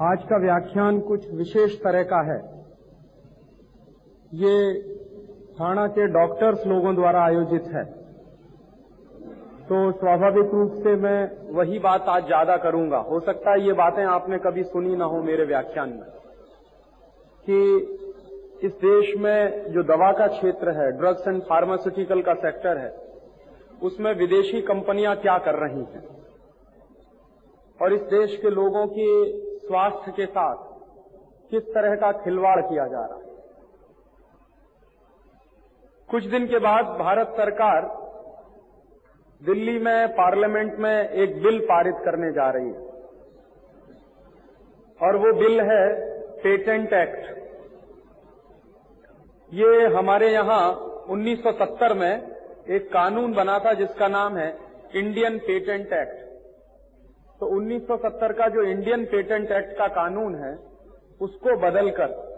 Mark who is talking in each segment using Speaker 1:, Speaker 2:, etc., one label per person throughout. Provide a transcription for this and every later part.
Speaker 1: आज का व्याख्यान कुछ विशेष तरह का है। ये थाना के डॉक्टर्स लोगों द्वारा आयोजित है। तो स्वाभाविक रूप से मैं वही बात आज ज़्यादा करूँगा। हो सकता है ये बातें आपने कभी सुनी ना हो मेरे व्याख्यान में। कि इस देश में जो दवा का क्षेत्र है, ड्रग्स एंड फार्मास्यूटिकल का सेक्टर है, उसमें विदेशी कंपनियाँ क्या कर रही हैं? और इस देश के लोगों की स्वास्थ्य के साथ किस तरह का खिलवाड़ किया जा रहा है। कुछ दिन के बाद भारत सरकार दिल्ली में, पार्लियामेंट में एक बिल पारित करने जा रही है। और वो बिल है पेटेंट एक्ट। ये हमारे यहाँ 1970 में एक कानून बना था जिसका नाम है इंडियन पेटेंट एक्ट। तो 1970 का जो इंडियन पेटेंट एक्ट का कानून है, उसको बदलकर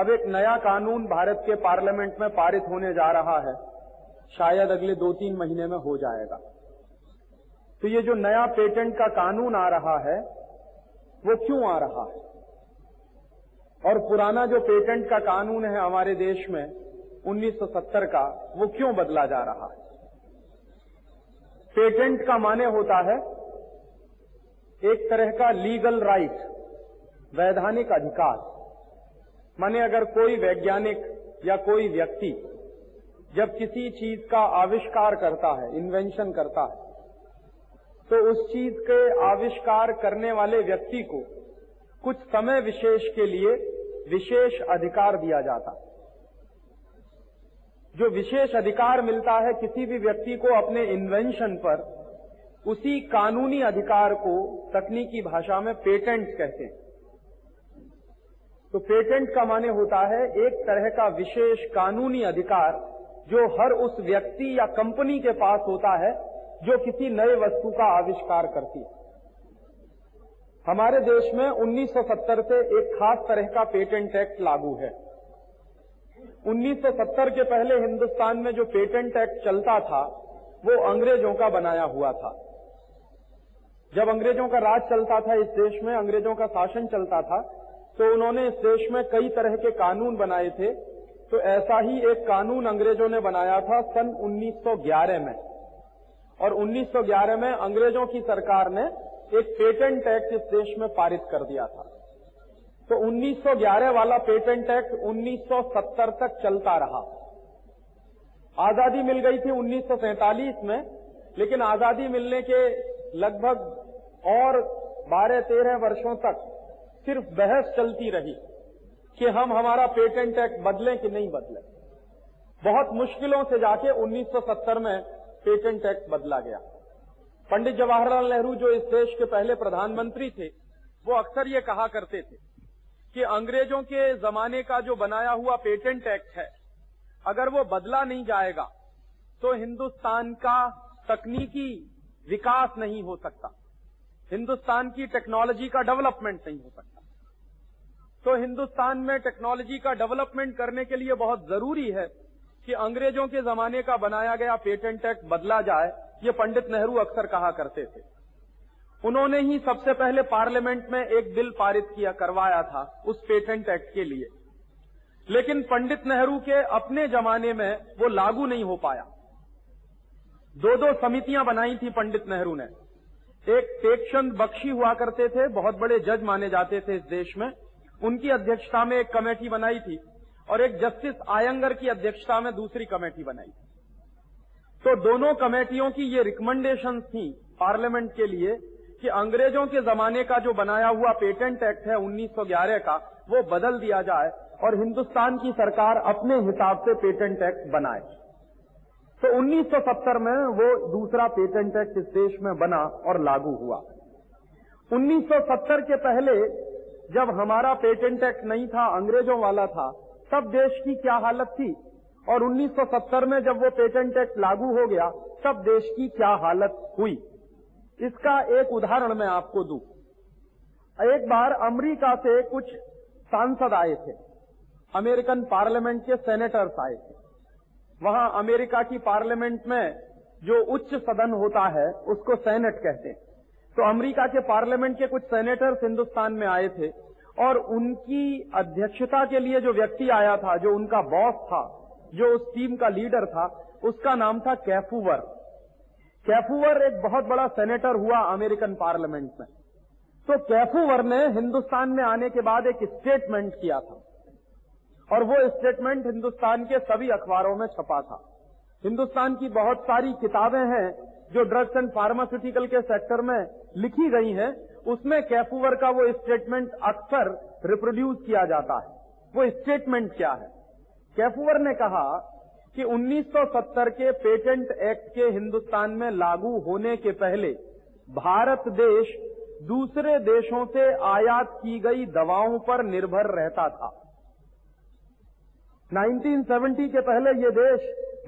Speaker 1: अब एक नया कानून भारत के पार्लियामेंट में पारित होने जा रहा है। शायद अगले दो तीन महीने में हो जाएगा। तो ये जो नया पेटेंट का कानून आ रहा है, वो क्यों आ रहा है? और पुराना जो पेटेंट का कानून है हमारे देश में 1970 का, वो क्यों बदला जा रहा है? पेटेंट का माने होता है एक तरह का लीगल राइट वैधानिक अधिकार। माने अगर कोई वैज्ञानिक या कोई व्यक्ति जब किसी चीज़ का आविष्कार करता है इन्वेंशन करता है तो उस चीज़ के आविष्कार करने वाले व्यक्ति को कुछ समय विशेष के लिए विशेष अधिकार दिया जाता। जो विशेष अधिकार मिलता है किसी भी व्यक्ति को अपने इन्वेंशन पर उसी कानूनी अधिकार को तकनीकी भाषा में पेटेंट कहते हैं। तो पेटेंट का माने होता है एक तरह का विशेष कानूनी अधिकार जो हर उस व्यक्ति या कंपनी के पास होता है, जो किसी नए वस्तु का आविष्कार करती है। हमारे देश में 1970 से एक खास तरह का पेटेंट एक्ट लागू है। 1970 के पहले हिंदुस्तान में जो पेटेंट एक्ट चलता था, वो अंग्रेज़ों का बनाया हुआ था। जब अंग्रेज़ों का राज चलता था, इस देश में अंग्रेज़ों का शासन चलता था तो उन्होंने इस देश में कई तरह के कानून बनाए थे। तो ऐसा ही एक कानून अंग्रेज़ों ने बनाया था सन 1911 में। और 1911 में अंग्रेज़ों की सरकार ने एक पेटेंट एक्ट इस देश में पारित कर दिया था। तो 1911 वाला पेटेंट एक्ट 1970 तक चलता रहा। आज़ादी मिल गई थी 1947 में, लेकिन आज़ादी मिलने के लगभग और 12-13 वर्षों तक सिर्फ़ बहस चलती रही कि हम हमारा पेटेंट एक्ट बदलें कि नहीं बदलें। बहुत मुश्किलों से जाके 1970 में पेटेंट एक्ट बदला गया। पंडित जवाहरलाल नेहरू जो इस देश के पहले प्रधानमंत्री थे, वो अक्सर ये कहा करते थे कि अंग्रेज़ों के जमाने का जो बनाया हुआ पेटेंट एक्ट है, अगर वो बदला नहीं जाएगा तो हिंदुस्तान का तकनीकी विकास नहीं हो सकता। हिंदुस्तान की टेक्नोलॉजी का डेवलपमेंट नहीं हो सकता। तो हिंदुस्तान में टेक्नोलॉजी का डेवलपमेंट करने के लिए बहुत ज़रूरी है कि अंग्रेज़ों के जमाने का बनाया गया पेटेंट एक्ट बदला जाए। ये पंडित नेहरू अक्सर कहा करते थे। उन्होंने ही सबसे पहले पार्लियामेंट में एक बिल पारित किया, करवाया था उस पेटेंट एक्ट के लिए। लेकिन पंडित नेहरू के अपने जमाने में वो लागू नहीं हो पाया। दो दो समितियाँ बनाई थी पंडित नेहरू ने। एक टेकचंद बख्शी हुआ करते थे, बहुत बड़े जज माने जाते थे इस देश में। उनकी अध्यक्षता में एक कमेटी बनाई थी और एक जस्टिस आयंगर की अध्यक्षता में दूसरी कमेटी बनाई थी। तो दोनों कमेटियों की ये रिकमेंडेशन थी पार्लियामेंट के लिए कि अंग्रेज़ों के जमाने का जो बनाया हुआ पेटेंट एक्ट है 1911 का, वो बदल दिया जाए और हिंदुस्तान की सरकार अपने हिसाब से पेटेंट एक्ट बनाए। तो 1970 में वो दूसरा पेटेंट एक्ट इस देश में बना और लागू हुआ। 1970 के पहले जब हमारा पेटेंट एक्ट नहीं था, अंग्रेज़ों वाला था, तब देश की क्या हालत थी? और 1970 में जब वो पेटेंट एक्ट लागू हो गया, तब देश की क्या हालत हुई? इसका एक उदाहरण मैं आपको दू। एक बार अमेरिका से कुछ सांसद आए थे, अमेरिकन पार्लियामेंट के सेनेटर्स आए थे। वहाँ अमेरिका की पार्लियामेंट में जो उच्च सदन होता है, उसको सेनेट कहते हैं। तो अमेरिका के पार्लियामेंट के कुछ सेनेटर्स हिंदुस्तान में आए थे और उनकी अध्यक्षता के लिए जो व्यक्ति आया था, जो उनका बॉस था, जो उस टीम का लीडर था, उसका नाम था कैफूवर। कैफूवर एक बहुत बड़ा सेनेटर हुआ अमेरिकन पार्लियामेंट में। तो कैफूवर ने हिंदुस्तान में आने के बाद एक स्टेटमेंट किया था। और वो स्टेटमेंट हिंदुस्तान के सभी अखबारों में छपा था। हिंदुस्तान की बहुत सारी किताबें हैं जो ड्रग्स एंड फार्मास्यूटिकल के सेक्टर में लिखी गई हैं। उसमें कैफूवर का वो स्टेटमेंट अक्सर रिप्रोड्यूस किया जाता है। वो स्टेटमेंट क्या है? कैफूवर ने कहा कि 1970 के पेटेंट एक्ट के हिंदुस्तान में लागू होने के पहले भारत देश दूसरे देशों से आयात की गई दवाओं पर निर्भर रहता था। 1970 के पहले ये देश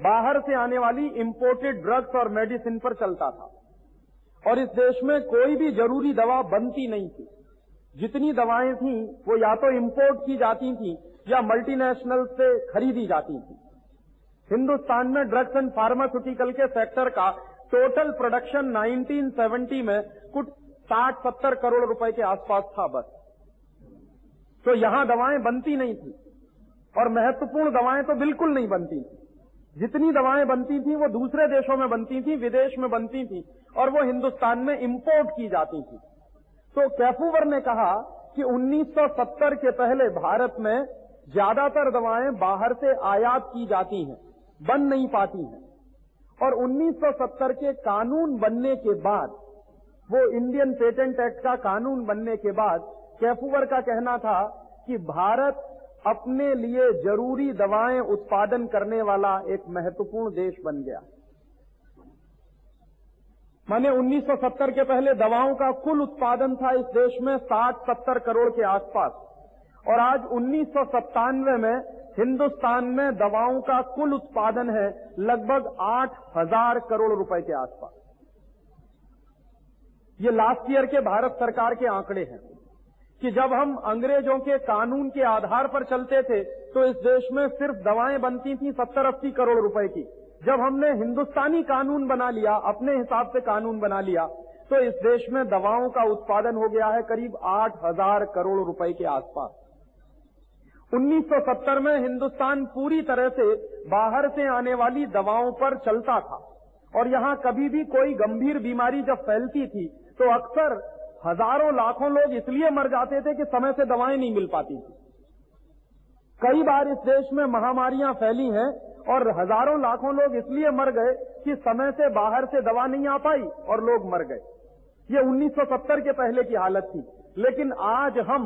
Speaker 1: बाहर से आने वाली इंपोर्टेड ड्रग्स और मेडिसिन पर चलता था। और इस देश में कोई भी ज़रूरी दवा बनती नहीं थी। जितनी दवाएँ थी, वो या तो इंपोर्ट की जाती थी या मल्टीनेशनल से खरीदी जाती थी। हिंदुस्तान में ड्रग्स एंड फार्मास्यूटिकल के सेक्टर का टोटल प्रोडक्शन 1970 में कुछ 60-70 करोड़ रुपए के आसपास था बस। तो यहाँ दवाएँ बनती नहीं थी। और महत्वपूर्ण दवाएँ तो बिल्कुल नहीं बनती थी। जितनी दवाएँ बनती थी, वो दूसरे देशों में बनती थी, विदेश में बनती थी, और वो हिंदुस्तान में इंपोर्ट की जाती थी। तो कैफूवर ने कहा कि 1970 के पहले भारत में ज़्यादातर दवाएँ बाहर से आयात की जाती हैं, बन नहीं पाती हैं। और 1970 के कानून बनने के बाद, वो इंडियन पेटेंट एक्ट का कानून बनने के बाद, कैफूवर का कहना था कि भारत अपने लिए ज़रूरी दवाएँ उत्पादन करने वाला एक महत्वपूर्ण देश बन गया। माने 1970 के पहले दवाओं का कुल उत्पादन था इस देश में 60-70 करोड़ के आसपास। और आज उन्नीस सौ सत्तानवे में हिंदुस्तान में दवाओं का कुल उत्पादन है लगभग आठ हज़ार करोड़ रुपए के आसपास। ये लास्ट ईयर के भारत सरकार के आंकड़े हैं। कि जब हम अंग्रेज़ों के कानून के आधार पर चलते थे तो इस देश में सिर्फ़ दवाएँ बनती थी सत्तर अस्सी करोड़ रुपए की। जब हमने हिंदुस्तानी कानून बना लिया, अपने हिसाब से कानून बना लिया तो इस देश में दवाओं का उत्पादन हो गया है करीब आठ हज़ार करोड़ रुपए के आसपास। 1970 में हिंदुस्तान पूरी तरह से बाहर से आने वाली दवाओं पर चलता था। और यहाँ कभी भी कोई गंभीर बीमारी जब फैलती थी तो अक्सर हज़ारों लाखों लोग इसलिए मर जाते थे कि समय से दवाएँ नहीं मिल पाती थी। कई बार इस देश में महामारियाँ फैली हैं और हज़ारों लाखों लोग इसलिए मर गए कि समय से बाहर से दवा नहीं आ पाई और लोग मर गए। ये 1970 के पहले की हालत थी। लेकिन आज हम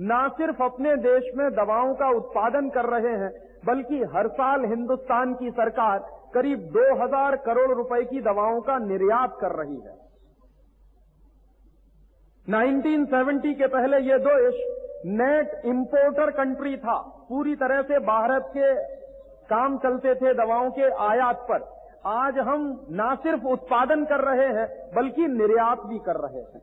Speaker 1: न सिर्फ़ अपने देश में दवाओं का उत्पादन कर रहे हैं, बल्कि हर साल हिंदुस्तान की सरकार करीब 2000 करोड़ रुपए की दवाओं का निर्यात कर रही है। 1970 के पहले ये देश नेट इंपोर्टर कंट्री था। पूरी तरह से भारत के काम चलते थे दवाओं के आयात पर। आज हम न सिर्फ़ उत्पादन कर रहे हैं, बल्कि निर्यात भी कर रहे हैं।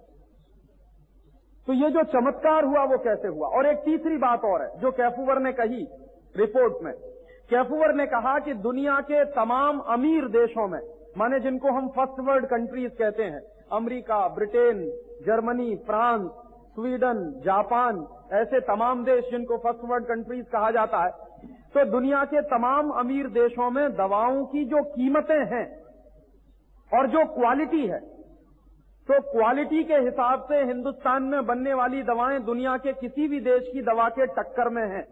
Speaker 1: तो ये जो चमत्कार हुआ, वो कैसे हुआ? और एक तीसरी बात और है, जो कैफूवर ने कही रिपोर्ट में। कैफूवर ने कहा कि दुनिया के तमाम अमीर देशों में माने जिनको हम फ़र्स्ट वर्ल्ड कंट्रीज़ कहते हैं। America, Britain, Germany, France, Sweden, Japan, ऐसे तमाम देश जिनको फ़र्स्ट वर्ल्ड कंट्रीज़ कहा जाता है। तो दुनिया के तमाम अमीर देशों में दवाओं की जो कीमतें हैं और जो क्वालिटी है तो क्वालिटी के हिसाब से हिंदुस्तान में बनने वाली दवाएँ दुनिया के किसी भी देश की दवा के टक्कर में हैं।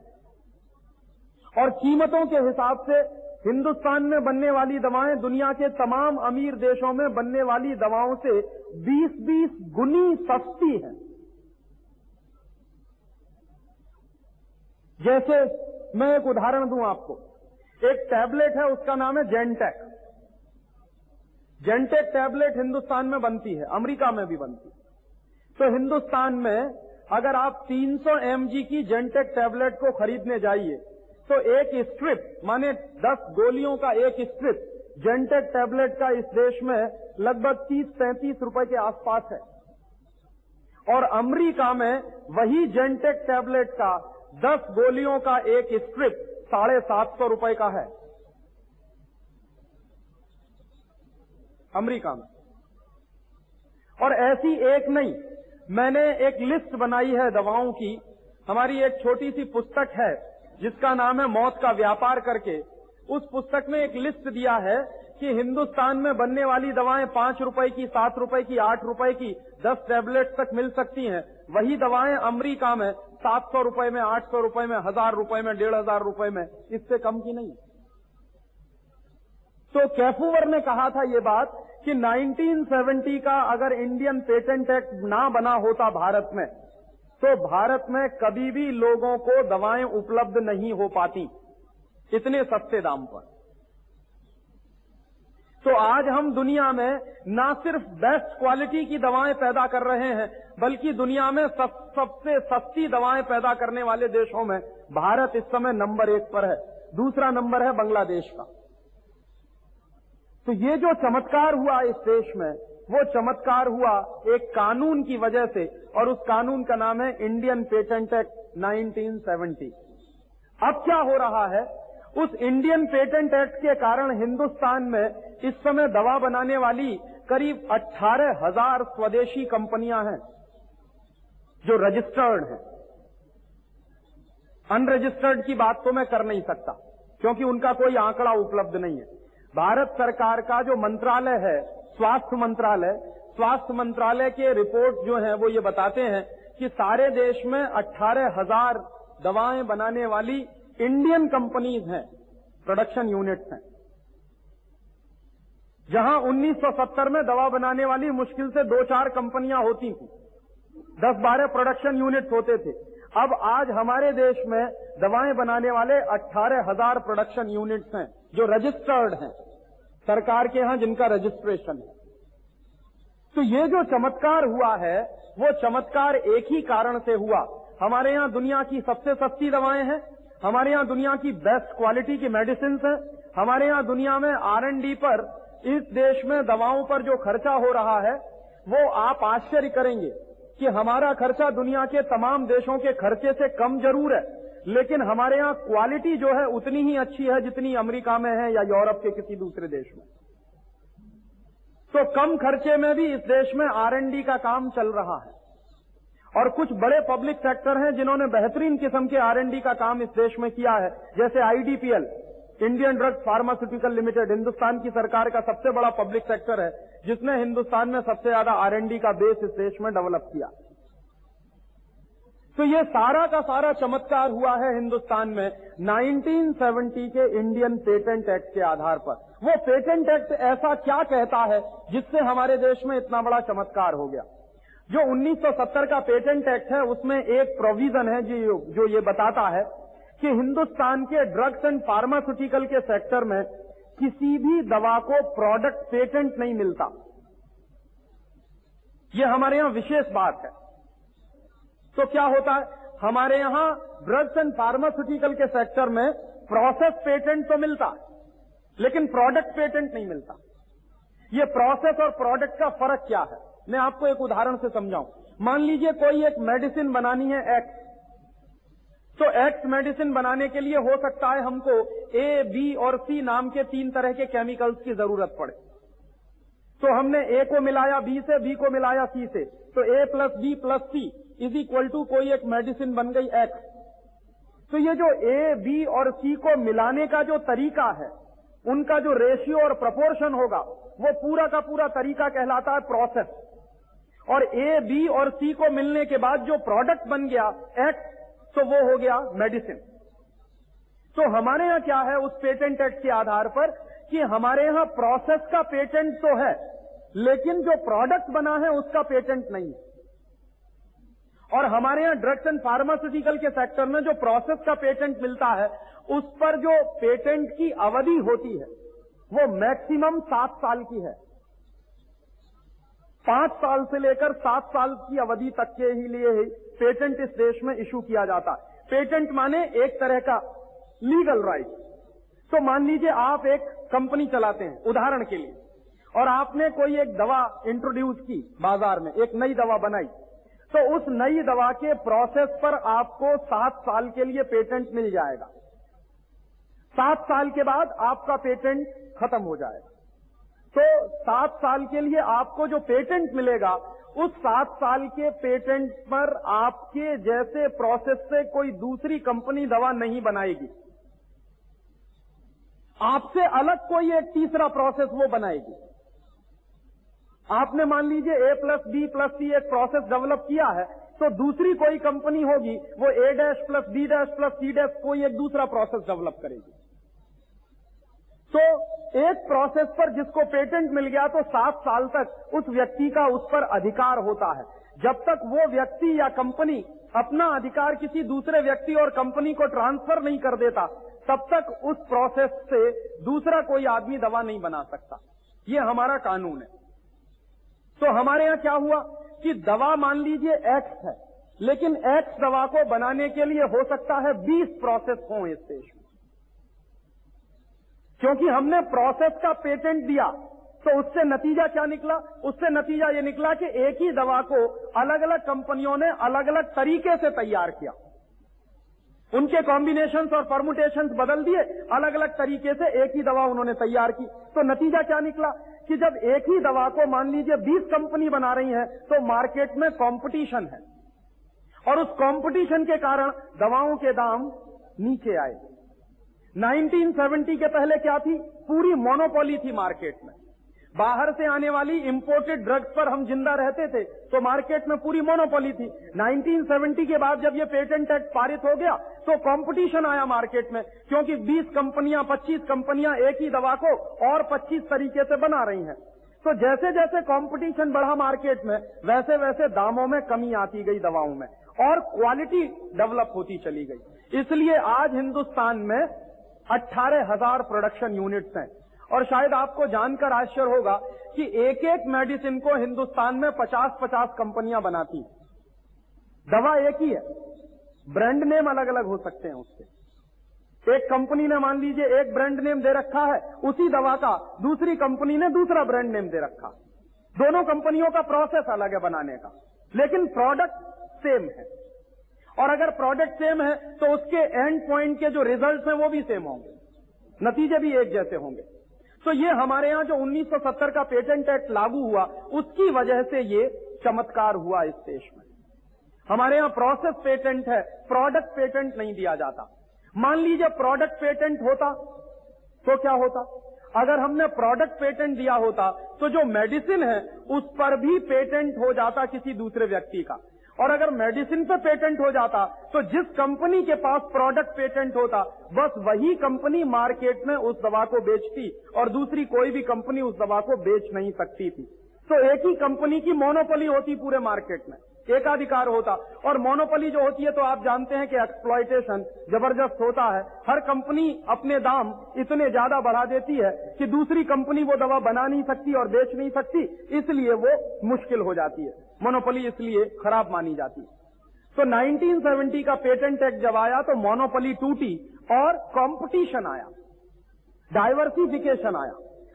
Speaker 1: और कीमतों के हिसाब से हिंदुस्तान में बनने वाली दवाएँ दुनिया के तमाम अमीर देशों में बनने वाली दवाओं से 20-20 गुनी सस्ती हैं। जैसे मैं एक उदाहरण दूँ आपको। एक टैबलेट है, उसका नाम है जेंटेक जेंटेक टैबलेट हिंदुस्तान में बनती है, अमेरिका में भी बनती है। तो हिंदुस्तान में अगर आप 300 mg की जेंटेक टैबलेट को खरीदने जाइए तो एक स्ट्रिप, माने 10 गोलियों का एक स्ट्रिप जेंटेक टैबलेट का इस देश में लगभग 30-35 रुपए के आसपास है। और अमेरिका में वही जेंटेक टैबलेट का 10 गोलियों का एक स्ट्रिप साढ़े सात सौ रुपए का है। अमेरिका में। और ऐसी एक नहीं, मैंने एक लिस्ट बनाई है दवाओं की। हमारी एक छोटी सी पुस्तक है जिसका नाम है मौत का व्यापार करके, उस पुस्तक में एक लिस्ट दिया है कि हिंदुस्तान में बनने वाली दवाएँ पाँच रुपए की, सात रुपए की, आठ रुपए की, दस टैबलेट तक मिल सकती हैं। वही दवाएँ अमरीका में सात सौ रुपए में, आठ सौ रुपए में, हज़ार रुपए में, डेढ़ हज़ार रुपए में, इससे कम की नहीं। तो कैफूवर ने कहा था ये बात कि 1970 का अगर इंडियन पेटेंट एक्ट ना बना होता भारत में तो भारत में कभी भी लोगों को दवाएँ उपलब्ध नहीं हो पाती इतने सस्ते दाम पर। तो आज हम दुनिया में ना सिर्फ़ बेस्ट क्वालिटी की दवाएँ पैदा कर रहे हैं बल्कि दुनिया में सब, सबसे सस्ती दवाएँ पैदा करने वाले देशों में भारत इस समय नंबर एक पर है दूसरा नंबर है बांग्लादेश का। तो ये जो चमत्कार हुआ इस देश में वो चमत्कार हुआ एक कानून की वजह से, और उस कानून का नाम है इंडियन पेटेंट एक्ट 1970 अब क्या हो रहा है? उस इंडियन पेटेंट एक्ट के कारण हिंदुस्तान में इस समय दवा बनाने वाली करीब अट्ठारह हज़ार स्वदेशी कंपनियाँ हैं, जो रजिस्टर्ड हैं। अनरजिस्टर्ड की बात तो मैं कर नहीं सकता, क्योंकि उनका कोई आंकड़ा उपलब्ध नहीं है। भारत सरकार का जो मंत्रालय है स्वास्थ्य मंत्रालय स्वास्थ्य मंत्रालय के रिपोर्ट जो है, वो ये बताते हैं कि सारे देश में अट्ठारह हज़ार दवाएँ बनाने वाली इंडियन कंपनीज़ हैं प्रोडक्शन यूनिट्स हैं। जहाँ 1970 में दवा बनाने वाली मुश्किल से दो चार कंपनियाँ होती थी। दस बारह प्रोडक्शन यूनिट्स होते थे। अब आज हमारे देश में दवाएँ बनाने वाले अट्ठारह हज़ार प्रोडक्शन यूनिट्स हैं, जो रजिस्टर्ड हैं। सरकार के यहाँ जिनका रजिस्ट्रेशन है। तो ये जो चमत्कार हुआ है, वो चमत्कार एक ही कारण से हुआ। हमारे यहाँ दुनिया की सबसे सस्ती दवाएँ हैं, हमारे यहाँ दुनिया की बेस्ट क्वालिटी की मेडिसिन है, हमारे यहाँ दुनिया में आर एंड डी पर, इस देश में दवाओं पर जो खर्चा हो रहा है, वो आप आश्चर्य करेंगे कि हमारा खर्चा दुनिया के तमाम देशों के खर्चे से कम ज़रूर है। लेकिन हमारे यहाँ क्वालिटी जो है उतनी ही अच्छी है जितनी अमेरिका में है या यूरोप के किसी दूसरे देश में। तो कम खर्चे में भी इस देश में आर एंड डी का काम चल रहा है। और कुछ बड़े पब्लिक सेक्टर हैं जिन्होंने बेहतरीन किस्म के आर एंड डी का काम इस देश में किया है। जैसे IDPL Indian drug pharmaceutical limited Hindustan की सरकार का सबसे बड़ा पब्लिक सेक्टर है, जिसने हिंदुस्तान में सबसे ज़्यादा आर एंड डी का बेस इस देश में डेवलप किया। तो ये सारा का सारा चमत्कार हुआ है हिंदुस्तान में 1970 के इंडियन पेटेंट एक्ट के आधार पर। वो पेटेंट एक्ट ऐसा क्या कहता है जिससे हमारे देश में इतना बड़ा चमत्कार हो गया? जो 1970 का पेटेंट एक्ट है, उसमें एक प्रोविज़न है जो जो ये बताता है कि हिंदुस्तान के ड्रग्स एंड फार्मास्यूटिकल के सेक्टर में किसी भी दवा को प्रोडक्ट पेटेंट नहीं मिलता। ये हमारे यहाँ विशेष बात है। तो क्या होता है? हमारे यहाँ ड्रग्स एंड फार्मास्यूटिकल के सेक्टर में प्रोसेस पेटेंट तो मिलता है लेकिन प्रोडक्ट पेटेंट नहीं मिलता। ये प्रोसेस और प्रोडक्ट का फ़र्क क्या है? मैं आपको एक उदाहरण से समझाऊं। मान लीजिए कोई एक मेडिसिन बनानी है एक्स तो एक्स मेडिसिन बनाने के लिए हो सकता है हमको ए बी और सी नाम के तीन तरह के केमिकल्स की ज़रूरत पड़े। तो हमने ए को मिलाया बी से बी को मिलाया सी से। तो A plus B plus C is equal to कोई एक मेडिसिन बन गई एक्स तो ये जो ए बी और सी को मिलाने का जो तरीका है, उनका जो रेशियो और प्रपोर्शन होगा, वो पूरा का पूरा तरीका कहलाता है प्रोसेस और ए बी और सी को मिलने के बाद जो प्रोडक्ट बन गया एक्स तो वो हो गया मेडिसिन तो हमारे यहाँ क्या है उस पेटेंट एक्ट के आधार पर कि हमारे यहाँ प्रोसेस का पेटेंट तो है, लेकिन जो प्रोडक्ट बना है उसका पेटेंट नहीं है। और हमारे यहाँ ड्रग्स एंड फार्मास्यूटिकल के सेक्टर में जो प्रोसेस का पेटेंट मिलता है, उस पर जो पेटेंट की अवधि होती है, वो मैक्सिमम सात साल की है। पाँच साल से लेकर सात साल की अवधि तक के ही लिए ही पेटेंट इस देश में इशू किया जाता है। पेटेंट माने एक तरह का लीगल राइट तो मान लीजिए आप एक कंपनी चलाते हैं, उदाहरण के लिए, और आपने कोई एक दवा इंट्रोड्यूस की बाज़ार में, एक नई दवा बनाई तो उस नई दवा के प्रोसेस पर आपको सात साल के लिए पेटेंट मिल जाएगा। सात साल के बाद आपका पेटेंट खत्म हो जाएगा। तो सात साल के लिए आपको जो पेटेंट मिलेगा, उस सात साल के पेटेंट पर आपके जैसे प्रोसेस से कोई दूसरी कंपनी दवा नहीं बनाएगी। आपसे अलग कोई एक तीसरा प्रोसेस वो बनाएगी। आपने मान लीजिए A plus B plus C एक प्रोसेस डेवलप किया है तो दूसरी कोई कंपनी होगी, वो A dash plus B dash plus C dash कोई एक दूसरा प्रोसेस डेवलप करेगी। तो एक प्रोसेस पर जिसको पेटेंट मिल गया तो सात साल तक उस व्यक्ति का उस पर अधिकार होता है। जब तक वो व्यक्ति या कंपनी अपना अधिकार किसी दूसरे व्यक्ति और कंपनी को ट्रांसफ़र नहीं कर देता, तब तक उस प्रोसेस से दूसरा कोई आदमी दवा नहीं बना सकता। ये हमारा कानून है। तो हमारे यहाँ क्या हुआ कि दवा मान लीजिए एक्स है, लेकिन एक्स दवा को बनाने के लिए हो सकता है 20 प्रोसेस हो इस देश में क्योंकि हमने प्रोसेस का पेटेंट दिया तो उससे नतीजा क्या निकला? उससे नतीजा ये निकला कि एक ही दवा को अलग अलग कंपनियों ने अलग अलग तरीके से तैयार किया। उनके कॉम्बिनेशंस और परमुटेशंस बदल दिए अलग अलग तरीके से एक ही दवा उन्होंने तैयार की। तो नतीजा क्या निकला? कि जब एक ही दवा को मान लीजिए 20 कंपनी बना रही है तो मार्केट में कंपटीशन है। और उस कंपटीशन के कारण दवाओं के दाम नीचे आए। 1970 के पहले क्या थी? पूरी मोनोपोली थी मार्केट में। बाहर से आने वाली इंपोर्टेड ड्रग्स पर हम ज़िंदा रहते थे तो मार्केट में पूरी मोनोपोली थी। 1970 के बाद जब ये पेटेंट एक्ट पारित हो गया तो कंपटीशन आया मार्केट में, क्योंकि 20 कंपनियाँ 25 कंपनियाँ एक ही दवा को और 25 तरीके से बना रही हैं। तो जैसे जैसे कंपटीशन बढ़ा मार्केट में वैसे वैसे दामों में कमी आती गई दवाओं में, और क्वालिटी डेवलप होती चली गई। इसलिए आज हिंदुस्तान में अट्ठारह हज़ार प्रोडक्शन यूनिट्स हैं। और शायद आपको जानकर आश्चर्य होगा कि एक एक मेडिसिन को हिंदुस्तान में 50-50 कंपनियाँ बनाती दवा एक ही है। ब्रांड नेम अलग अलग हो सकते हैं उसके। एक कंपनी ने मान लीजिए एक ब्रांड नेम दे रखा है, उसी दवा का दूसरी कंपनी ने दूसरा ब्रांड नेम दे रखा। दोनों कंपनियों का प्रोसेस अलग है बनाने का। लेकिन प्रोडक्ट सेम है। और अगर प्रोडक्ट सेम है तो उसके एंड पॉइंट के जो रिजल्ट्स हैं वो भी सेम होंगे। नतीजे भी एक जैसे होंगे। तो ये हमारे यहाँ जो 1970 का पेटेंट एक्ट लागू हुआ, उसकी वजह से ये चमत्कार हुआ इस देश में। हमारे यहाँ प्रोसेस पेटेंट है, प्रोडक्ट पेटेंट नहीं दिया जाता। मान लीजिए प्रोडक्ट पेटेंट होता तो क्या होता? अगर हमने प्रोडक्ट पेटेंट दिया होता तो जो मेडिसिन है, उस पर भी पेटेंट हो जाता किसी दूसरे व्यक्ति का। और अगर मेडिसिन पे पेटेंट हो जाता तो जिस कंपनी के पास प्रोडक्ट पेटेंट होता, बस वही कंपनी मार्केट में उस दवा को बेचती और दूसरी कोई भी कंपनी उस दवा को बेच नहीं सकती थी। तो एक ही कंपनी की मोनोपोली होती पूरे मार्केट में। एकाधिकार होता। और मोनोपोली जो होती है तो आप जानते हैं कि एक्सप्लॉयटेशन ज़बरदस्त होता है। हर कंपनी अपने दाम इतने ज़्यादा बढ़ा देती है कि दूसरी कंपनी वो दवा बना नहीं सकती और बेच नहीं सकती, इसलिए वो मुश्किल हो जाती है। मोनोपोली इसलिए खराब मानी जाती है। तो 1970 का पेटेंट एक्ट जब आया तो मोनोपोली टूटी और कंपटीशन आया। डाइवर्सिफिकेशन आया।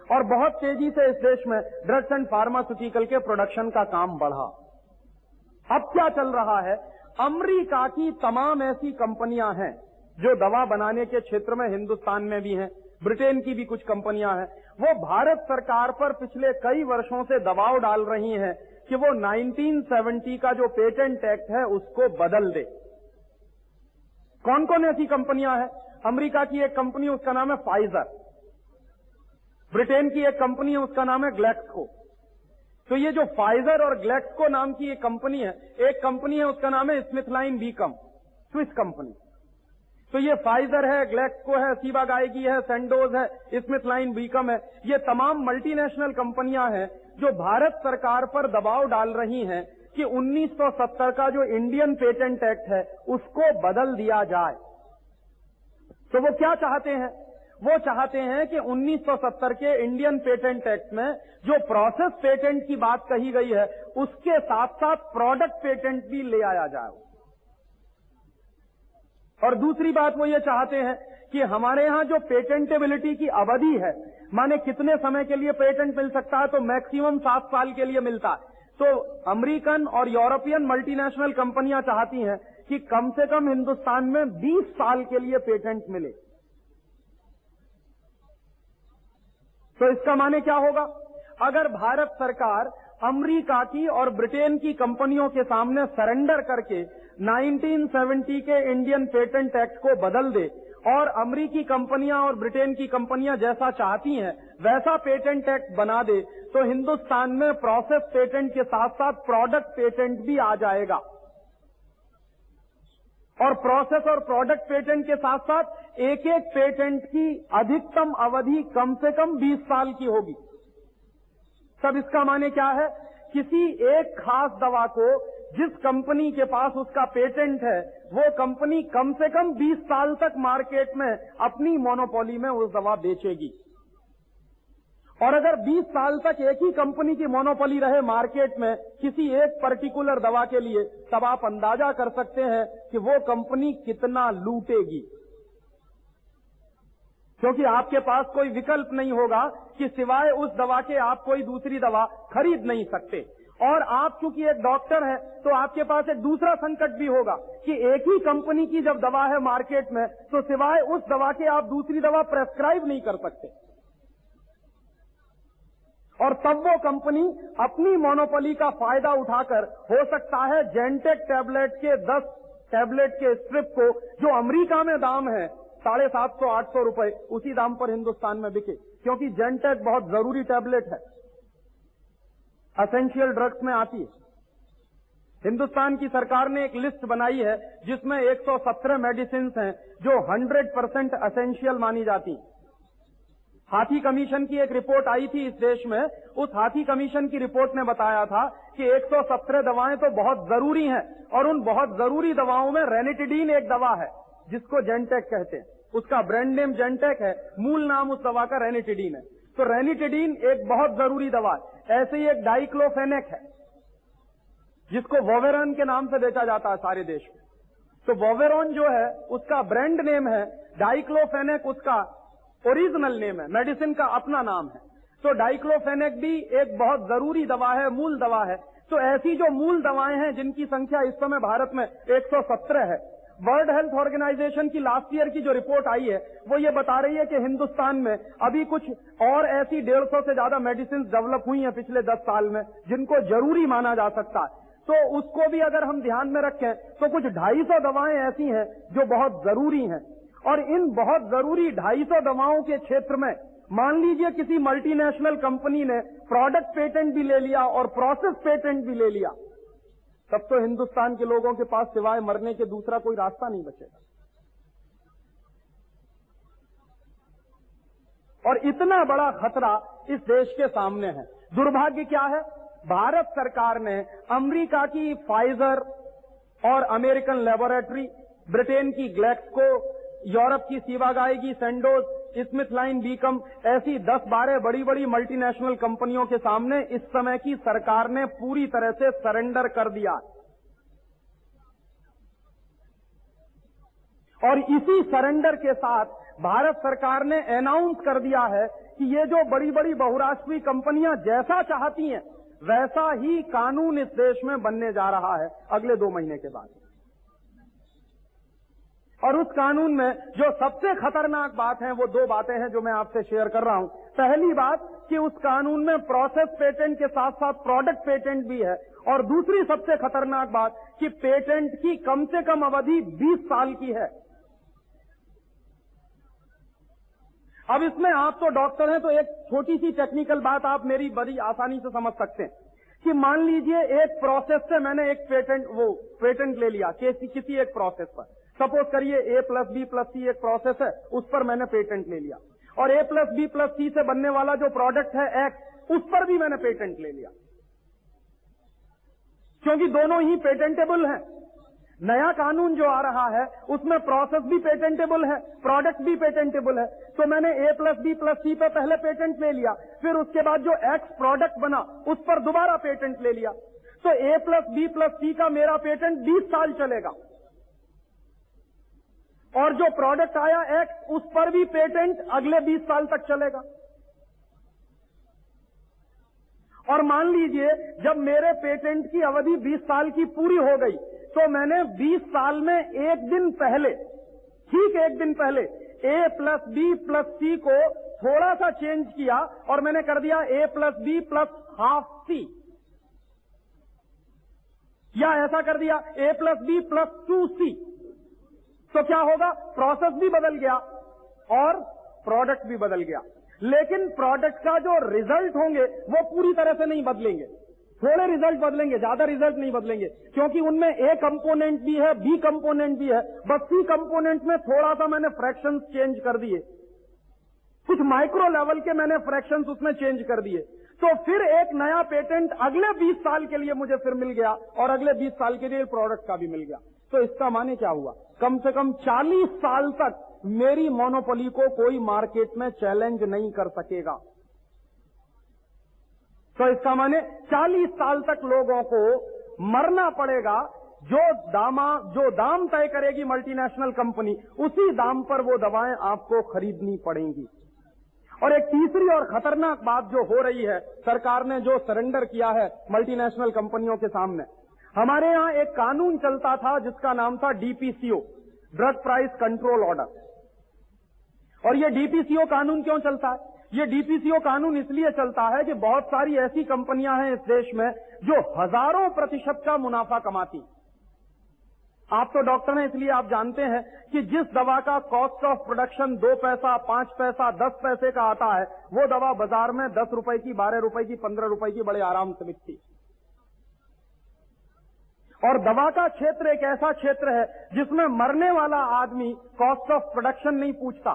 Speaker 1: और बहुत तेज़ी से इस देश में ड्रग्स एंड फार्मास्यूटिकल के प्रोडक्शन का काम बढ़ा। अब क्या चल रहा है? अमरीका की तमाम ऐसी कंपनियाँ हैं जो दवा बनाने के क्षेत्र में हिंदुस्तान में भी हैं, ब्रिटेन की भी कुछ कंपनियाँ हैं। वो भारत सरकार पर पिछले कई वर्षों से दबाव डाल रही हैं कि वो 1970 का जो पेटेंट एक्ट है, उसको बदल दे। कौन कौन ऐसी कंपनियाँ हैं? अमेरिका की एक कंपनी, उसका नाम है फाइजर ब्रिटेन की एक कंपनी है उसका नाम है ग्लैक्सको तो ये जो फाइजर और ग्लैक्सको नाम की एक कंपनी है, एक कंपनी है, उसका नाम है SmithKline Beecham Swiss company तो ये फाइजर है ग्लैक्सको है सीवा गायकी है सेंडोज है स्मिथ लाइन बीकम है. ये तमाम मल्टीनेशनल कंपनियाँ हैं जो भारत सरकार पर दबाव डाल रही हैं कि 1970 का जो इंडियन पेटेंट एक्ट है, उसको बदल दिया जाए। तो वो क्या चाहते हैं? वो चाहते हैं कि 1970 के इंडियन पेटेंट एक्ट में जो प्रोसेस पेटेंट की बात कही गई है, उसके साथ साथ प्रोडक्ट पेटेंट भी ले आया जाए। और दूसरी बात वो ये चाहते हैं कि हमारे यहाँ जो पेटेंटेबिलिटी की अवधि है, माने कितने समय के लिए पेटेंट मिल सकता है तो मैक्सिमम सात साल के लिए मिलता है। तो अमेरिकन और यूरोपियन मल्टीनेशनल कंपनियाँ चाहती हैं कि कम से कम हिंदुस्तान में 20 साल के लिए पेटेंट मिले। तो इसका माने क्या होगा? अगर भारत सरकार अमेरिका की और ब्रिटेन की कंपनियों के सामने सरेंडर करके 1970 के इंडियन पेटेंट एक्ट को बदल दे और अमरीकी कंपनियाँ और ब्रिटेन की कंपनियाँ जैसा चाहती हैं, वैसा पेटेंट एक्ट बना दे तो हिंदुस्तान में प्रोसेस पेटेंट के साथ साथ प्रोडक्ट पेटेंट भी आ जाएगा। और प्रोसेस और प्रोडक्ट पेटेंट के साथ साथ एक एक पेटेंट की अधिकतम अवधि कम से कम 20 साल की होगी। सब इसका माने क्या है? किसी एक खास दवा को जिस कंपनी के पास उसका पेटेंट है, वो कंपनी कम से कम 20 साल तक मार्केट में अपनी मोनोपोली में उस दवा बेचेगी। और अगर 20 साल तक एक ही कंपनी की मोनोपोली रहे मार्केट में किसी एक पर्टिकुलर दवा के लिए, तब आप अंदाज़ा कर सकते हैं कि वो कंपनी कितना लूटेगी। क्योंकि आपके पास कोई विकल्प नहीं होगा कि सिवाय उस दवा के आप कोई दूसरी दवा खरीद नहीं सकते। और आप चूँकि एक डॉक्टर हैं तो आपके पास एक दूसरा संकट भी होगा कि एक ही कंपनी की जब दवा है मार्केट में तो सिवाय उस दवा के आप दूसरी दवा प्रेस्क्राइब नहीं कर सकते। और तब वो कंपनी अपनी मोनोपोली का फ़ायदा उठाकर, हो सकता है जेंटेक टैबलेट के 10 टैबलेट के स्ट्रिप को, जो अमेरिका में दाम है साढ़े सात सौ, आठ सौ रुपए उसी दाम पर हिंदुस्तान में बिके। क्योंकि जेंटेक बहुत ज़रूरी टैबलेट है। असेंशियल ड्रग्स में आती है। हिंदुस्तान की सरकार ने एक लिस्ट बनाई है, जिसमें 117 मेडिसिन हैं, जो 100 परसेंट असेंशियल मानी जाती हाथी कमीशन की एक रिपोर्ट आई थी इस देश में। उस हाथी कमीशन की रिपोर्ट ने बताया था कि 117 दवाएँ तो बहुत ज़रूरी हैं, और उन बहुत ज़रूरी दवाओं में रेनिटिडीन एक दवा है, जिसको जेंटेक कहते हैं। उसका ब्रांड नेम जेंटेक है, मूल नाम उस दवा का रेनिटिडीन है। तो रेनिटिडीन एक बहुत ज़रूरी दवा है, ऐसे ही एक डाइक्लोफेनेक है, जिसको वोवेरन के नाम से बेचा जाता है सारे देश में। तो वोवेरॉन जो है, उसका ब्रांड नेम है डाइक्लोफेनेक उसका ओरिजिनल नेम है मेडिसिन का अपना नाम है। तो डाइक्लोफेनेक भी एक बहुत ज़रूरी दवा है, मूल दवा है। तो ऐसी जो मूल दवाएँ हैं, जिनकी संख्या इस समय भारत में 117 है वर्ल्ड हेल्थ ऑर्गेनाइजेशन की लास्ट ईयर की जो रिपोर्ट आई है, वो ये बता रही है कि हिंदुस्तान में अभी कुछ और ऐसी डेढ़ सौ से ज़्यादा मेडिसिन डेवलप हुई हैं पिछले दस साल में, जिनको ज़रूरी माना जा सकता है। तो उसको भी अगर हम ध्यान में रखें तो कुछ ढाई सौ दवाएँ ऐसी हैं जो बहुत ज़रूरी हैं। और इन बहुत ज़रूरी ढाई सौ दवाओं के क्षेत्र में, मान लीजिए किसी मल्टीनेशनल कंपनी ने प्रोडक्ट पेटेंट भी ले लिया और प्रोसेस पेटेंट भी ले लिया। तब तो हिंदुस्तान के लोगों के पास सिवाय मरने के दूसरा कोई रास्ता नहीं बचेगा। और इतना बड़ा खतरा इस देश के सामने है। दुर्भाग्य क्या है? भारत सरकार ने अमेरिका की फाइजर और अमेरिकन लेबोरेटरी ब्रिटेन की ग्लैक्स को यूरोप की सीवागाई की सेंडोज स्मिथ लाइन बीकम ऐसी 10-12 बड़ी बड़ी मल्टीनेशनल कंपनियों के सामने इस समय की सरकार ने पूरी तरह से सरेंडर कर दिया। और इसी सरेंडर के साथ भारत सरकार ने अनाउंस कर दिया है कि ये जो बड़ी बड़ी बहुराष्ट्रीय कंपनियाँ जैसा चाहती हैं, वैसा ही कानून इस देश में बनने जा रहा है अगले दो महीने के बाद। और उस कानून में जो सबसे खतरनाक बात है, वो दो बातें हैं जो मैं आपसे शेयर कर रहा हूँ। पहली बात कि उस कानून में प्रोसेस पेटेंट के साथ साथ प्रोडक्ट पेटेंट भी है। और दूसरी सबसे खतरनाक बात कि पेटेंट की कम से कम अवधि 20 साल की है। अब इसमें आप तो डॉक्टर हैं तो एक छोटी सी टेक्निकल बात आप मेरी बड़ी आसानी से समझ सकते हैं कि मान लीजिए एक प्रोसेस से मैंने एक पेटेंट वो पेटेंट ले लिया, किसी एक प्रोसेस पर। सपोज़ करिए A plus B plus C एक प्रोसेस है, उस पर मैंने पेटेंट ले लिया। और A plus B plus C से बनने वाला जो प्रोडक्ट है एक्स उस पर भी मैंने पेटेंट ले लिया। क्योंकि दोनों ही पेटेंटेबल हैं। नया कानून जो आ रहा है, उसमें प्रोसेस भी पेटेंटेबल है प्रोडक्ट भी पेटेंटेबल है। तो मैंने A plus B plus C पे पहले पेटेंट ले लिया, फिर उसके बाद जो एक्स प्रोडक्ट बना, उस पर दोबारा पेटेंट ले लिया। तो A plus B plus C का मेरा पेटेंट 20 साल चलेगा। और जो प्रोडक्ट आया एक्स उस पर भी पेटेंट अगले 20 साल तक चलेगा। और मान लीजिए, जब मेरे पेटेंट की अवधि 20 साल की पूरी हो गई तो मैंने 20 साल में एक दिन पहले, ठीक एक दिन पहले A plus B plus C को थोड़ा सा चेंज किया और मैंने कर दिया A plus B plus half C या ऐसा कर दिया A plus B plus two C तो क्या होगा? प्रोसेस भी बदल गया और प्रोडक्ट भी बदल गया। लेकिन प्रोडक्ट का जो रिज़ल्ट होंगे, वो पूरी तरह से नहीं बदलेंगे। थोड़े रिज़ल्ट बदलेंगे, ज़्यादा रिज़ल्ट नहीं बदलेंगे। क्योंकि उनमें ए कंपोनेंट भी है बी कंपोनेंट भी है। बस सी कंपोनेंट में थोड़ा सा मैंने फ्रैक्शन चेंज कर दिए। कुछ माइक्रो लेवल के मैंने फ्रैक्शन उसमें चेंज कर दिए। तो फिर एक नया पेटेंट अगले 20 साल के लिए मुझे फिर मिल गया और अगले 20 साल के लिए प्रोडक्ट का भी मिल गया। तो इसका माने क्या हुआ? कम से कम 40 साल तक मेरी मोनोपोली को कोई मार्केट में चैलेंज नहीं कर सकेगा। तो इसका माने 40 साल तक लोगों को मरना पड़ेगा। जो दामा, जो दाम तय करेगी मल्टीनेशनल कंपनी उसी दाम पर वो दवाएँ आपको खरीदनी पड़ेंगी। और एक तीसरी और खतरनाक बात जो हो रही है, सरकार ने जो सरेंडर किया है मल्टीनेशनल कंपनियों के सामने हमारे यहाँ एक कानून चलता था जिसका नाम था DPCO drug price control order और ये डीपीसीओ कानून क्यों चलता है? ये डीपीसीओ कानून इसलिए चलता है कि बहुत सारी ऐसी कंपनियाँ हैं इस देश में जो हज़ारों प्रतिशत का मुनाफा कमाती आप तो डॉक्टर हैं, इसलिए आप जानते हैं कि जिस दवा का कॉस्ट ऑफ़ प्रोडक्शन दो पैसा, पाँच पैसा, दस पैसे का आता है, वो दवा बाज़ार में दस रुपए की, बारह रुपए की, पंद्रह रुपए की बड़े आराम से बिकती और दवा का क्षेत्र एक ऐसा क्षेत्र है जिसमें मरने वाला आदमी कॉस्ट ऑफ़ प्रोडक्शन नहीं पूछता।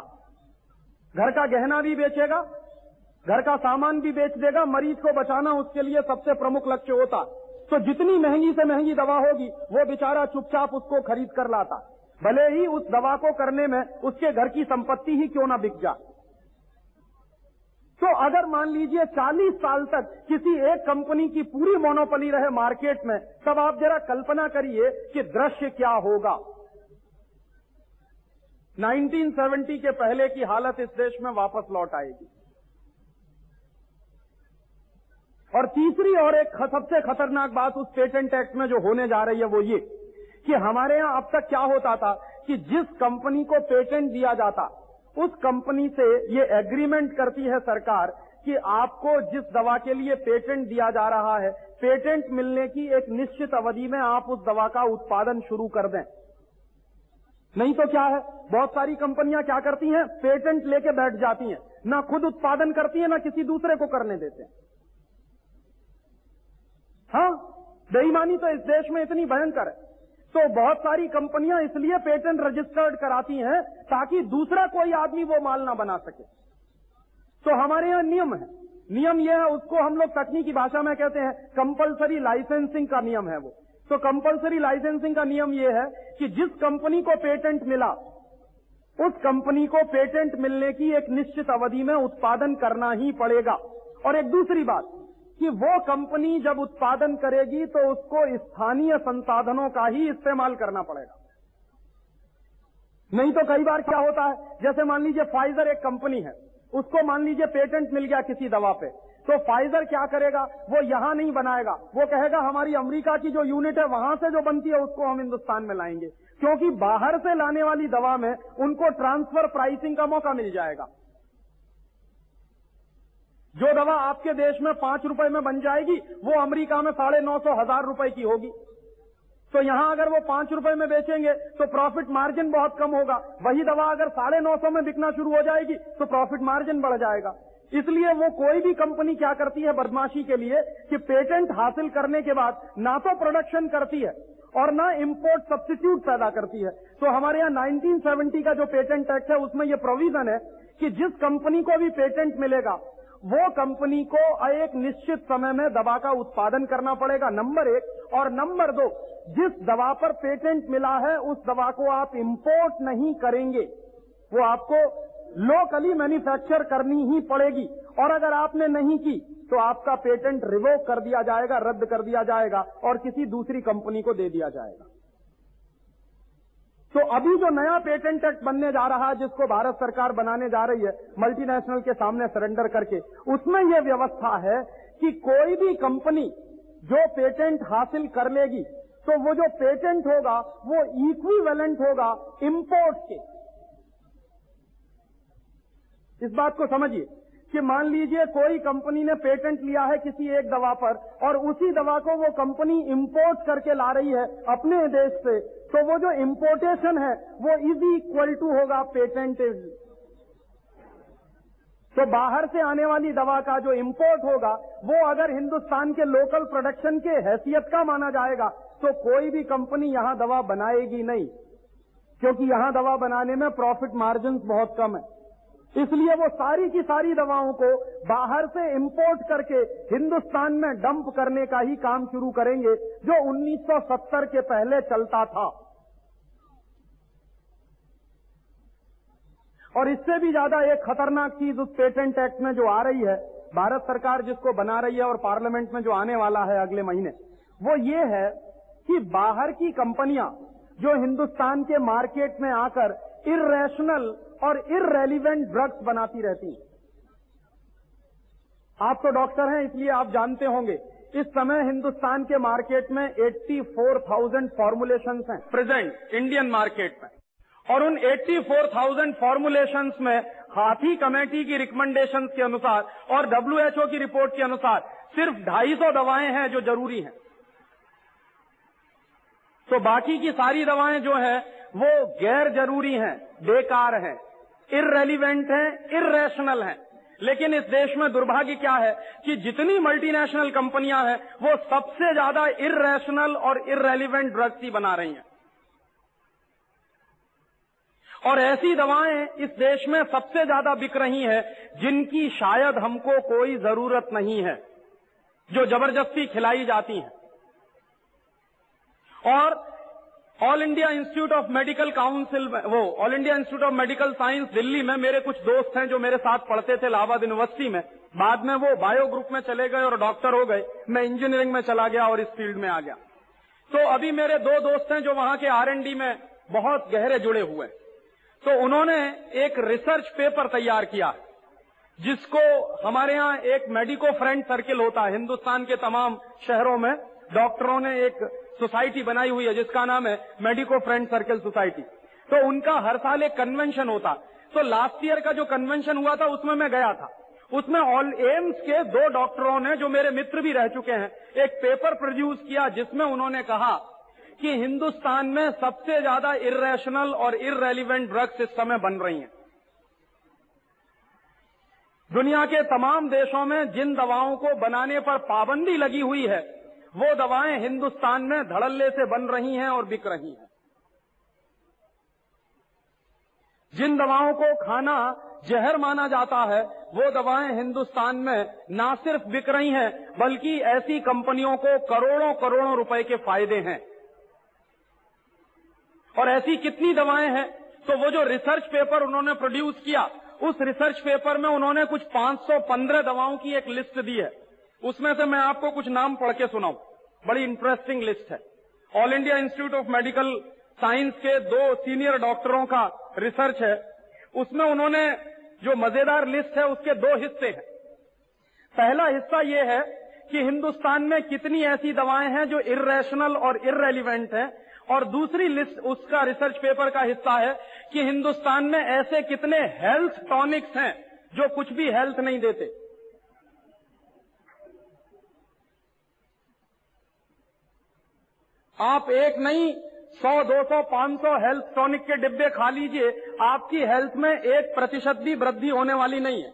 Speaker 1: घर का गहना भी बेचेगा, घर का सामान भी बेच देगा, मरीज़ को बचाना उसके लिए सबसे प्रमुख लक्ष्य होता। तो जितनी महँगी से महँगी दवा होगी, वो बेचारा चुपचाप उसको खरीद कर लाता। भले ही उस दवा को करने में उसके घर की संपत्ति ही क्यों ना बिक जाए तो अगर मान लीजिए 40 साल तक किसी एक कंपनी की पूरी मोनोपली रहे मार्केट में, तब आप जरा कल्पना करिए कि दृश्य क्या होगा। 1970 के पहले की हालत इस देश में वापस लौट आएगी। और तीसरी और एक सबसे खतरनाक बात उस पेटेंट एक्ट में जो होने जा रही है वो ये कि हमारे यहाँ अब तक क्या होता था कि जिस कंपनी को पेटेंट दिया जाता उस कंपनी से ये एग्रीमेंट करती है सरकार कि आपको जिस दवा के लिए पेटेंट दिया जा रहा है पेटेंट मिलने की एक निश्चित अवधि में आप उस दवा का उत्पादन शुरू कर दें। नहीं तो क्या है? बहुत सारी कंपनियाँ क्या करती हैं? पेटेंट लेके बैठ जाती हैं। ना खुद उत्पादन करती हैं, ना किसी दूसरे को करने देते हैं। हाँ? बेईमानी तो इस देश में इतनी भयंकर है। तो बहुत सारी कंपनियाँ इसलिए पेटेंट रजिस्टर्ड कराती हैं ताकि दूसरा कोई आदमी वो माल ना बना सके। तो हमारे यहाँ नियम है। नियम यह है, उसको हम लोग तकनीकी भाषा में कहते हैं कंपलसरी लाइसेंसिंग का नियम है वो। तो कंपलसरी लाइसेंसिंग का नियम यह है कि जिस कंपनी को पेटेंट मिला, उस कंपनी को पेटेंट मिलने की एक निश्चित अवधि में उत्पादन करना ही पड़ेगा। और एक दूसरी बात कि वो कंपनी जब उत्पादन करेगी तो उसको स्थानीय संसाधनों का ही इस्तेमाल करना पड़ेगा। नहीं तो कई बार क्या होता है, जैसे मान लीजिए फाइजर एक कंपनी है, उसको मान लीजिए पेटेंट मिल गया किसी दवा पे तो फाइजर क्या करेगा, वो यहाँ नहीं बनाएगा, वो कहेगा हमारी अमेरिका की जो यूनिट है वहाँ से जो बनती है उसको हम हिंदुस्तान में लाएँगे, क्योंकि बाहर से लाने वाली दवा में उनको ट्रांसफ़र प्राइसिंग का मौका मिल जाएगा। जो दवा आपके देश में पाँच रुपए में बन जाएगी, वो अमेरिका में साढ़े नौ सौ हज़ार रुपए की होगी। तो यहाँ अगर वो पाँच रुपए में बेचेंगे तो प्रॉफिट मार्जिन बहुत कम होगा। वही दवा अगर साढ़े नौ सौ में बिकना शुरू हो जाएगी तो प्रॉफिट मार्जिन बढ़ जाएगा। इसलिए वो कोई भी कंपनी क्या करती है बदमाशी के लिए, कि पेटेंट हासिल करने के बाद ना तो प्रोडक्शन करती है, और ना इंपोर्ट सब्सिट्यूट पैदा करती है। तो हमारे यहाँ 1970 का जो पेटेंट एक्ट है, उसमें ये प्रोविज़न है कि जिस कंपनी को भी पेटेंट मिलेगा वो कंपनी को एक निश्चित समय में दवा का उत्पादन करना पड़ेगा, नंबर एक। और नंबर दो, जिस दवा पर पेटेंट मिला है, उस दवा को आप इंपोर्ट नहीं करेंगे। वो आपको लोकली मैन्युफैक्चर करनी ही पड़ेगी। और अगर आपने नहीं की तो आपका पेटेंट रिवोक कर दिया जाएगा, रद्द कर दिया जाएगा, और किसी दूसरी कंपनी को दे दिया जाएगा। तो अभी जो नया पेटेंट एक्ट बनने जा रहा है, जिसको भारत सरकार बनाने जा रही है मल्टीनेशनल के सामने सरेंडर करके, उसमें यह व्यवस्था है कि कोई भी कंपनी जो पेटेंट हासिल कर लेगी तो वो जो पेटेंट होगा, वो इक्विवेलेंट होगा इंपोर्ट के। इस बात को समझिए कि मान लीजिए कोई कंपनी ने पेटेंट लिया है किसी एक दवा पर, और उसी दवा को वो कंपनी इंपोर्ट करके ला रही है अपने देश से तो वो जो इंपोर्टेशन है, वो इज़ इक्वल टू होगा पेटेंट तो बाहर से आने वाली दवा का जो इंपोर्ट होगा, वो अगर हिंदुस्तान के लोकल प्रोडक्शन के हैसियत का माना जाएगा तो कोई भी कंपनी यहाँ दवा बनाएगी नहीं. क्योंकि यहाँ दवा बनाने में प्रॉफिट मार्जिन बहुत कम है. इसलिए वो सारी की सारी दवाओं को बाहर से इंपोर्ट करके हिंदुस्तान में डंप करने का ही काम शुरू करेंगे, जो 1970 के पहले चलता था. और इससे भी ज़्यादा एक खतरनाक चीज़ उस पेटेंट एक्ट में जो आ रही है भारत सरकार जिसको बना रही है और पार्लियामेंट में जो आने वाला है अगले महीने वो ये है कि बाहर की कंपनियाँ जो हिंदुस्तान के मार्केट में आकर इरेशनल और इरेलीवेंट ड्रग्स बनाती रहती हैं। आप तो डॉक्टर हैं इसलिए आप जानते होंगे इस समय हिंदुस्तान के मार्केट में 84,000 फॉर्मुलेशंस हैं। प्रेजेंट इंडियन मार्केट में। और उन 84,000 फॉर्मुलेशंस में हाथी कमेटी की रिकमेंडेशंस के अनुसार और डब्ल्यूएचओ की रिपोर्ट के अनुसार सिर्फ़ 250 दवाएँ हैं जो ज़रूरी हैं। तो बाकी की सारी दवाएँ जो है वो गैर ज़रूरी हैं बेकार हैं इरेलीवेंट हैं इरेशनल हैं। लेकिन इस देश में दुर्भाग्य क्या है कि जितनी मल्टीनेशनल कंपनियाँ हैं वो सबसे ज़्यादा इरेशनल और इरेलीवेंट ड्रग्स ही बना रही हैं। और ऐसी दवाएँ इस देश में सबसे ज़्यादा बिक रही हैं, जिनकी शायद हमको कोई ज़रूरत नहीं है, जो ज़बरदस्ती खिलाई जाती हैं। और all India institute of medical council में वो all India institute of medical science Delhi में मेरे कुछ दोस्त हैं जो मेरे साथ पढ़ते थे इलाहाबाद यूनिवर्सिटी में। बाद में वो बायो ग्रुप में चले गए और डॉक्टर हो गए। मैं इंजीनियरिंग में चला गया और इस फ़ील्ड में आ गया। तो अभी मेरे दो दोस्त हैं जो वहाँ के आरएनडी में बहुत गहरे जुड़े हुए तो उन्होंने एक रिसर्च पेपर तैयार किया, जिसको हमारे यहाँ एक मेडिको फ्रेंड सर्किल होता है, हिंदुस्तान के तमाम शहरों में डॉक्टरों ने एक सोसाइटी बनाई हुई है, जिसका नाम है मेडिको फ्रेंड सर्किल सोसाइटी तो उनका हर साल एक कन्वेंशन होता। तो लास्ट ईयर का जो कन्वेंशन हुआ था, उसमें मैं गया था। उसमें ऑल एम्स के दो डॉक्टरों ने, जो मेरे मित्र भी रह चुके हैं, एक पेपर प्रोड्यूस किया, जिसमें उन्होंने कहा कि हिंदुस्तान में सबसे ज़्यादा इरेशनल और इरेलीवेंट ड्रग्स इस समय बन रही हैं। दुनिया के तमाम देशों में जिन दवाओं को बनाने पर पाबंदी लगी हुई है, वो दवाएँ हिंदुस्तान में धड़ल्ले से बन रही हैं और बिक रही हैं। जिन दवाओं को खाना जहर माना जाता है, वो दवाएँ हिंदुस्तान में ना सिर्फ़ बिक रही हैं, बल्कि ऐसी कंपनियों को करोड़ों करोड़ों रुपए के फ़ायदे हैं। और ऐसी कितनी दवाएँ हैं तो वो जो रिसर्च पेपर उन्होंने प्रोड्यूस किया, उस रिसर्च पेपर में उन्होंने कुछ 515 दवाओं की एक लिस्ट दी है। उसमें से मैं आपको कुछ नाम पढ़ के सुनाऊ। बड़ी इंटरेस्टिंग लिस्ट है। All India institute of medical science के दो सीनियर डॉक्टरों का रिसर्च है। उसमें उन्होंने जो मज़ेदार लिस्ट है, उसके दो हिस्से हैं। पहला हिस्सा ये है कि हिंदुस्तान में कितनी ऐसी दवाएँ हैं जो इरेशनल और इरेलीवेंट हैं और दूसरी लिस्ट उसका रिसर्च पेपर का हिस्सा है कि हिंदुस्तान में ऐसे कितने हेल्थ टॉनिक्स हैं जो कुछ भी हेल्थ नहीं देते। आप एक नहीं, सौ, दो सौ, पाँच सौ हेल्थ टॉनिक के डिब्बे खा लीजिए, आपकी हेल्थ में एक प्रतिशत भी वृद्धि होने वाली नहीं है।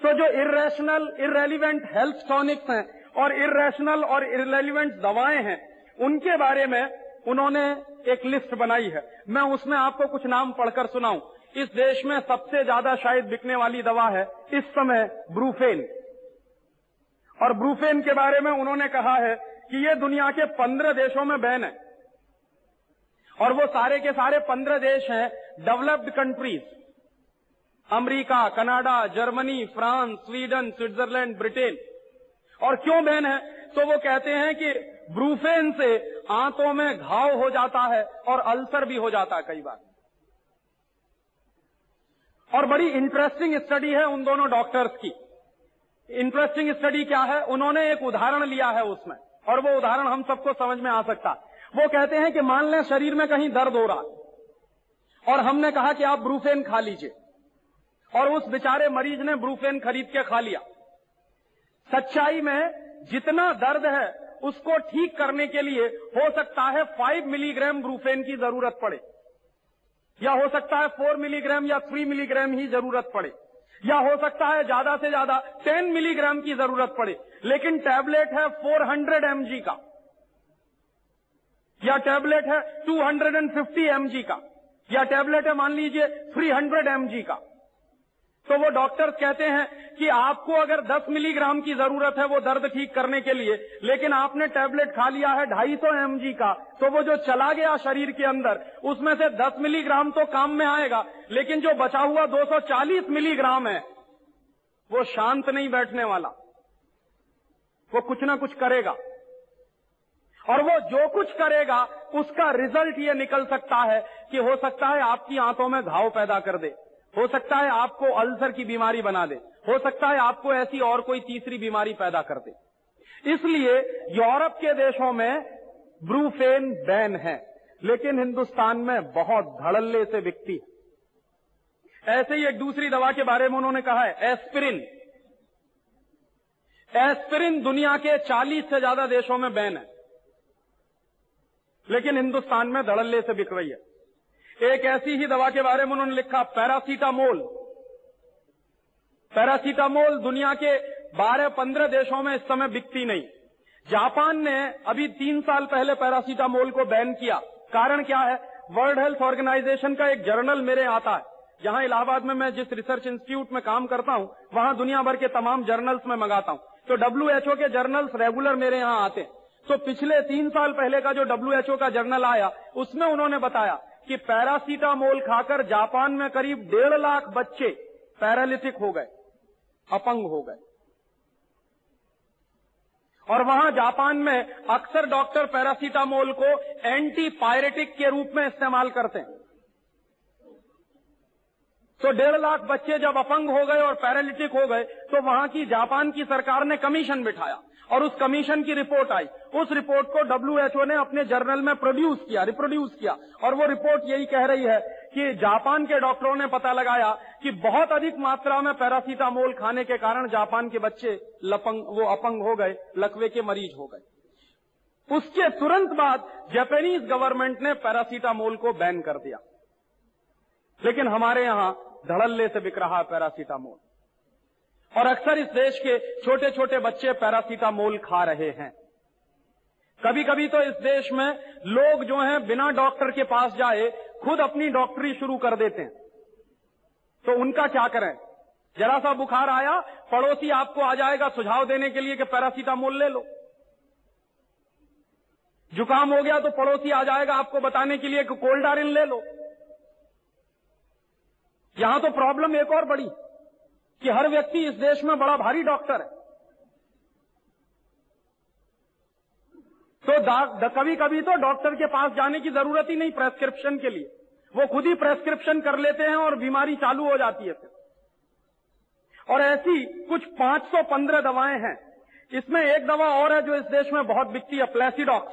Speaker 1: तो जो इरेशनल इरेलीवेंट हेल्थ टॉनिक्स हैं और इरेशनल और इरेलीवेंट दवाएँ हैं, उनके बारे में उन्होंने एक लिस्ट बनाई है। मैं उसमें आपको कुछ नाम पढ़कर सुनाऊं। इस देश में सबसे ज़्यादा शायद बिकने वाली दवा है इस समय ब्रूफेन। और ब्रूफेन के बारे में उन्होंने कहा है कि ये दुनिया के पंद्रह देशों में बैन है। और वो सारे के सारे पंद्रह देश हैं developed countries America, Canada, Germany, France, Sweden, Switzerland, Britain. और क्यों बैन है? तो वो कहते हैं कि ब्रूफेन से आंतों में घाव हो जाता है और अल्सर भी हो जाता है कई बार। और बड़ी इंटरेस्टिंग स्टडी है उन दोनों डॉक्टर्स की। इंटरेस्टिंग स्टडी क्या है? उन्होंने एक उदाहरण लिया है उसमें, और वो उदाहरण हम सबको समझ में आ सकता। वो कहते हैं कि मान लें शरीर में कहीं दर्द हो रहा और हमने कहा कि आप ब्रूफेन खा लीजिए, और उस बेचारे मरीज़ ने ब्रूफेन खरीद के खा लिया। सच्चाई में जितना दर्द है, उसको ठीक करने के लिए हो सकता है फाइव मिलीग्राम ब्रूफेन की ज़रूरत पड़े। या हो सकता है फोर मिलीग्राम या थ्री मिलीग्राम ही ज़रूरत पड़े। या हो सकता है ज़्यादा से ज़्यादा टेन मिलीग्राम की ज़रूरत पड़े। लेकिन टैबलेट है फोर हंड्रेड का। या टैबलेट है two hundred and fifty mg का। या टैबलेट है मान लीजिए थ्री हंड्रेड का। तो वो डॉक्टर कहते हैं कि आपको अगर 10 मिलीग्राम की ज़रूरत है वो दर्द ठीक करने के लिए, लेकिन आपने टैबलेट खा लिया है ढाई 250 एमजी का तो वो जो चला गया शरीर के अंदर, उसमें से 10 मिलीग्राम तो काम में आएगा, लेकिन जो बचा हुआ 240 मिलीग्राम है, वो शांत नहीं बैठने वाला। वो कुछ ना कुछ करेगा। और वो जो कुछ करेगा, उसका रिज़ल्ट ये निकल सकता है कि हो सकता है आपकी आंतों में घाव पैदा कर दे। हो सकता है आपको अल्सर की बीमारी बना दे। हो सकता है आपको ऐसी और कोई तीसरी बीमारी पैदा कर दे। इसलिए यूरोप के देशों में ब्रूफेन बैन है, लेकिन हिंदुस्तान में बहुत धड़ल्ले से बिकती है। ऐसे ही एक दूसरी दवा के बारे में उन्होंने कहा है, एस्पिरिन। एस्पिरिन दुनिया के 40 से ज़्यादा देशों में बैन है, लेकिन हिंदुस्तान में धड़ल्ले से बिक रही है। एक ऐसी ही दवा के बारे में उन्होंने लिखा, पैरासीटामोल। पैरासीटामोल दुनिया के 12-15 देशों में इस समय बिकती नहीं। जापान ने अभी तीन साल पहले पैरासीटामोल को बैन किया। कारण क्या है? वर्ल्ड हेल्थ ऑर्गेनाइजेशन का एक जर्नल मेरे आता है। जहाँ इलाहाबाद में मैं जिस रिसर्च इंस्टीट्यूट में काम करता हूँ, वहाँ दुनिया भर के तमाम जर्नल्स में मंगाता हूँ। तो डब्ल्यूएचओ के जर्नल्स रेगुलर मेरे यहाँ आते हैं। तो पिछले तीन साल पहले का जो डब्ल्यूएचओ का जर्नल आया, उसमें उन्होंने बताया कि पैरासीटामोल खाकर जापान में करीब डेढ़ लाख बच्चे पैरालिथिक हो गए, अपंग हो गए। और वहाँ जापान में अक्सर डॉक्टर पैरासीटामोल को एंटी पायरेटिक के रूप में इस्तेमाल करते हैं। तो डेढ़ लाख बच्चे जब अपंग हो गए और पैरालिटिक हो गए तो वहाँ की जापान की सरकार ने कमीशन बिठाया और उस कमीशन की रिपोर्ट आई। उस रिपोर्ट को डब्ल्यूएचओ ने अपने जर्नल में प्रोड्यूस किया रिप्रोड्यूस किया और वो रिपोर्ट यही कह रही है कि जापान के डॉक्टरों ने पता लगाया कि बहुत अधिक मात्रा में पैरासीटामोल खाने के कारण जापान के बच्चे लपंग, वो अपंग हो गए, लकवे के मरीज़ हो गए। उसके तुरंत बाद जापानीज गवर्नमेंट ने पैरासीटामोल को बैन कर दिया। लेकिन हमारे यहाँ धड़ल्ले से बिक रहा है पैरासीटामोल। और अक्सर इस देश के छोटे छोटे बच्चे पैरासीटामोल खा रहे हैं। कभी कभी तो इस देश में लोग जो हैं, बिना डॉक्टर के पास जाए, खुद अपनी डॉक्टरी शुरू कर देते हैं। तो उनका क्या करें? जरा सा बुखार आया, पड़ोसी आपको आ जाएगा सुझाव देने के लिए कि पैरासीटामोल ले लो। जुकाम हो गया तो पड़ोसी आ जाएगा आपको बताने के लिए कि कोल्डारिन ले लो। यहाँ तो प्रॉब्लम एक और बड़ी, कि हर व्यक्ति इस देश में बड़ा भारी डॉक्टर है। तो कभी कभी तो डॉक्टर के पास जाने की ज़रूरत ही नहीं प्रेस्क्रिप्शन के लिए। वो खुद ही प्रेस्क्रिप्शन कर लेते हैं और बीमारी चालू हो जाती है फिर। और ऐसी कुछ 515 दवाएँ हैं। इसमें एक दवा और है जो इस देश में बहुत बिकती है, प्लेसिडॉक्स।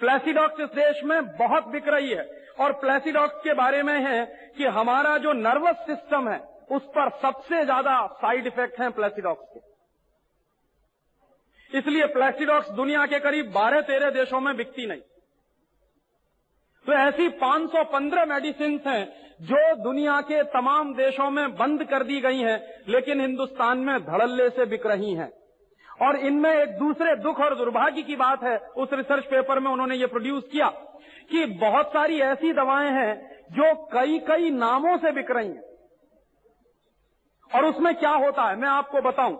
Speaker 1: प्लेसिडॉक्स इस देश में बहुत बिक रही है। और प्लेसिडॉक्स के बारे में है कि हमारा जो नर्वस सिस्टम है, उस पर सबसे ज़्यादा साइड इफ़ेक्ट हैं प्लेसिडॉक्स के। इसलिए प्लेसिडॉक्स दुनिया के करीब 12-13 देशों में बिकती नहीं। तो ऐसी 515 मेडिसिन हैं जो दुनिया के तमाम देशों में बंद कर दी गई हैं, लेकिन हिंदुस्तान में धड़ल्ले से बिक रही हैं। और इनमें एक दूसरे दुख और दुर्भाग्य की बात है। उस रिसर्च पेपर में उन्होंने ये प्रोड्यूस किया कि बहुत सारी ऐसी दवाएँ हैं जो कई कई नामों से बिक रही हैं। और उसमें क्या होता है, मैं आपको बताऊँ।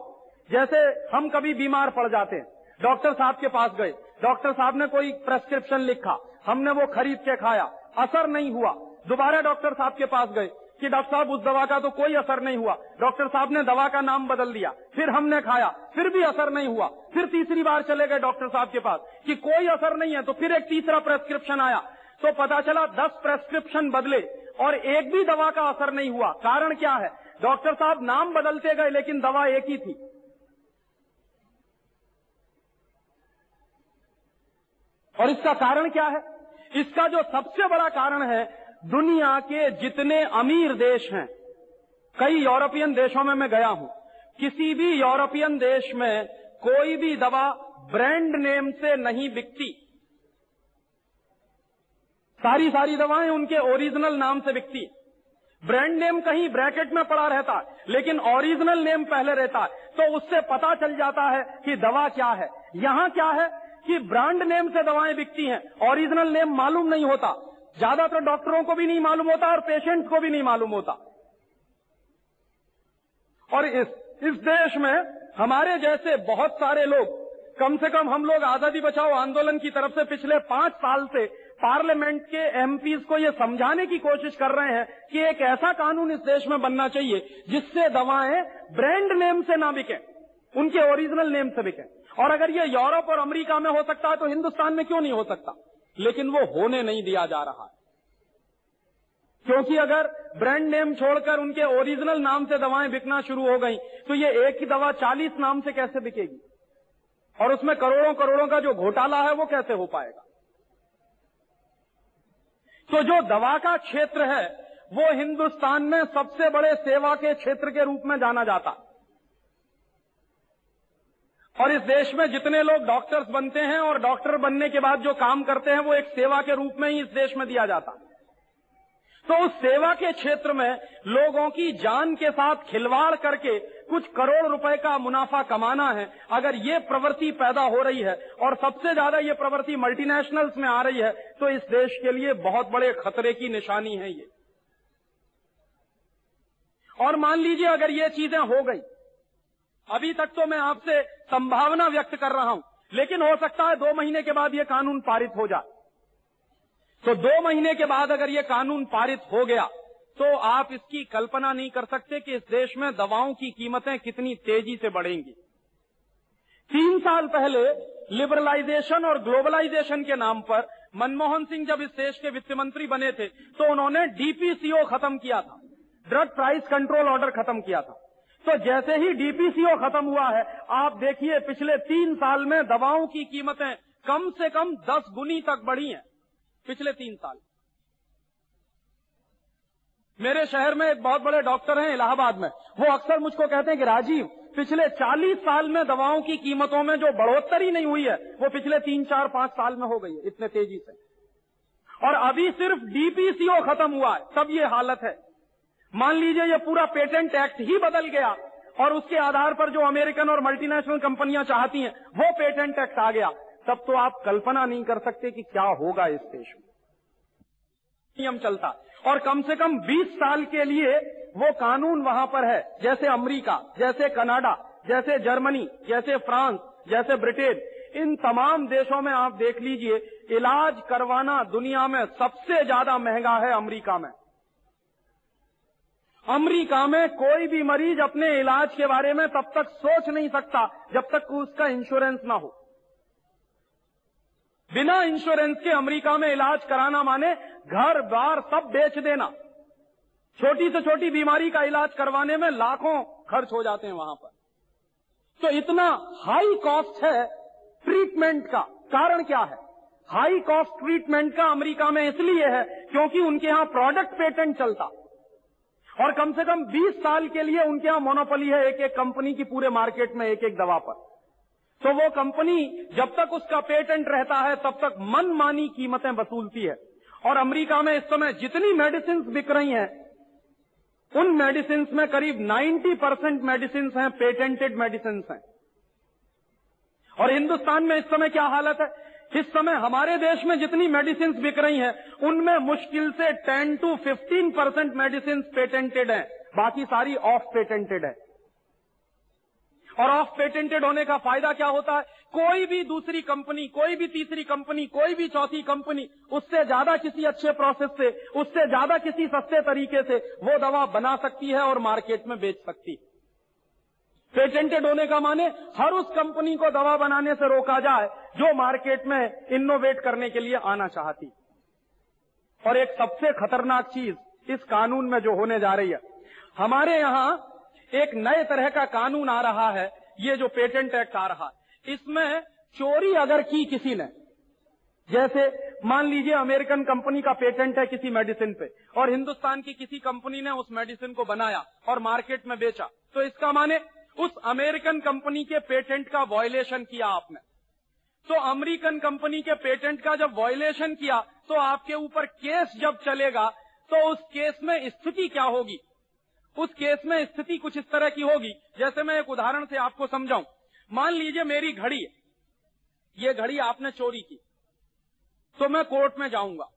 Speaker 1: जैसे हम कभी बीमार पड़ जाते हैं, डॉक्टर साहब के पास गए, डॉक्टर साहब ने कोई प्रेस्क्रिप्शन लिखा, हमने वो खरीद के खाया, असर नहीं हुआ। दोबारा डॉक्टर साहब के पास गए कि डॉक्टर साहब, उस दवा का तो कोई असर नहीं हुआ। डॉक्टर साहब ने दवा का नाम बदल दिया। फिर हमने खाया, फिर भी असर नहीं हुआ। फिर तीसरी बार चले गए डॉक्टर साहब के पास कि कोई असर नहीं है तो फिर एक तीसरा प्रेस्क्रिप्शन आया। तो पता चला, दस प्रेस्क्रिप्शन बदले और एक भी दवा का असर नहीं हुआ। कारण क्या है? डॉक्टर साहब नाम बदलते गए, लेकिन दवा एक ही थी। और इसका कारण क्या है? इसका जो सबसे बड़ा कारण है दुनिया के जितने अमीर देश हैं, कई यूरोपियन देशों में मैं गया हूँ, किसी भी यूरोपियन देश में कोई भी दवा ब्रांड नेम से नहीं बिकती। सारी सारी दवाएँ उनके ओरिजिनल नाम से बिकती ब्रांड नेम कहीं ब्रैकेट में पड़ा रहता है, लेकिन ओरिजिनल नेम पहले रहता है तो उससे पता चल जाता है कि दवा क्या है। यहाँ क्या है कि ब्रांड नेम से दवाएँ बिकती हैं, ओरिजिनल नेम मालूम नहीं होता। ज़्यादातर डॉक्टरों को भी नहीं मालूम होता और पेशेंट को भी नहीं मालूम होता। और इस इस देश में हमारे जैसे बहुत सारे लोग, कम से कम हम लोग आज़ादी बचाओ आंदोलन की तरफ़ से पिछले पाँच साल से पार्लियामेंट के एमपीज को ये समझाने की कोशिश कर रहे हैं कि एक ऐसा कानून इस देश में बनना चाहिए जिससे दवाएँ ब्रांड नेम से ना बिके, उनके ओरिजिनल नेम से बिके। और अगर ये यूरोप और अमेरिका में हो सकता है तो हिंदुस्तान में क्यों नहीं हो सकता? लेकिन वो होने नहीं दिया जा रहा है। क्योंकि अगर ब्रांड नेम छोड़कर उनके ओरिजिनल नाम से दवाएँ बिकना शुरू हो गई तो ये एक ही दवा चालीस नाम से कैसे बिकेगी? और उसमें करोड़ों करोड़ों का जो घोटाला है वो कैसे हो पाएगा? तो जो दवा का क्षेत्र है, वो हिंदुस्तान में सबसे बड़े सेवा के क्षेत्र के रूप में जाना जाता। और इस देश में जितने लोग डॉक्टर्स बनते हैं और डॉक्टर बनने के बाद जो काम करते हैं, वो एक सेवा के रूप में ही इस देश में दिया जाता। तो उस सेवा के क्षेत्र में लोगों की जान के साथ खिलवाड़ करके कुछ करोड़ रुपए का मुनाफा कमाना है। अगर ये प्रवृत्ति पैदा हो रही है और सबसे ज़्यादा ये प्रवृत्ति मल्टीनेशनल्स में आ रही है तो इस देश के लिए बहुत बड़े खतरे की निशानी है ये। और मान लीजिए अगर ये चीज़ें हो गई अभी तक तो मैं आपसे संभावना व्यक्त कर रहा हूँ, लेकिन हो सकता है दो महीने के बाद ये कानून पारित हो जाए। तो दो महीने के बाद अगर ये कानून पारित हो गया तो आप इसकी कल्पना नहीं कर सकते कि इस देश में दवाओं की कीमतें कितनी तेज़ी से बढ़ेंगी। तीन साल पहले लिबरलाइजेशन और ग्लोबलाइजेशन के नाम पर मनमोहन सिंह जब इस देश के वित्त मंत्री बने थे तो उन्होंने डीपीसीओ खत्म किया था ड्रग प्राइस कंट्रोल ऑर्डर खत्म किया था। तो जैसे ही डीपीसीओ खत्म हुआ है, आप देखिए पिछले तीन साल में दवाओं की कीमतें कम से कम दस गुनी तक बढ़ी हैं, पिछले तीन साल। मेरे शहर में एक बहुत बड़े डॉक्टर हैं इलाहाबाद में। वो अक्सर मुझको कहते हैं कि राजीव, पिछले 40 साल में दवाओं की कीमतों में जो बढ़ोतरी नहीं हुई है, वो पिछले तीन, चार, पाँच साल में हो गई है, इतने तेज़ी से। और अभी सिर्फ़ डीपीसीओ खत्म हुआ है, तब ये हालत है। मान लीजिए ये पूरा पेटेंट एक्ट ही बदल गया और उसके आधार पर जो अमेरिकन और मल्टीनेशनल कंपनियाँ चाहती हैं, वो पेटेंट एक्ट आ गया। तब तो आप कल्पना नहीं कर सकते कि क्या होगा इस देश में। नियम चलता। और कम से कम 20 साल के लिए वो कानून वहाँ पर है, जैसे अमेरिका, जैसे कनाडा, जैसे जर्मनी, जैसे फ्रांस, जैसे ब्रिटेन। इन तमाम देशों में आप देख लीजिए, इलाज करवाना दुनिया में सबसे ज़्यादा महँगा है अमेरिका में। अमेरिका में कोई भी मरीज़ अपने इलाज के बारे में तब तक सोच नहीं सकता जब तक उसका इंश्योरेंस ना हो। बिना इंश्योरेंस के अमेरिका में इलाज कराना माने घर बार सब बेच देना। छोटी से छोटी बीमारी का इलाज करवाने में लाखों खर्च हो जाते हैं वहाँ पर। तो इतना हाई कॉस्ट है ट्रीटमेंट का। कारण क्या है? हाई कॉस्ट ट्रीटमेंट का अमेरिका में इसलिए है क्योंकि उनके यहाँ प्रोडक्ट पेटेंट चलता। और कम से कम 20 साल के लिए उनके यहाँ मोनोपोली है एक एक कंपनी की पूरे मार्केट में एक एक दवा पर। तो वो कंपनी जब तक उसका पेटेंट रहता है, तब तक मनमानी कीमतें वसूलती है। और अमेरिका में इस समय जितनी मेडिसिन बिक रही हैं, उन मेडिसिन में करीब 90 परसेंट मेडिसिन हैं पेटेंटेड मेडिसिन हैं। और हिंदुस्तान में इस समय क्या हालत है? इस समय हमारे देश में जितनी मेडिसिन बिक रही हैं, उनमें मुश्किल से 10 टू 15 परसेंट मेडिसिन पेटेंटेड हैं। बाकी सारी ऑफ़ पेटेंटेड है। और ऑफ़ पेटेंटेड होने का फ़ायदा क्या होता है? कोई भी दूसरी कंपनी कोई भी तीसरी कंपनी कोई भी चौथी कंपनी उससे ज़्यादा किसी अच्छे प्रोसेस से, उससे ज़्यादा किसी सस्ते तरीके से वो दवा बना सकती है और मार्केट में बेच सकती है। पेटेंटेड होने का माने हर उस कंपनी को दवा बनाने से रोका जाए, जो मार्केट में इनोवेट करने के लिए आना चाहती। और एक सबसे खतरनाक चीज़ इस कानून में जो होने जा रही है, हमारे यहाँ एक नए तरह का कानून आ रहा है, ये जो पेटेंट एक्ट आ रहा है। इसमें चोरी अगर की किसी ने, जैसे मान लीजिए अमेरिकन कंपनी का पेटेंट है किसी मेडिसिन पे, और हिंदुस्तान की किसी कंपनी ने उस मेडिसिन को बनाया और मार्केट में बेचा तो इसका माने उस अमेरिकन कंपनी के पेटेंट का वॉयलेशन किया आपने। तो अमेरिकन कंपनी के पेटेंट का जब वॉयलेशन किया तो आपके ऊपर केस जब चलेगा तो उस केस में स्थिति क्या होगी? उस केस में स्थिति कुछ इस तरह की होगी, जैसे मैं एक उदाहरण से आपको समझाऊं। मान लीजिए मेरी घड़ी है। ये घड़ी आपने चोरी की। तो मैं कोर्ट में जाऊँगा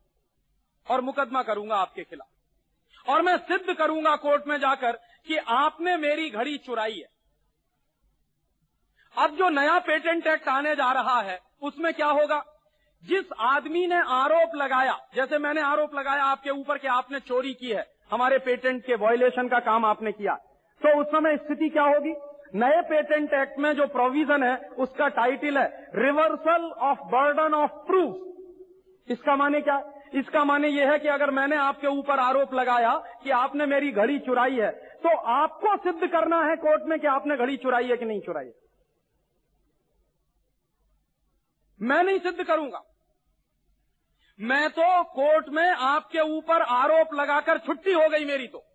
Speaker 1: और मुकदमा करूँगा आपके खिलाफ। और मैं सिद्ध करूँगा कोर्ट में जाकर कि आपने मेरी घड़ी चुराई है। अब जो नया पेटेंट एक्ट आने जा रहा है, उसमें क्या होगा? जिस आदमी ने आरोप लगाया, जैसे मैंने आरोप लगाया आपके ऊपर कि आपने चोरी की है, हमारे पेटेंट के वॉयलेशन का काम आपने किया तो उस समय स्थिति क्या होगी? नए पेटेंट एक्ट में जो प्रोविज़न है, उसका टाइटल है reversal of burden of proof इसका माने क्या? इसका माने यह है कि अगर मैंने आपके ऊपर आरोप लगाया कि आपने मेरी घड़ी चुराई है तो आपको सिद्ध करना है कोर्ट में कि आपने घड़ी चुराई है कि नहीं चुराई है। मैं नहीं सिद्ध करूँगा। मैं तो कोर्ट में आपके ऊपर आरोप लगाकर छुट्टी हो गई मेरी तो।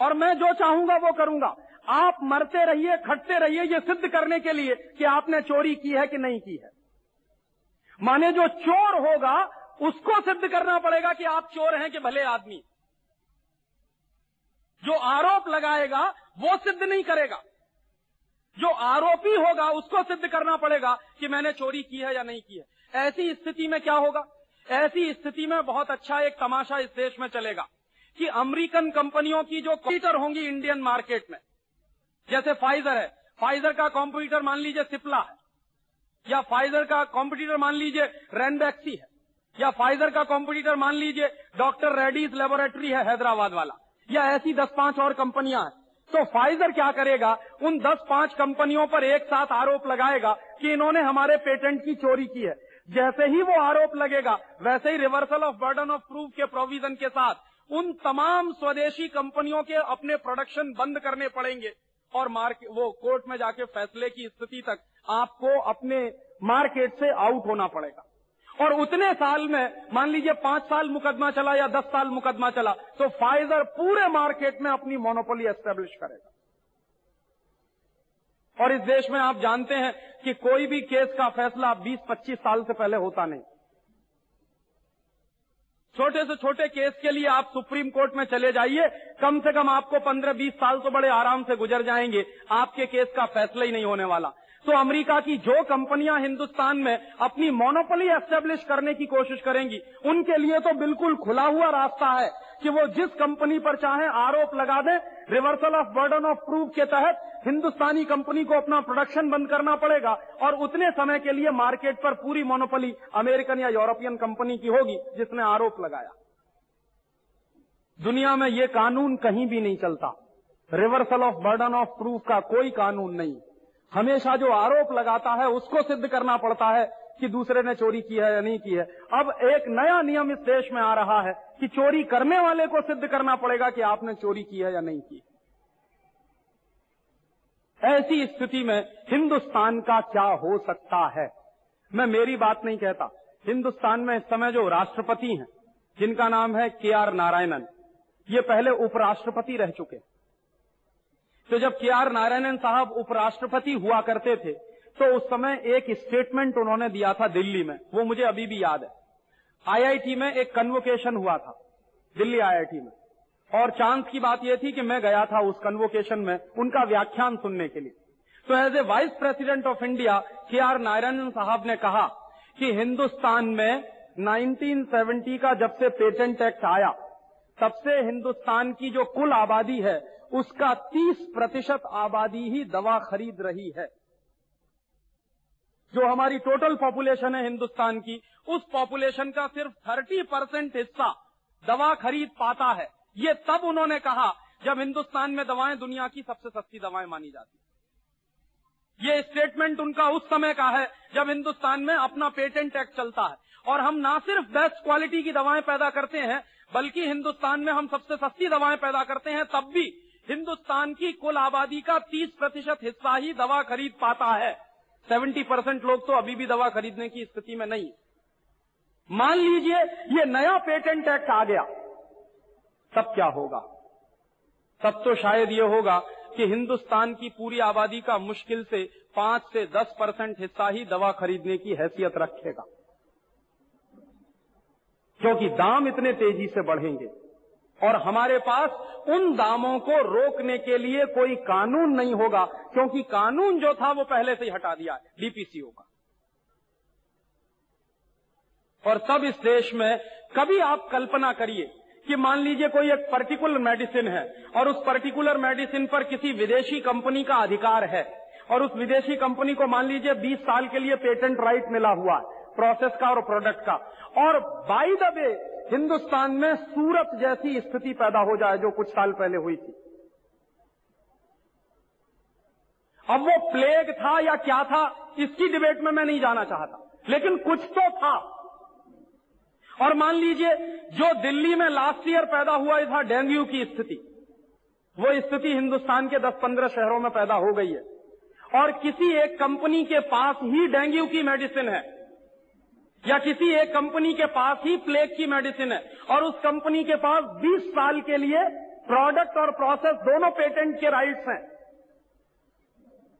Speaker 1: और मैं जो चाहूँगा वो करूँगा। आप मरते रहिए, खटते रहिए ये सिद्ध करने के लिए कि आपने चोरी की है कि नहीं की है। माने जो चोर होगा, उसको सिद्ध करना पड़ेगा कि आप चोर हैं कि भले आदमी। जो आरोप लगाएगा, वो सिद्ध नहीं करेगा। जो आरोपी होगा उसको सिद्ध करना पड़ेगा कि मैंने चोरी की है या नहीं की है। ऐसी स्थिति में क्या होगा? ऐसी स्थिति में बहुत अच्छा एक तमाशा इस देश में चलेगा कि अमेरिकन कंपनियों की जो कंप्यूटर होंगी इंडियन मार्केट में, जैसे फाइजर है फाइजर का कॉम्प्यूटर मान लीजिए सिप्ला है, या फाइजर का कॉम्पिटिटर मान लीजिए रेनबैक्सी है, या फाइजर का कॉम्पिटिटर मान लीजिए डॉक्टर रेड्डीज लेबोरेटरी है हैदराबाद वाला, या ऐसी दस पाँच और कंपनियाँ हैं। तो फाइजर क्या करेगा? उन दस पाँच कंपनियों पर एक साथ आरोप लगाएगा कि इन्होंने हमारे पेटेंट की चोरी की है। जैसे ही वो आरोप लगेगा, वैसे ही reversal of burden of proof के प्रोविज़न के साथ उन तमाम स्वदेशी कंपनियों के अपने प्रोडक्शन बंद करने पड़ेंगे। और मार्केट वो कोर्ट में जाके फैसले की स्थिति तक आपको अपने मार्केट से आउट होना पड़ेगा। और उतने साल में, मान लीजिए पाँच साल मुकदमा चला या दस साल मुकदमा चला तो फाइजर पूरे मार्केट में अपनी मोनोपोली एस्टेब्लिश करेगा। और इस देश में आप जानते हैं कि कोई भी केस का फैसला 20-25 साल से पहले होता नहीं। छोटे से छोटे केस के लिए आप सुप्रीम कोर्ट में चले जाइए, कम से कम आपको 15-20 साल तो बड़े आराम से गुजर जाएँगे, आपके केस का फैसला ही नहीं होने वाला। तो अमेरिका की जो कंपनियाँ हिंदुस्तान में अपनी मोनोपोली एस्टेब्लिश करने की कोशिश करेंगी, उनके लिए तो बिल्कुल खुला हुआ रास्ता है कि वो जिस कंपनी पर चाहे आरोप लगा दें। Reversal of burden of proof के तहत हिंदुस्तानी कंपनी को अपना प्रोडक्शन बंद करना पड़ेगा और उतने समय के लिए मार्केट पर पूरी मोनोपोली अमेरिकन या यूरोपियन कंपनी की होगी, जिसने आरोप लगाया। दुनिया में ये कानून कहीं भी नहीं चलता। Reversal of burden of proof का कोई कानून नहीं। हमेशा जो आरोप लगाता है, उसको सिद्ध करना पड़ता है कि दूसरे ने चोरी की है या नहीं की है। अब एक नया नियम इस देश में आ रहा है कि चोरी करने वाले को सिद्ध करना पड़ेगा कि आपने चोरी की है या नहीं की। ऐसी स्थिति में हिंदुस्तान का क्या हो सकता है? मैं मेरी बात नहीं कहता। हिंदुस्तान में इस समय जो राष्ट्रपति हैं, जिनका नाम है के आर नारायणन, ये पहले उपराष्ट्रपति रह चुके तो जब के आर नारायणन साहब उपराष्ट्रपति हुआ करते थे तो उस समय एक स्टेटमेंट उन्होंने दिया था दिल्ली में। वो मुझे अभी भी याद है। आईआईटी में एक कन्वोकेशन हुआ था, दिल्ली आईआईटी में। और चांस की बात यह थी कि मैं गया था उस कन्वोकेशन में उनका व्याख्यान सुनने के लिए। तो as a vice president of India K R Narayanan साहब ने कहा कि हिंदुस्तान में 1970 का जब से पेटेंट एक्ट आया, तब से हिंदुस्तान की जो कुल आबादी है उसका 30 प्रतिशत आबादी ही दवा खरीद रही है। जो हमारी टोटल पॉपुलेशन है हिंदुस्तान की, उस पॉपुलेशन का सिर्फ़ 30 परसेंट हिस्सा दवा खरीद पाता है। ये तब उन्होंने कहा जब हिंदुस्तान में दवाएँ दुनिया की सबसे सस्ती दवाएँ मानी जाती ये स्टेटमेंट उनका उस समय का है जब हिंदुस्तान में अपना पेटेंट एक्ट चलता है। और हम ना सिर्फ़ बेस्ट क्वालिटी की दवाएँ पैदा करते हैं, बल्कि हिंदुस्तान में हम सबसे सस्ती दवाएँ पैदा करते हैं, तब भी हिंदुस्तान की कुल आबादी का 30 प्रतिशत हिस्सा ही दवा खरीद पाता है। 70 परसेंट लोग तो अभी भी दवा खरीदने की स्थिति में नहीं। मान लीजिए, ये नया पेटेंट एक्ट आ गया। तब क्या होगा? तब तो शायद ये होगा कि हिंदुस्तान की पूरी आबादी का मुश्किल से पाँच से दस परसेंट हिस्सा ही दवा खरीदने की हैसियत रखेगा। क्योंकि दाम इतने तेज़ी से बढ़ेंगे। और हमारे पास उन दामों को रोकने के लिए कोई कानून नहीं होगा, क्योंकि कानून जो था वो पहले से ही हटा दिया है डीपीसीओ का और तब इस देश में कभी आप कल्पना करिए कि मान लीजिए कोई एक पर्टिकुलर मेडिसिन है, और उस पर्टिकुलर मेडिसिन पर किसी विदेशी कंपनी का अधिकार है, और उस विदेशी कंपनी को मान लीजिए 20 साल के लिए पेटेंट राइट मिला हुआ है प्रोसेस का और प्रोडक्ट का। और बाई द वे हिंदुस्तान में सूरत जैसी स्थिति पैदा हो जाए जो कुछ साल पहले हुई थी। अब वो प्लेग था या क्या था, इसकी डिबेट में मैं नहीं जाना चाहता। लेकिन कुछ तो था। और मान लीजिए, जो दिल्ली में लास्ट ईयर पैदा हुआ था डेंगू की स्थिति। वो स्थिति हिंदुस्तान के 10-15 शहरों में पैदा हो गई है। और किसी एक कंपनी के पास ही डेंगू की मेडिसिन है। या किसी एक कंपनी के पास ही प्लेग की मेडिसिन है और उस कंपनी के पास 20 साल के लिए प्रोडक्ट और प्रोसेस दोनों पेटेंट के राइट्स हैं।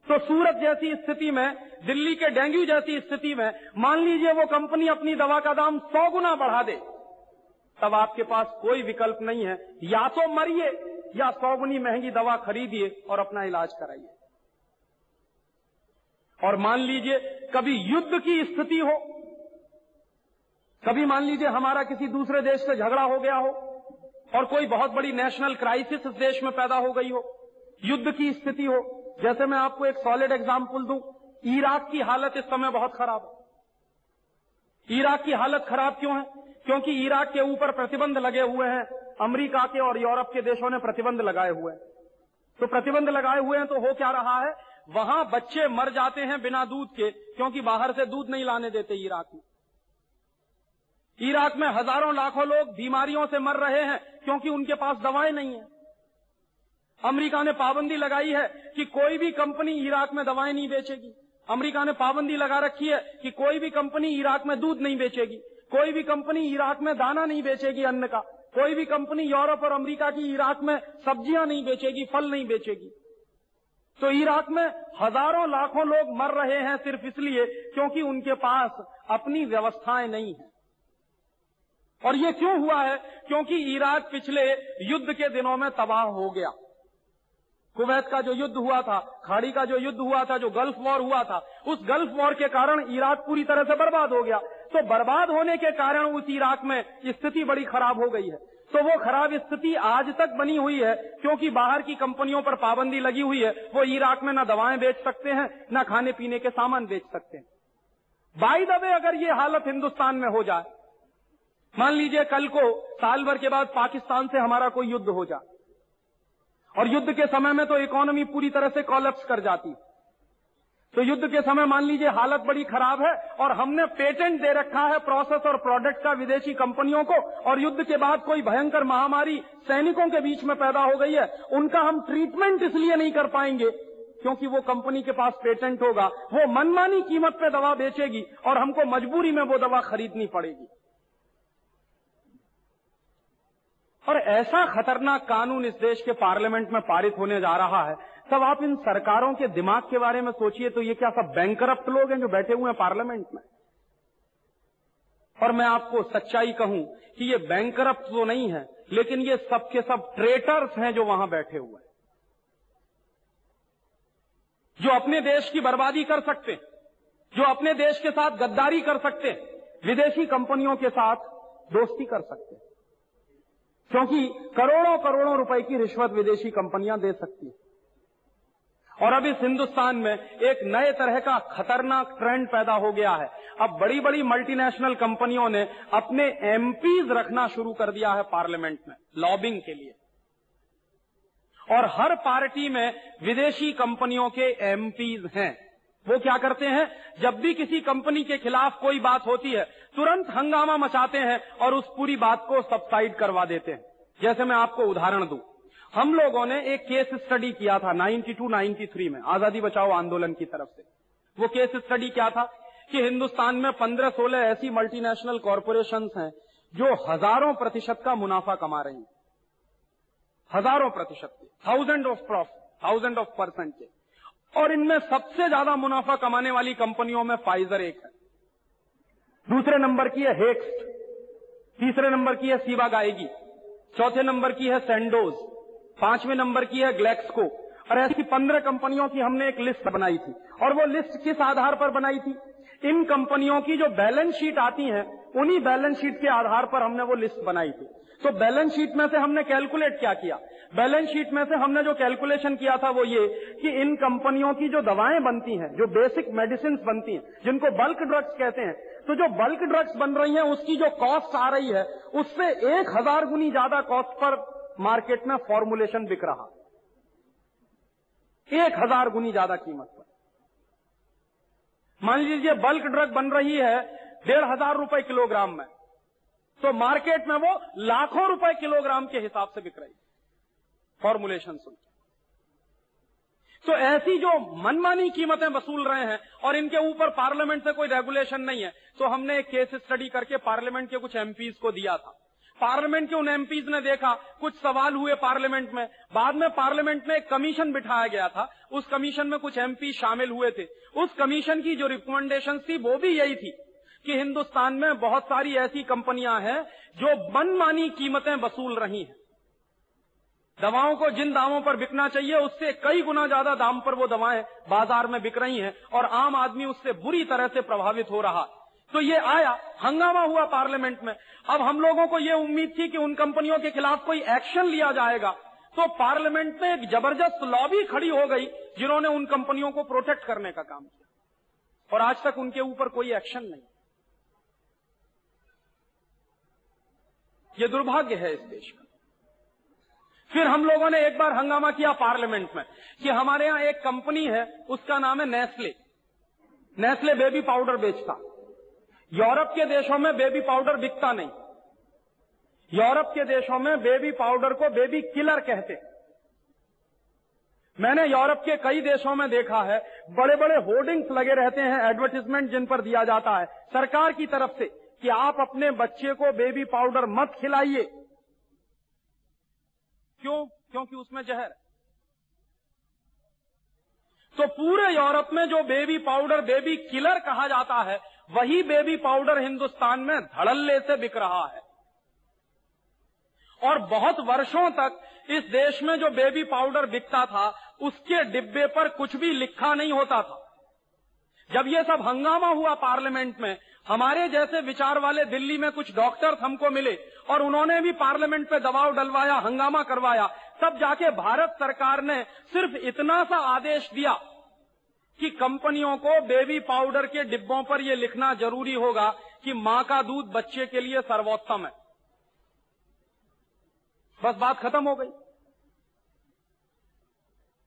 Speaker 1: तो सूरत जैसी स्थिति में, दिल्ली के डेंगू जैसी स्थिति में, मान लीजिए वो कंपनी अपनी दवा का दाम सौ गुना बढ़ा दे, तब आपके पास कोई विकल्प नहीं है। या तो मरिए, या सौ गुनी महँगी दवा खरीदिए और अपना इलाज कराइए। और मान लीजिए कभी युद्ध की स्थिति हो कभी मान लीजिए हमारा किसी दूसरे देश से झगड़ा हो गया हो और कोई बहुत बड़ी नेशनल क्राइसिस इस देश में पैदा हो गई हो, युद्ध की स्थिति हो, जैसे मैं आपको एक सॉलिड एग्ज़ाम्पल दूँ, इराक की हालत इस समय बहुत खराब है। इराक की हालत खराब क्यों है? क्योंकि इराक के ऊपर प्रतिबंध लगे हुए हैं, अमेरिका के और यूरोप के देशों ने प्रतिबंध लगाए हुए हैं। तो प्रतिबंध लगाए हुए हैं तो हो क्या रहा है? वहाँ बच्चे मर जाते हैं बिना दूध के, क्योंकि बाहर से दूध नहीं लाने देते इराक में। इराक में हज़ारों लाखों लोग बीमारियों से मर रहे हैं क्योंकि उनके पास दवाएँ नहीं है। अमेरिका ने पाबंदी लगाई है कि कोई भी कंपनी इराक में दवाएँ नहीं बेचेगी। अमेरिका ने पाबंदी लगा रखी है कि कोई भी कंपनी इराक में दूध नहीं बेचेगी। कोई भी कंपनी इराक में दाना नहीं बेचेगी अन्न का। कोई भी कंपनी यूरोप और अमेरिका की इराक में सब्ज़ियाँ नहीं बेचेगी, फल नहीं बेचेगी। तो इराक में हज़ारों लाखों लोग मर रहे हैं सिर्फ़ इसलिए क्योंकि उनके पास अपनी व्यवस्थाएँ नहीं है। और ये क्यों हुआ है? क्योंकि इराक पिछले युद्ध के दिनों में तबाह हो गया। कुवैत का जो युद्ध हुआ था, खाड़ी का जो युद्ध हुआ था, जो गल्फ वॉर हुआ था, उस गल्फ वॉर के कारण इराक पूरी तरह से बर्बाद हो गया। तो बर्बाद होने के कारण उस इराक में स्थिति बड़ी खराब हो गई है। तो वो खराब स्थिति आज तक बनी हुई है, क्योंकि बाहर की कंपनियों पर पाबंदी लगी हुई है। वो इराक में न दवाएँ बेच सकते हैं, न खाने पीने के सामान बेच सकते हैं। बाई दबे अगर ये हालत हिंदुस्तान में हो जाए मान लीजिए कल को साल भर के बाद पाकिस्तान से हमारा कोई युद्ध हो जाए। और युद्ध के समय में तो इकोनॉमी पूरी तरह से कॉलेप्स कर जाती। तो युद्ध के समय मान लीजिए हालत बड़ी खराब है और हमने पेटेंट दे रखा है प्रोसेस और प्रोडक्ट का विदेशी कंपनियों को और युद्ध के बाद कोई भयंकर महामारी सैनिकों के बीच में पैदा हो गई है, उनका हम ट्रीटमेंट इसलिए नहीं कर पाएँगे क्योंकि वो कंपनी के पास पेटेंट होगा, वो मनमानी कीमत पे दवा बेचेगी और हमको मजबूरी में वो दवा खरीदनी पड़ेगी। और ऐसा खतरनाक कानून इस देश के पार्लियामेंट में पारित होने जा रहा है, तब आप इन सरकारों के दिमाग के बारे में सोचिए तो ये क्या सब बैंकरप्ट लोग हैं जो बैठे हुए हैं पार्लियामेंट में? और मैं आपको सच्चाई कहूँ कि ये बैंकरप्ट तो नहीं है, लेकिन ये सबके सब ट्रेटर्स हैं जो वहाँ बैठे हुए हैं। जो अपने देश की बर्बादी कर सकते जो अपने देश के साथ गद्दारी कर सकते विदेशी कंपनियों के साथ दोस्ती कर सकते हैं। क्योंकि करोड़ों करोड़ों रुपए की रिश्वत विदेशी कंपनियाँ दे सकती हैं। और अब इस हिंदुस्तान में एक नए तरह का खतरनाक ट्रेंड पैदा हो गया है। अब बड़ी बड़ी मल्टीनेशनल कंपनियों ने अपने एमपीज रखना शुरू कर दिया है पार्लियामेंट में लॉबिंग के लिए। और हर पार्टी में विदेशी कंपनियों के एमपीज हैं। वो क्या करते हैं? जब भी किसी कंपनी के खिलाफ कोई बात होती है, तुरंत हंगामा मचाते हैं और उस पूरी बात को सबसाइड करवा देते हैं। जैसे मैं आपको उदाहरण दूँ। हम लोगों ने एक केस स्टडी किया था 92 93 में, आज़ादी बचाओ आंदोलन की तरफ़ से। वो केस स्टडी क्या था? कि हिंदुस्तान में पंद्रह सोलह ऐसी मल्टीनेशनल कॉरपोरेशन हैं जो हज़ारों प्रतिशत का मुनाफा कमा रही हैं। हज़ारों प्रतिशत के thousand of profit thousand of percent के। और इनमें सबसे ज़्यादा मुनाफा कमाने वाली कंपनियों में फाइजर एक है। दूसरे नंबर की है हेक्स्ट तीसरे नंबर की है सीवा गायगी चौथे नंबर की है सेंडोज पाँचवें नंबर की है ग्लेक्सको और ऐसी पंद्रह कंपनियों की हमने एक लिस्ट बनाई थी। और वो लिस्ट किस आधार पर बनाई थी? इन कंपनियों की जो बैलेंस शीट आती है, उन्हीं बैलेंस शीट के आधार पर हमने वो लिस्ट बनाई थी। तो बैलेंस शीट में से हमने कैलकुलेट क्या किया? बैलेंस शीट में से हमने जो कैलकुलेशन किया था वो ये कि इन कंपनियों की जो दवाएँ बनती हैं, जो बेसिक मेडिसिन बनती हैं, जिनको बल्क ड्रग्स कहते हैं तो जो बल्क ड्रग्स बन रही हैं, उसकी जो कॉस्ट आ रही है, उससे एक हज़ार गुनी ज़्यादा कॉस्ट पर मार्केट में फॉर्मुलेशन बिक रहा। एक हज़ार गुनी ज़्यादा कीमत पर। मान लीजिए बल्क ड्रग बन रही है डेढ़ हज़ार रुपए किलोग्राम में तो मार्केट में वो लाखों रुपए किलोग्राम के हिसाब से बिक रही है। फॉर्मुलेशन सुन तो ऐसी जो मनमानी कीमतें वसूल रहे हैं और इनके ऊपर पार्लियामेंट से कोई रेगुलेशन नहीं है तो हमने एक केस स्टडी करके पार्लियामेंट के कुछ एमपीज को दिया था। पार्लियामेंट के उन एमपीज ने देखा, कुछ सवाल हुए पार्लियामेंट में। बाद में पार्लियामेंट में एक कमीशन बिठाया गया था। उस कमीशन में कुछ एमपी शामिल हुए थे। उस कमीशन की जो रिकमेंडेशन थी, वो भी यही थी कि हिंदुस्तान में बहुत सारी ऐसी कंपनियाँ हैं जो मनमानी कीमतें वसूल रही हैं। दवाओं को जिन दामों पर बिकना चाहिए, उससे कई गुना ज़्यादा दाम पर वो दवाएँ बाज़ार में बिक रही हैं और आम आदमी उससे बुरी तरह से प्रभावित हो रहा। तो ये आया, हंगामा हुआ पार्लियामेंट में। अब हम लोगों को ये उम्मीद थी कि उन कंपनियों के खिलाफ कोई एक्शन लिया जाएगा। तो पार्लियामेंट में एक ज़बरदस्त लॉबी खड़ी हो गई, जिन्होंने उन कंपनियों को प्रोटेक्ट करने का काम किया। और आज तक उनके ऊपर कोई एक्शन नहीं। ये दुर्भाग्य है इस देश का। फिर हम लोगों ने एक बार हंगामा किया पार्लियामेंट में कि हमारे यहाँ एक कंपनी है, उसका नाम है नेस्ले। नेस्ले बेबी पाउडर बेचता। यूरोप के देशों में बेबी पाउडर बिकता नहीं। यूरोप के देशों में बेबी पाउडर को बेबी किलर कहते मैंने यूरोप के कई देशों में देखा है बड़े बड़े होर्डिंग्स लगे रहते हैं एडवर्टीजमेंट जिन पर दिया जाता है। सरकार की तरफ़ से कि आप अपने बच्चे को बेबी पाउडर मत खिलाइए। क्यों? क्योंकि उसमें जहर तो पूरे यूरोप में जो बेबी पाउडर बेबी किलर कहा जाता है, वही बेबी पाउडर हिंदुस्तान में धड़ल्ले से बिक रहा है। और बहुत वर्षों तक इस देश में जो बेबी पाउडर बिकता था, उसके डिब्बे पर कुछ भी लिखा नहीं होता था। जब ये सब हंगामा हुआ पार्लियामेंट में, हमारे जैसे विचार वाले दिल्ली में कुछ डॉक्टर्स हमको मिले और उन्होंने भी पार्लियामेंट पे दबाव डलवाया, हंगामा करवाया। तब जाके भारत सरकार ने सिर्फ़ इतना सा आदेश दिया कि कंपनियों को बेबी पाउडर के डिब्बों पर यह लिखना ज़रूरी होगा कि माँ का दूध बच्चे के लिए सर्वोत्तम है। बस बात खत्म हो गई।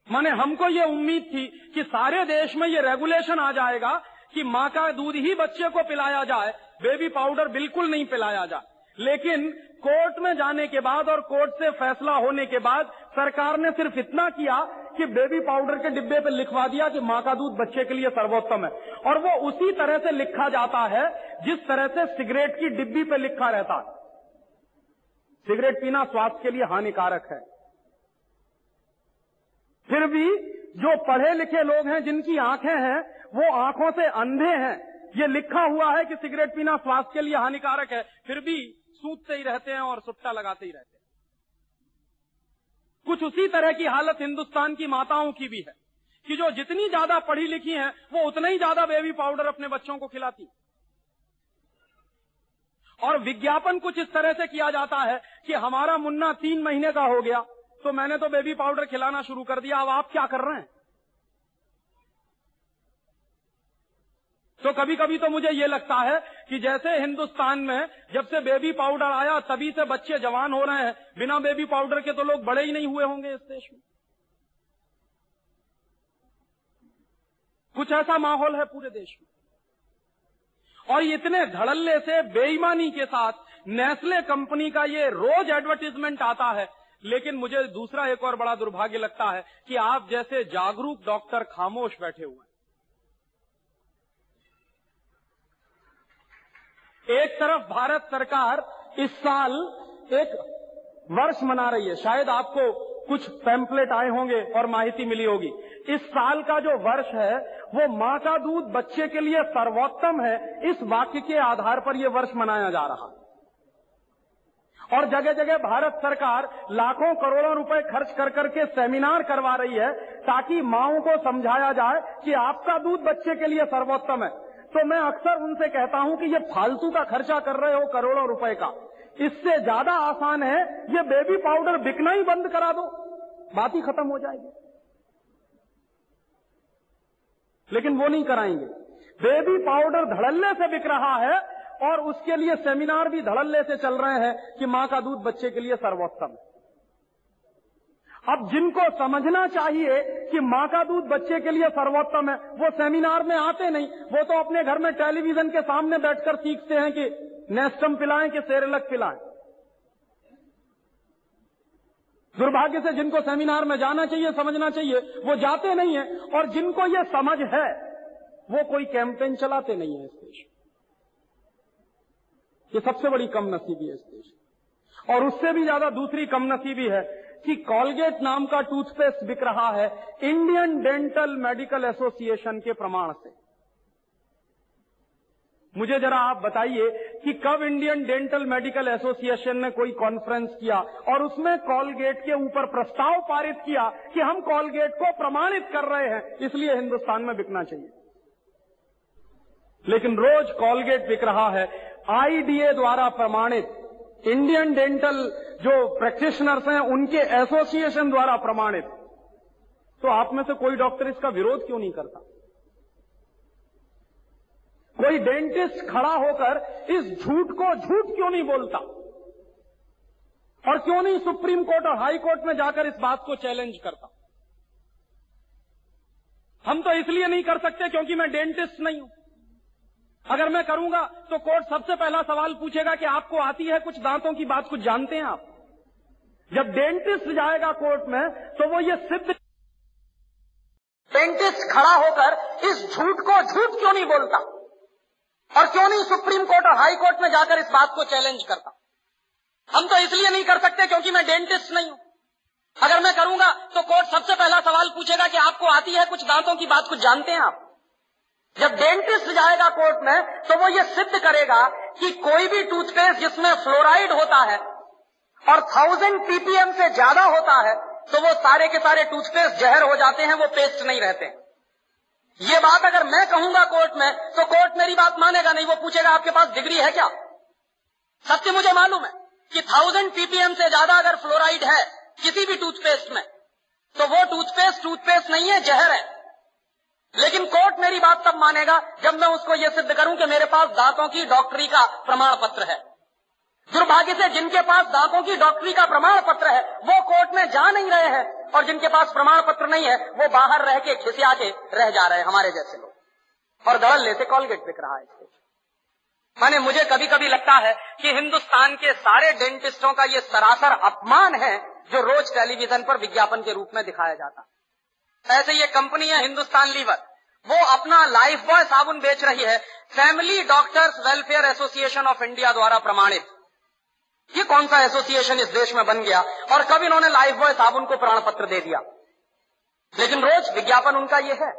Speaker 1: माने हमको ये उम्मीद थी कि सारे देश में ये रेगुलेशन आ जाएगा कि माँ का दूध ही बच्चे को पिलाया जाए, बेबी पाउडर बिल्कुल नहीं पिलाया जाए। लेकिन कोर्ट में जाने के बाद और कोर्ट से फैसला होने के बाद सरकार ने सिर्फ़ इतना किया कि बेबी पाउडर के डिब्बे पर लिखवा दिया कि माँ का दूध बच्चे के लिए सर्वोत्तम है। और वो उसी तरह से लिखा जाता है जिस तरह से सिगरेट की डिब्बी पे लिखा रहता है। सिगरेट पीना स्वास्थ्य के लिए हानिकारक है। फिर भी जो पढ़े लिखे लोग हैं, जिनकी आँखें हैं, वो आँखों से अंधे हैं। ये लिखा हुआ है कि सिगरेट पीना स्वास्थ्य के लिए हानिकारक है। फिर भी सूतते ही रहते हैं और सुट्टा लगाते ही रहते हैं। कुछ उसी तरह की हालत हिंदुस्तान की माताओं की भी है कि जो जितनी ज़्यादा पढ़ी लिखी हैं, वो उतना ही ज़्यादा बेबी पाउडर अपने बच्चों को खिलाती और विज्ञापन कुछ इस तरह से किया जाता है कि हमारा मुन्ना तीन महीने का हो गया तो मैंने तो बेबी पाउडर खिलाना शुरू कर दिया, अब आप क्या कर रहे हैं? तो कभी कभी तो मुझे ये लगता है कि जैसे हिंदुस्तान में जब से बेबी पाउडर आया, तभी से बच्चे जवान हो रहे हैं। बिना बेबी पाउडर के तो लोग बड़े ही नहीं हुए होंगे इस देश में। कुछ ऐसा माहौल है पूरे देश में। और इतने धड़ल्ले से बेईमानी के साथ नेस्ले कंपनी का ये रोज एडवर्टीजमेंट आता है। लेकिन मुझे दूसरा एक और बड़ा दुर्भाग्य लगता है कि आप जैसे जागरूक डॉक्टर खामोश बैठे हुए एक तरफ़ भारत सरकार इस साल एक वर्ष मना रही है। शायद आपको कुछ पैम्पलेट आए होंगे और माहिती मिली होगी। इस साल का जो वर्ष है, वो माँ का दूध बच्चे के लिए सर्वोत्तम है। इस वाक्य के आधार पर यह वर्ष मनाया जा रहा। और जगह जगह भारत सरकार लाखों करोड़ों रुपए खर्च कर करके सेमिनार करवा रही है, ताकि माओ को समझाया जाए कि आपका दूध बच्चे के लिए सर्वोत्तम है। तो मैं अक्सर उनसे कहता हूँ कि ये फालतू का खर्चा कर रहे हो करोड़ों रुपए का। इससे ज़्यादा आसान है, ये बेबी पाउडर बिकना ही बंद करा दो। बात ही खत्म हो जाएगी। लेकिन वो नहीं कराएँगे। बेबी पाउडर धड़ल्ले से बिक रहा है और उसके लिए सेमिनार भी धड़ल्ले से चल रहे हैं कि माँ का दूध बच्चे के लिए सर्वोत्तम। है अब जिनको समझना चाहिए कि माँ का दूध बच्चे के लिए सर्वोत्तम है, वो सेमिनार में आते नहीं, वो तो अपने घर में टेलीविज़न के सामने बैठकर सीखते हैं कि नेस्टम पिलाएँ कि सेरेलक पिलाएँ। दुर्भाग्य से जिनको सेमिनार में जाना चाहिए, समझना चाहिए, वो जाते नहीं है, और जिनको ये समझ है, वो कोई कैंपेन चलाते नहीं है इस देश ये सबसे बड़ी कम नसीबी है इस देश और उससे भी ज़्यादा दूसरी कम नसीबी है कि कॉलगेट नाम का टूथपेस्ट बिक रहा है इंडियन डेंटल मेडिकल एसोसिएशन के प्रमाण से। मुझे जरा आप बताइए कि कब इंडियन डेंटल मेडिकल एसोसिएशन ने कोई कॉन्फ्रेंस किया और उसमें कॉलगेट के ऊपर प्रस्ताव पारित किया कि हम कॉलगेट को प्रमाणित कर रहे हैं, इसलिए हिंदुस्तान में बिकना चाहिए। लेकिन रोज कॉलगेट बिक रहा है आईडीए द्वारा प्रमाणित इंडियन डेंटल जो प्रैक्टिशनर्स हैं, उनके एसोसिएशन द्वारा प्रमाणित। तो आप में से कोई डॉक्टर इसका विरोध क्यों नहीं करता? कोई डेंटिस्ट खड़ा होकर इस झूठ को झूठ क्यों नहीं बोलता? और क्यों नहीं सुप्रीम कोर्ट और हाई कोर्ट में जाकर इस बात को चैलेंज करता? हम तो इसलिए नहीं कर सकते क्योंकि मैं डेंटिस्ट नहीं हूँ। अगर मैं करूँगा तो कोर्ट सबसे पहला सवाल पूछेगा कि आपको आती है कुछ दांतों की बात, कुछ जानते हैं आप? जब डेंटिस्ट जाएगा कोर्ट में तो वो ये सिद्ध डेंटिस्ट खड़ा होकर इस झूठ को झूठ क्यों नहीं बोलता? और क्यों नहीं सुप्रीम कोर्ट और हाई कोर्ट में जाकर इस बात को चैलेंज करता? हम तो इसलिए नहीं कर सकते क्योंकि मैं डेंटिस्ट नहीं हूँ। अगर मैं करूँगा तो कोर्ट सबसे पहला सवाल पूछेगा कि आपको आती है कुछ दांतों की बात, कुछ जानते हैं आप? जब डेंटिस्ट जाएगा कोर्ट में तो वो ये सिद्ध करेगा कि कोई भी टूथपेस्ट जिसमें फ्लोराइड होता है और थाउज़ेंड पीपीएम से ज़्यादा होता है तो वो सारे के सारे टूथपेस्ट जहर हो जाते हैं, वो पेस्ट नहीं रहते। ये बात अगर मैं कहूँगा कोर्ट में तो कोर्ट मेरी बात मानेगा नहीं, वो पूछेगा, आपके पास डिग्री है क्या? सत्य मुझे मालूम है कि थाउज़ेंड पीपीएम से ज़्यादा अगर फ्लोराइड है किसी भी टूथपेस्ट में तो वो टूथपेस्ट टूथपेस्ट नहीं है, जहर है। लेकिन कोर्ट मेरी बात तब मानेगा जब मैं उसको यह सिद्ध करूँ कि मेरे पास दांतों की डॉक्टरी का प्रमाण पत्र है। दुर्भाग्य से जिनके पास दांतों की डॉक्टरी का प्रमाण पत्र है, वो कोर्ट में जा नहीं रहे हैं, और जिनके पास प्रमाण पत्र नहीं है, वो बाहर रह के खिसिया के रह जा रहे हैं, हमारे जैसे लोग। और दड़ल लेते कॉलगेट बिक रहा है माने मुझे कभी कभी लगता है कि हिंदुस्तान के सारे डेंटिस्टों का ये सरासर अपमान है जो रोज टेलीविज़न पर विज्ञापन के रूप में दिखाया जाता। है ऐसे ये कंपनी है हिंदुस्तान लीवर। वो अपना लाइफ बॉय साबुन बेच रही है। Family doctors welfare association of India द्वारा प्रमाणित। ये कौन सा एसोसिएशन इस देश में बन गया? और कब इन्होंने लाइफ बॉय साबुन को प्राण पत्र दे दिया? लेकिन रोज विज्ञापन उनका ये है।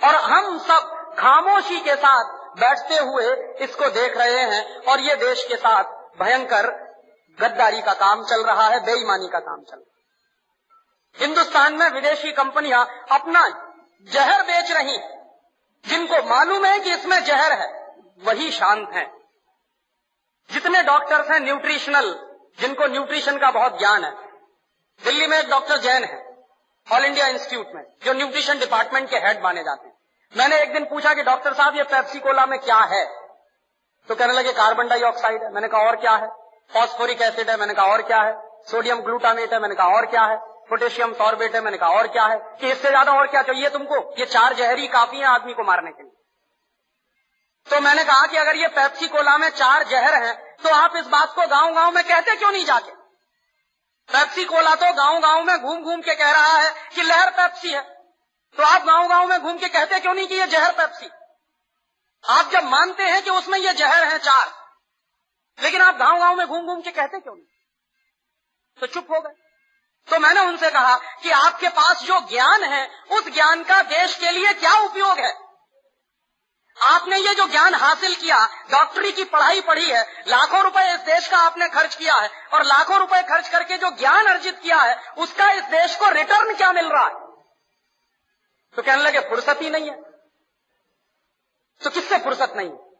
Speaker 1: और हम सब खामोशी के साथ बैठते हुए इसको देख रहे हैं और ये देश के साथ भयंकर गद्दारी का काम चल रहा है, बेईमानी का काम चल रहा है। हिंदुस्तान में विदेशी कंपनियाँ अपना जहर बेच रही जिनको मालूम है कि इसमें जहर है, वही शांत हैं। जितने डॉक्टर्स हैं न्यूट्रिशनल, जिनको न्यूट्रिशन का बहुत ज्ञान है। दिल्ली में एक डॉक्टर जैन है, ऑल इंडिया इंस्टीट्यूट में, जो न्यूट्रिशन डिपार्टमेंट के हेड माने जाते हैं। मैंने एक दिन पूछा कि डॉक्टर साहब, ये पेप्सी कोला में क्या है? तो कहने लगे, कार्बन डाइऑक्साइड है। मैंने कहा, और क्या है? फॉस्फोरिक एसिड है। मैंने कहा, और क्या है? सोडियम ग्लूटामेट है। मैंने कहा, और क्या है? पोटेशियम सॉर्बेट है, मैंने कहा, और क्या है? कि इससे ज़्यादा और क्या चाहिए तुमको? ये चार जहरी काफ़ी है आदमी को मारने के लिए। तो मैंने कहा कि अगर ये पेप्सी कोला में चार जहर हैं तो आप इस बात को गाँव गाँव में कहते क्यों नहीं जाके? पेप्सी कोला तो गाँव गाँव में घूम घूम के कह रहा है कि लहर पेप्सी है। तो आप गाँव गाँव में घूम के कहते क्यों नहीं कि ये जहर पेप्सी
Speaker 2: आप जब मानते हैं कि उसमें ये जहर है चार, लेकिन आप गाँव गाँव में घूम घूम के कहते क्यों नहीं? तो चुप हो गए। तो मैंने उनसे कहा कि आपके पास जो ज्ञान है, उस ज्ञान का देश के लिए क्या उपयोग है? आपने ये जो ज्ञान हासिल किया, डॉक्टरी की पढ़ाई पढ़ी है, लाखों रुपए इस देश का आपने खर्च किया है, और लाखों रुपए खर्च करके जो ज्ञान अर्जित किया है, उसका इस देश को रिटर्न क्या मिल रहा है? तो कहने लगे, फुर्सत ही नहीं है। तो किससे फुर्सत नहीं? है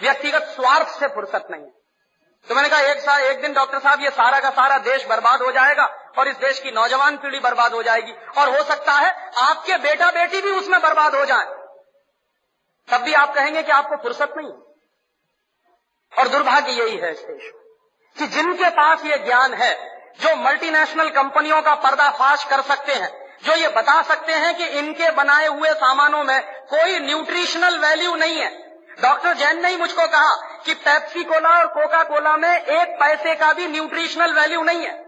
Speaker 2: व्यक्तिगत स्वार्थ से फुर्सत नहीं है। तो मैंने कहा, एक साल एक दिन डॉक्टर साहब, ये सारा का सारा देश बर्बाद हो जाएगा। और इस देश की नौजवान पीढ़ी बर्बाद हो जाएगी। और हो सकता है आपके बेटा बेटी भी उसमें बर्बाद हो जाए। तब भी आप कहेंगे कि आपको फुर्सत नहीं। और दुर्भाग्य यही है इस देश में कि जिनके पास ये ज्ञान है, जो मल्टीनेशनल कंपनियों का पर्दाफाश कर सकते हैं, जो ये बता सकते हैं कि इनके बनाए हुए सामानों में कोई न्यूट्रिशनल वैल्यू नहीं है। डॉक्टर जैन ने ही मुझको कहा कि पेप्सी कोला और कोका कोला में एक पैसे का भी न्यूट्रिशनल वैल्यू नहीं है।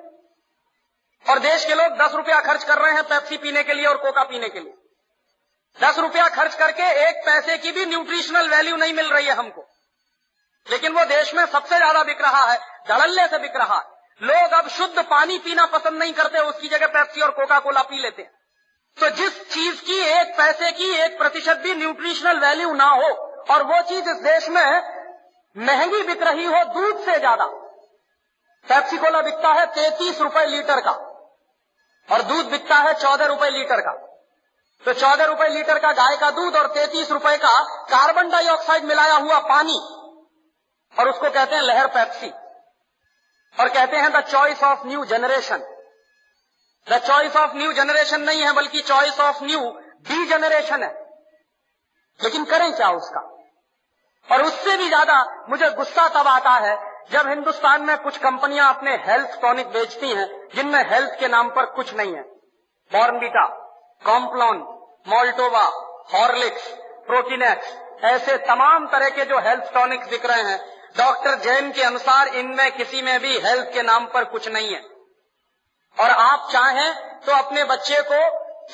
Speaker 2: और देश के लोग दस रुपया खर्च कर रहे हैं पेप्सी पीने के लिए और कोका पीने के लिए। दस रुपया खर्च करके एक पैसे की भी न्यूट्रिशनल वैल्यू नहीं मिल रही है हमको। लेकिन वो देश में सबसे ज़्यादा बिक रहा है धड़ल्ले से बिक रहा है। लोग अब शुद्ध पानी पीना पसंद नहीं करते, उसकी जगह पेप्सी और कोका कोला पी लेते हैं। तो जिस चीज़ की एक पैसे की एक प्रतिशत भी न्यूट्रिशनल वैल्यू ना हो, और वो चीज़ इस देश में महँगी बिक रही हो दूध से ज़्यादा, पेप्सी कोला बिकता है तैतीस रुपए लीटर का। और दूध बिकता है चौदह रुपए लीटर का। तो चौदह रुपए लीटर का गाय का दूध और तैतीस रुपए का कार्बन डाइऑक्साइड मिलाया हुआ पानी। और उसको कहते हैं लहर पैप्सी। और कहते हैं the choice of new generation. The choice of new generation नहीं है, बल्कि choice of new D generation है। लेकिन करें क्या उसका? और उससे भी ज़्यादा मुझे गुस्सा तब आता है जब हिंदुस्तान में कुछ कंपनियाँ अपने हेल्थ टॉनिक बेचती हैं, जिनमें हेल्थ के नाम पर कुछ नहीं है। Bournvita Complan, Maltova, Horlicks Protinex ऐसे तमाम तरह के जो हेल्थ टॉनिक्स बिक रहे हैं, डॉक्टर जैन के अनुसार इनमें किसी में भी हेल्थ के नाम पर कुछ नहीं है। और आप चाहें तो अपने बच्चे को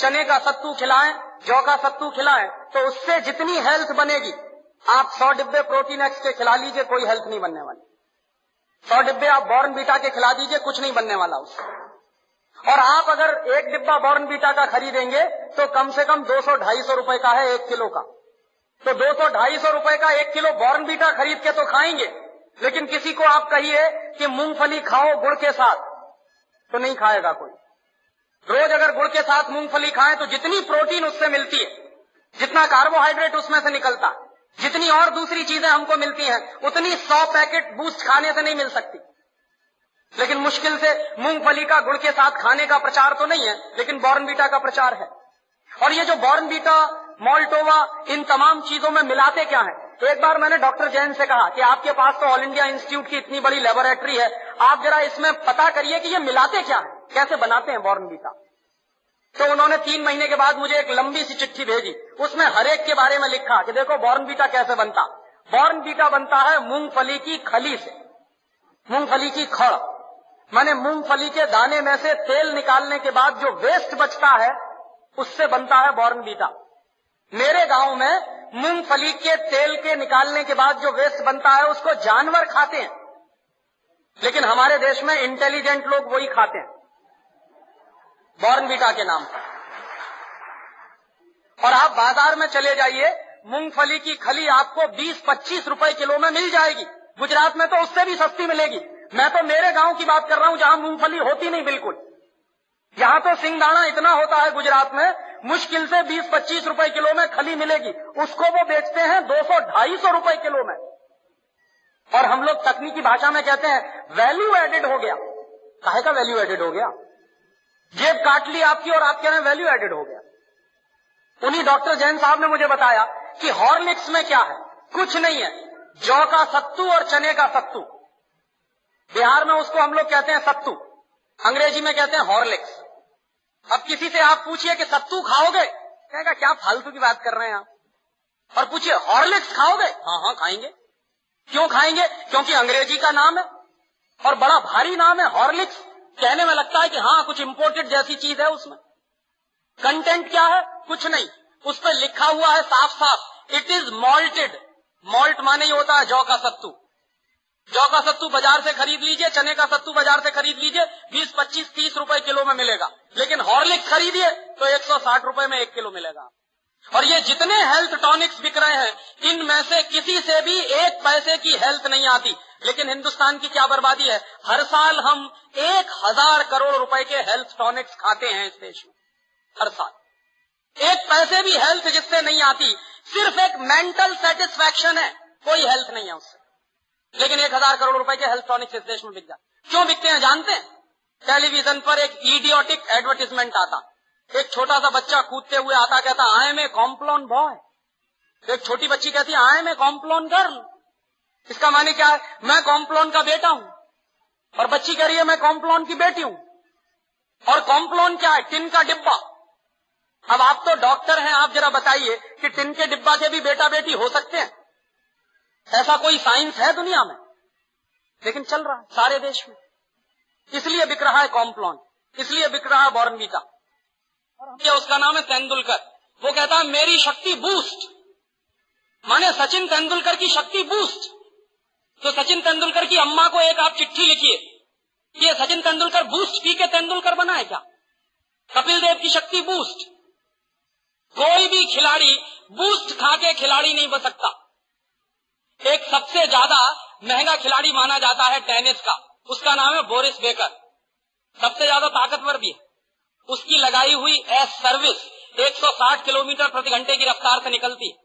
Speaker 2: चने का सत्तू खिलाएँ, जौ का सत्तू खिलाएँ तो उससे जितनी हेल्थ बनेगी, आप सौ डिब्बे प्रोटीन एक्स के खिला लीजिए, कोई हेल्थ नहीं बनने वाली। सौ डिब्बे आप बॉर्न बीटा के खिला दीजिए, कुछ नहीं बनने वाला उससे। और आप अगर एक डिब्बा बॉर्न बीटा का खरीदेंगे तो कम से कम दो सौ ढाई सौ रुपए का है एक किलो का। तो दो सौ ढाई सौ रुपए का एक किलो बॉर्न बीटा खरीद के तो खाएँगे, लेकिन किसी को आप कहिए कि मूंगफली खाओ गुड़ के साथ तो नहीं खाएगा कोई। रोज अगर गुड़ के साथ मूंगफली खाएँ तो जितनी प्रोटीन उससे मिलती है, जितना कार्बोहाइड्रेट उसमें से निकलता जितनी और दूसरी चीज़ें हमको मिलती हैं, उतनी सौ पैकेट बूस्ट खाने से नहीं मिल सकती। लेकिन मुश्किल से मूंगफली का गुड़ के साथ खाने का प्रचार तो नहीं है, लेकिन बॉर्नबीटा का प्रचार है। और ये जो बॉर्नबीटा मॉल्टोवा, इन तमाम चीज़ों में मिलाते क्या है? तो एक बार मैंने डॉक्टर जैन से कहा कि आपके पास तो ऑल इंडिया इंस्टीट्यूट की इतनी बड़ी लेबोरेटरी है, आप जरा इसमें पता करिए कि ये मिलाते क्या है? कैसे बनाते हैं बॉर्नबीटा तो उन्होंने तीन महीने के बाद मुझे एक लंबी सी चिट्ठी भेजी। उसमें हरेक के बारे में लिखा कि देखो बॉर्नबीटा कैसे बनता। बॉर्नबीटा बनता है मूंगफली की खली से। मूंगफली की खड़। मैंने मूंगफली के दाने में से तेल निकालने के बाद जो वेस्ट बचता है, उससे बनता है बॉर्नबीटा मेरे गाँव में मूंगफली के तेल के निकालने के बाद जो वेस्ट बनता है, उसको जानवर खाते हैं। लेकिन हमारे देश में इंटेलिजेंट लोग वही खाते हैं। बॉर्नविटा के नाम पर। और आप बाज़ार में चले जाइए, मूंगफली की खली आपको 20-25 रुपए किलो में मिल जाएगी। गुजरात में तो उससे भी सस्ती मिलेगी। मैं तो मेरे गाँव की बात कर रहा हूँ, जहाँ मूंगफली होती नहीं बिल्कुल। यहाँ तो सिंगदाना इतना होता है गुजरात में, मुश्किल से 20-25 रुपए किलो में खली मिलेगी। उसको वो बेचते हैं 200-250 रुपए किलो में। और हम लोग तकनीकी भाषा में कहते हैं वैल्यू एडेड हो गया। काहे का वैल्यू एडेड हो गया? जेब काट ली आपकी और आपके हैं वैल्यू एडेड हो गया। उन्हीं डॉक्टर जैन साहब ने मुझे बताया कि हॉर्लिक्स में क्या है। कुछ नहीं है। जौ का सत्तू और चने का सत्तू। बिहार में उसको हम लोग कहते हैं सत्तू। अंग्रेज़ी में कहते हैं हॉर्लिक्स अब किसी से आप पूछिए कि सत्तू खाओगे? कहेगा, क्या फालतू की बात कर रहे हैं आप? और पूछिए हॉर्लिक्स खाओगे? हाँ हाँ खाएँगे। क्यों खाएँगे? क्योंकि अंग्रेज़ी का नाम है और बड़ा भारी नाम है हॉर्लिक्स कहने में लगता है कि हाँ कुछ इंपोर्टेड जैसी चीज़ है उसमें। कंटेंट क्या है? कुछ नहीं। उस पर लिखा हुआ है साफ़ साफ़। इट इज़ मॉल्टेड मॉल्ट माने ही होता है जौ का सत्तू। जौ का सत्तू बाज़ार से खरीद लीजिए चने का सत्तू बाज़ार से खरीद लीजिए 20, 25, 30 रुपए किलो में मिलेगा। लेकिन हॉर्लिक्स खरीदिए तो 160 रुपए में एक किलो मिलेगा। और ये जितने हेल्थ टॉनिक्स बिक रहे हैं इनमें से किसी से भी एक पैसे की हेल्थ नहीं आती। लेकिन हिंदुस्तान की क्या बर्बादी है? हर साल हम एक हज़ार करोड़ रुपए के हेल्थ टॉनिक्स खाते हैं इस देश में। हर साल। एक पैसे भी हेल्थ जिससे नहीं आती, सिर्फ़ एक मेंटल सेटिस्फैक्शन है। कोई हेल्थ नहीं है उससे। लेकिन एक हज़ार करोड़ रुपए के हेल्थ टॉनिक्स इस देश में बिक जाते क्यों बिकते हैं, जानते हैं? टेलीविज़न पर एक ईडियोटिक एडवर्टीजमेंट आता। एक छोटा सा बच्चा कूदते हुए आता, कहता, आए में कॉम्प्लोन बॉय एक छोटी बच्ची कहती, आए में कॉम्प्लोन गर्ल इसका माने क्या है? मैं कॉम्प्लोन का बेटा हूँ। और बच्ची कह रही है, मैं कॉम्प्लोन की बेटी हूँ। और कॉम्प्लोन क्या है? टिन का डिब्बा। अब आप तो डॉक्टर हैं, आप जरा बताइए कि टिन के डिब्बा के भी बेटा बेटी हो सकते हैं? ऐसा कोई साइंस है दुनिया में? लेकिन चल रहा है, सारे देश में। इसलिए बिक रहा है कॉम्प्लॉन। इसलिए बिक रहा है बॉर्नवीटा। और उसका नाम है? तेंदुलकर। वो कहता है, मेरी शक्ति बूस्ट। माने सचिन तेंदुलकर की शक्ति बूस्ट। तो सचिन तेंदुलकर की अम्मा को एक आप चिट्ठी लिखिए। कि सचिन तेंदुलकर बूस्ट पी के तेंदुलकर बना है क्या? कपिल देव की शक्ति बूस्ट कोई भी खिलाड़ी बूस्ट खा के खिलाड़ी नहीं बन सकता। एक सबसे ज़्यादा महँगा खिलाड़ी माना जाता है टेनिस का। उसका नाम है बोरिस बेकर। सबसे ज़्यादा ताकतवर भी है। उसकी लगाई हुई एस सर्विस 160 किलोमीटर प्रति घंटे की रफ्तार से निकलती है।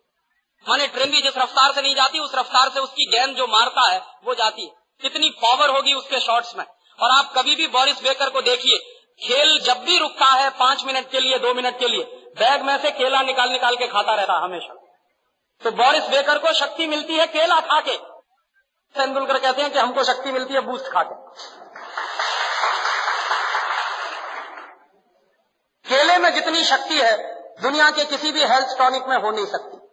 Speaker 2: माने ट्रेन भी जिस रफ्तार से नहीं जाती, उस रफ्तार से उसकी गेंद जो मारता है, वो जाती है। कितनी पावर होगी उसके शॉट्स में। और आप कभी भी बोरिस बेकर को देखिए, खेल जब भी रुकता है, पाँच मिनट के लिए, दो मिनट के लिए, बैग में से केला निकाल निकाल के खाता रहता हमेशा। तो बोरिस बेकर को शक्ति मिलती है केला खा के। तेंदुलकर कहते हैं कि हमको शक्ति मिलती है बूस्ट खा के। केले में जितनी शक्ति है, दुनिया के किसी भी हेल्थ टॉनिक में हो नहीं सकती।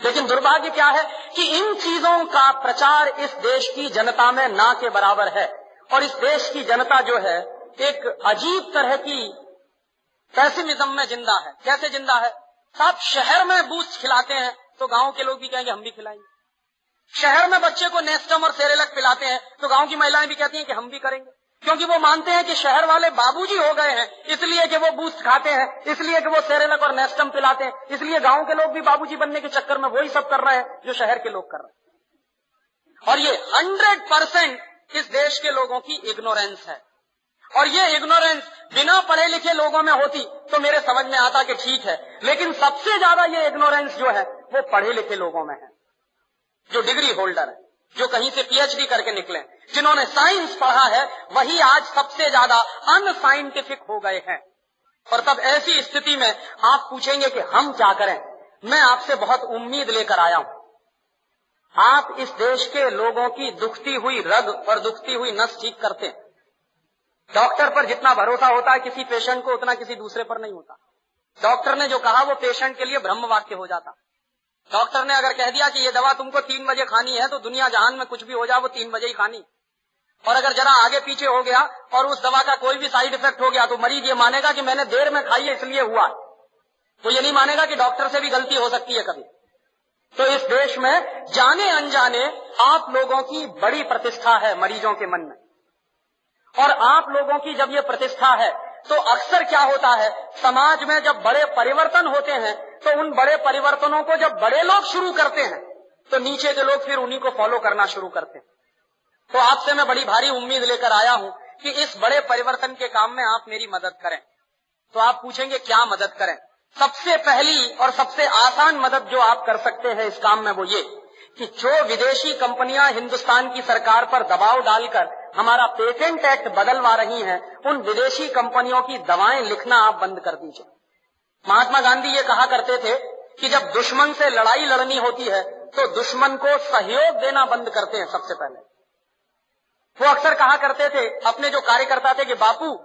Speaker 2: लेकिन दुर्भाग्य क्या है कि इन चीज़ों का प्रचार इस देश की जनता में ना के बराबर है। और इस देश की जनता जो है, एक अजीब तरह की पैसिमिज्म में ज़िंदा है। कैसे ज़िंदा है? साहब, शहर में बूस्ट खिलाते हैं तो गाँव के लोग भी कहेंगे, हम भी खिलाएँगे। शहर में बच्चे को नेस्टम और सेरेलक पिलाते हैं तो गाँव की महिलाएँ भी कहती हैं कि हम भी करेंगे। क्योंकि वो मानते हैं कि शहर वाले बाबूजी हो गए हैं, इसलिए कि वो बूस्ट खाते हैं, इसलिए कि वो सेरेलक और नेस्टम पिलाते हैं, इसलिए गाँव के लोग भी बाबूजी बनने के चक्कर में वही सब कर रहे हैं जो शहर के लोग कर रहे हैं। और ये हंड्रेड परसेंट इस देश के लोगों की इग्नोरेंस है। और ये इग्नोरेंस बिना पढ़े लिखे लोगों में होती तो मेरे समझ में आता कि ठीक है, लेकिन सबसे ज़्यादा ये इग्नोरेंस जो है, वो पढ़े लिखे लोगों में है, जो डिग्री होल्डर है। जो कहीं से पीएचडी करके निकले, जिन्होंने साइंस पढ़ा है, वही आज सबसे ज़्यादा अनसाइंटिफिक हो गए हैं। और तब ऐसी स्थिति में आप पूछेंगे कि हम क्या करें? मैं आपसे बहुत उम्मीद लेकर आया हूँ। आप इस देश के लोगों की दुखती हुई रग और दुखती हुई नस ठीक करते हैं। डॉक्टर पर जितना भरोसा होता है, किसी पेशेंट को उतना किसी दूसरे पर नहीं होता। डॉक्टर ने जो कहा, वो पेशेंट के लिए ब्रह्म वाक्य हो जाता। डॉक्टर ने अगर कह दिया कि ये दवा तुमको तीन बजे खानी है तो दुनिया जहान में कुछ भी हो जाए, वो तीन बजे ही खानी। और अगर जरा आगे पीछे हो गया, और उस दवा का कोई भी साइड इफ़ेक्ट हो गया तो मरीज़ ये मानेगा कि मैंने देर में खाई है इसलिए हुआ। तो ये नहीं मानेगा कि डॉक्टर से भी गलती हो सकती है कभी। तो इस देश में जाने अनजाने आप लोगों की बड़ी प्रतिष्ठा है मरीजों के मन में। और आप लोगों की जब ये प्रतिष्ठा है तो अक्सर क्या होता है, समाज में जब बड़े परिवर्तन होते हैं तो उन बड़े परिवर्तनों को जब बड़े लोग शुरू करते हैं तो नीचे के लोग फिर उन्हीं को फॉलो करना शुरू करते हैं। तो आपसे मैं बड़ी भारी उम्मीद लेकर आया हूँ कि इस बड़े परिवर्तन के काम में आप मेरी मदद करें। तो आप पूछेंगे, क्या मदद करें? सबसे पहली और सबसे आसान मदद जो आप कर सकते हैं इस काम में वो ये कि जो विदेशी कंपनियाँ हिंदुस्तान की सरकार पर दबाव डालकर हमारा पेटेंट एक्ट बदलवा रही हैं, उन विदेशी कंपनियों की दवाएँ लिखना आप बंद कर दीजिए। महात्मा गांधी ये कहा करते थे कि जब दुश्मन से लड़ाई लड़नी होती है तो दुश्मन को सहयोग देना बंद करते हैं सबसे पहले। वो अक्सर कहा करते थे, अपने जो कार्यकर्ता थे कि, बापू,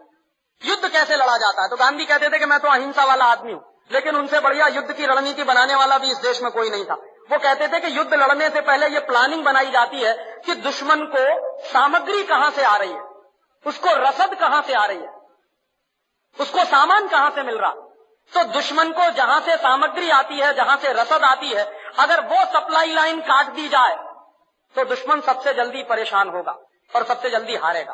Speaker 2: युद्ध कैसे लड़ा जाता है? तो गांधी कहते थे कि, मैं तो अहिंसा वाला आदमी हूँ, लेकिन उनसे बढ़िया युद्ध की रणनीति बनाने वाला भी इस देश में कोई नहीं था। वो कहते थे कि, युद्ध लड़ने से पहले ये प्लानिंग बनाई जाती है कि दुश्मन को सामग्री कहाँ से आ रही है? उसको रसद कहाँ से आ रही है? उसको सामान कहाँ से मिल रहा? तो दुश्मन को जहाँ से सामग्री आती है, जहाँ से रसद आती है, अगर वो सप्लाई लाइन काट दी जाए तो दुश्मन सबसे जल्दी परेशान होगा और सबसे जल्दी हारेगा।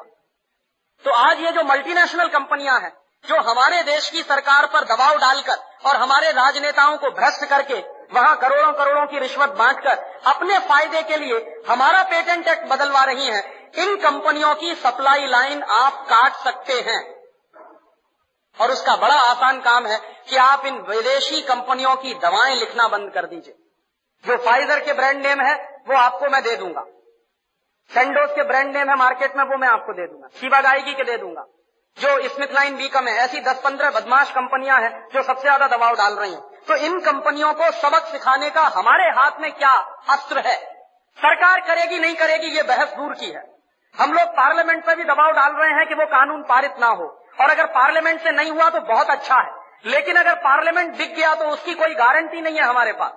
Speaker 2: तो आज ये जो मल्टीनेशनल कंपनियाँ हैं, जो हमारे देश की सरकार पर दबाव डालकर और हमारे राजनेताओं को भ्रष्ट करके वहाँ करोड़ों करोड़ों की रिश्वत बांटकर अपने फ़ायदे के लिए हमारा पेटेंट एक्ट बदलवा रही हैं, इन कंपनियों की सप्लाई लाइन आप काट सकते हैं। और उसका बड़ा आसान काम है कि आप इन विदेशी कंपनियों की दवाएँ लिखना बंद कर दीजिए। जो फाइजर के ब्रांड नेम है, वो आपको मैं दे दूँगा। सेंडोज के ब्रांड नेम है मार्केट में, वो मैं आपको दे दूँगा। शिवा गायकी के दे दूँगा। जो स्मिथ लाइन बीकम है, ऐसी 10-15 बदमाश कंपनियाँ हैं जो सबसे ज़्यादा दबाव डाल रही हैं। तो इन कंपनियों को सबक सिखाने का हमारे हाथ में क्या अस्त्र है? सरकार करेगी, नहीं करेगी, ये बहस दूर की है। हम लोग पार्लियामेंट पर भी दबाव डाल रहे हैं कि वो कानून पारित ना हो। और अगर पार्लियामेंट से नहीं हुआ तो बहुत अच्छा है। लेकिन अगर पार्लियामेंट बिक गया तो उसकी कोई गारंटी नहीं है हमारे पास।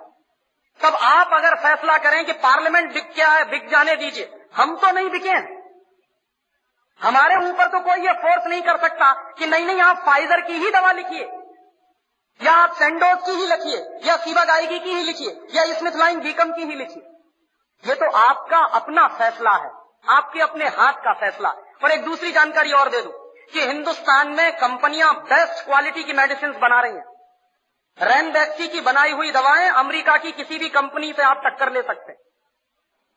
Speaker 2: तब आप अगर फैसला करें कि पार्लियामेंट बिक गया है बिक जाने दीजिए। हम तो नहीं बिके हमारे ऊपर तो कोई ये फोर्स नहीं कर सकता कि नहीं नहीं, आप फाइजर की ही दवा लिखिए। या आप सेंडोज की ही लिखिए, या सीवा गायगी की ही लिखिए, या स्मिथ लाइन बीकम की ही लिखिए। ये तो आपका अपना फैसला है। आपके अपने हाथ का फैसला और एक दूसरी जानकारी और दे दूँ। कि हिंदुस्तान में कंपनियाँ बेस्ट क्वालिटी की मेडिसिन बना रही हैं। रैनबैक्सी की बनाई हुई दवाएँ अमेरिका की किसी भी कंपनी से आप टक्कर ले सकते हैं।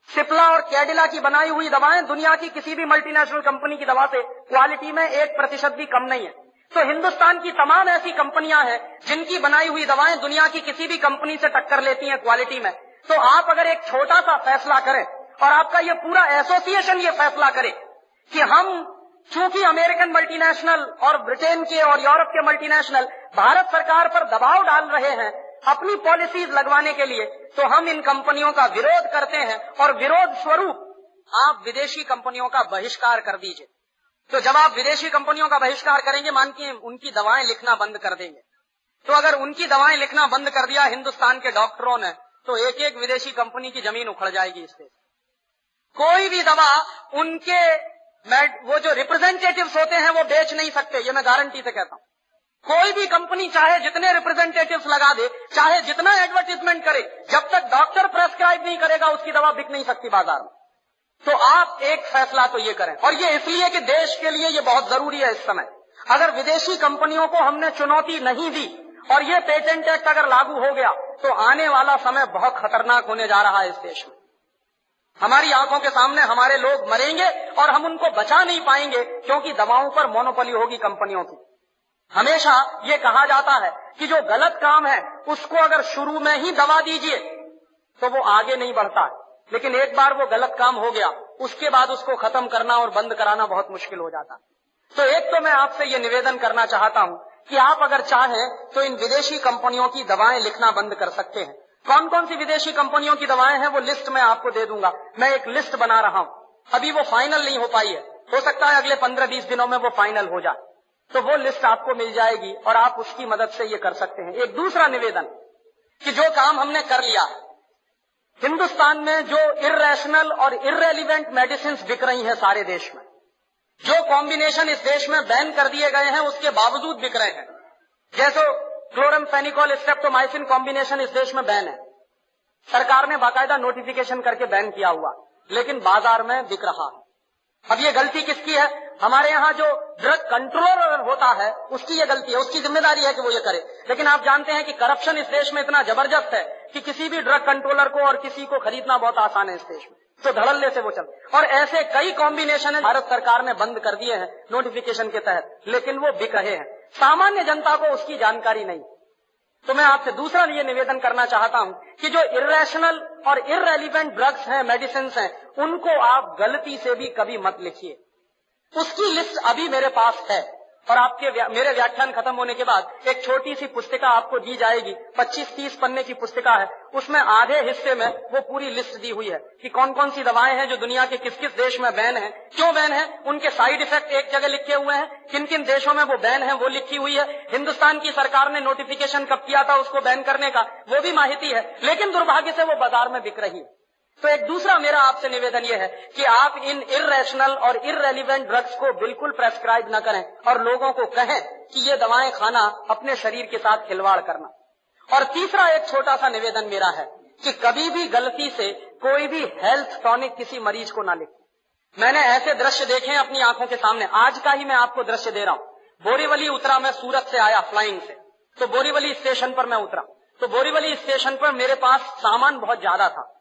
Speaker 2: सिप्ला और कैडिला की बनाई हुई दवाएँ दुनिया की किसी भी मल्टीनेशनल कंपनी की दवा से क्वालिटी में एक प्रतिशत भी कम नहीं है। तो हिंदुस्तान की तमाम ऐसी कंपनियाँ हैं जिनकी बनाई हुई दवाएँ दुनिया की किसी भी कंपनी से टक्कर लेती हैं क्वालिटी में। तो आप अगर एक छोटा सा फैसला करें और आपका ये पूरा एसोसिएशन ये फैसला करे कि हम चूँकि अमेरिकन मल्टीनेशनल और ब्रिटेन के और यूरोप के मल्टीनेशनल भारत सरकार पर दबाव डाल रहे हैं अपनी पॉलिसीज़ लगवाने के लिए तो हम इन कंपनियों का विरोध करते हैं और विरोध स्वरूप आप विदेशी कंपनियों का बहिष्कार कर दीजिए। तो जब आप विदेशी कंपनियों का बहिष्कार करेंगे, मान के उनकी दवाएँ लिखना बंद कर देंगे। तो अगर उनकी दवाएँ लिखना बंद कर दिया हिंदुस्तान के डॉक्टरों ने तो एक एक विदेशी कंपनी की ज़मीन उखड़ जाएगी इससे कोई भी दवा उनके वो जो रिप्रेजेंटेटिव्स होते हैं, वो बेच नहीं सकते, ये मैं गारंटी से कहता हूँ। कोई भी कंपनी चाहे जितने रिप्रेजेंटेटिव्स लगा दे, चाहे जितना एडवर्टीजमेंट करे, जब तक डॉक्टर प्रेस्क्राइब नहीं करेगा, उसकी दवा बिक नहीं सकती बाज़ार में। तो आप एक फैसला तो ये करें। और ये इसलिए कि देश के लिए ये बहुत ज़रूरी है इस समय। अगर विदेशी कंपनियों को हमने चुनौती नहीं दी, और ये पेटेंट एक्ट अगर लागू हो गया तो आने वाला समय बहुत खतरनाक होने जा रहा है इस देश में। हमारी आँखों के सामने हमारे लोग मरेंगे और हम उनको बचा नहीं पाएँगे, क्योंकि दवाओं पर मोनोपोली होगी कंपनियों की। हमेशा ये कहा जाता है कि जो गलत काम है, उसको अगर शुरू में ही दवा दीजिए तो वो आगे नहीं बढ़ता है। लेकिन एक बार वो गलत काम हो गया, उसके बाद उसको खत्म करना और बंद कराना बहुत मुश्किल हो जाता तो एक तो मैं आपसे ये निवेदन करना चाहता हूँ कि आप अगर चाहें तो इन विदेशी कंपनियों की दवाएँ लिखना बंद कर सकते हैं। कौन कौन सी विदेशी कंपनियों की दवाएँ हैं, वो लिस्ट मैं आपको दे दूँगा। मैं एक लिस्ट बना रहा हूँ। अभी वो फाइनल नहीं हो पाई है। हो सकता है अगले पंद्रह बीस दिनों में वो फाइनल हो जाए। तो वो लिस्ट आपको मिल जाएगी और आप उसकी मदद से ये कर सकते हैं। एक दूसरा निवेदन कि जो काम हमने कर लिया, हिंदुस्तान में जो इरेशनल और इरेलीवेंट मेडिसिन बिक रही हैं सारे देश में, जो कॉम्बिनेशन इस देश में बैन कर दिए गए हैं, उसके बावजूद बिक रहे हैं। जैसे क्लोरम फेनिकॉल स्टेप्टोमाइसिन कॉम्बिनेशन इस देश में बैन है। सरकार ने बाकायदा नोटिफिकेशन करके बैन किया हुआ, लेकिन बाज़ार में बिक रहा है। अब ये गलती किसकी है? हमारे यहाँ जो ड्रग कंट्रोलर होता है, उसकी ये गलती है, उसकी ज़िम्मेदारी है कि वो ये करे। लेकिन आप जानते हैं कि करप्शन इस देश में इतना ज़बरदस्त है कि किसी भी ड्रग कंट्रोलर को और किसी को खरीदना बहुत आसान है इस देश में। तो धड़ल्ले से वो चल। और ऐसे कई कॉम्बिनेशन भारत सरकार ने बंद कर दिए हैं नोटिफिकेशन के तहत, लेकिन वो बिक रहे हैं। सामान्य जनता को उसकी जानकारी नहीं। तो मैं आपसे दूसरा ये निवेदन करना चाहता हूँ कि जो इरेशनल और इरेलीवेंट ड्रग्स हैं मेडिसिन हैं, उनको आप गलती से भी कभी मत लिखिए। उसकी लिस्ट अभी मेरे पास है। और आपके व्या, मेरे व्याख्यान खत्म होने के बाद एक छोटी सी पुस्तिका आपको दी जाएगी। 25-30 पन्ने की पुस्तिका है। उसमें आधे हिस्से में वो पूरी लिस्ट दी हुई है कि कौन कौन सी दवाएँ हैं जो दुनिया के किस किस देश में बैन है। क्यों बैन है? उनके साइड इफ़ेक्ट एक जगह लिखे हुए हैं। किन किन देशों में वो बैन है वो लिखी हुई है। हिंदुस्तान की सरकार ने नोटिफिकेशन कब किया था उसको बैन करने का वो भी माहिती है। लेकिन दुर्भाग्य से वो बाज़ार में बिक रही है। तो एक दूसरा मेरा आपसे निवेदन यह है कि आप इन इरेशनल और इरेलीवेंट ड्रग्स को बिल्कुल प्रेस्क्राइब न करें और लोगों को कहें कि ये दवाएँ खाना अपने शरीर के साथ खिलवाड़ करना। और तीसरा एक छोटा सा निवेदन मेरा है कि कभी भी गलती से कोई भी हेल्थ टॉनिक किसी मरीज़ को ना लिखे। मैंने ऐसे दृश्य देखे हैं अपनी आँखों के सामने। आज का ही मैं आपको दृश्य दे रहा हूँ। बोरीवली उतरा मैं सूरत से आया फ्लाइंग से। तो बोरीवली स्टेशन पर मैं उतरा। तो बोरीवली स्टेशन पर मेरे पास सामान बहुत ज़्यादा था।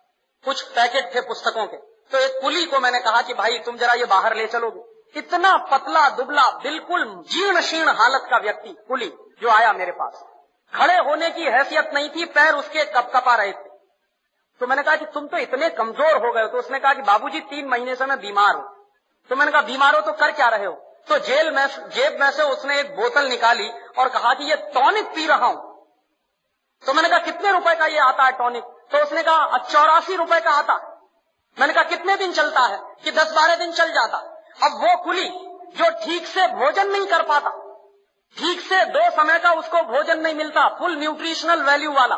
Speaker 2: कुछ पैकेट थे पुस्तकों के। तो एक कुली को मैंने कहा कि भाई, तुम जरा ये बाहर ले चलोगे। इतना पतला दुबला, बिल्कुल जीर्ण शीर्ण हालत का व्यक्ति, कुली, जो आया मेरे पास। खड़े होने की हैसियत नहीं थी, पैर उसके कप कपा रहे थे। तो मैंने कहा कि तुम तो इतने कमज़ोर हो गए तो उसने कहा कि बाबूजी, तीन महीने से मैं बीमार हूँ। तो मैंने कहा, बीमार हो तो कर क्या रहे हो? तो जेल में, जेब में से उसने एक बोतल निकाली और कहा कि ये टॉनिक पी रहा हूँ। तो मैंने कहा, कितने रुपए का ये आता है टॉनिक? तो उसने कहा चौरासी रुपए का आता। मैंने कहा, कितने दिन चलता है? कि दस बारह दिन चल जाता। अब वो कुली जो ठीक से भोजन नहीं कर पाता, ठीक से दो समय का उसको भोजन नहीं मिलता, फुल न्यूट्रिशनल वैल्यू वाला,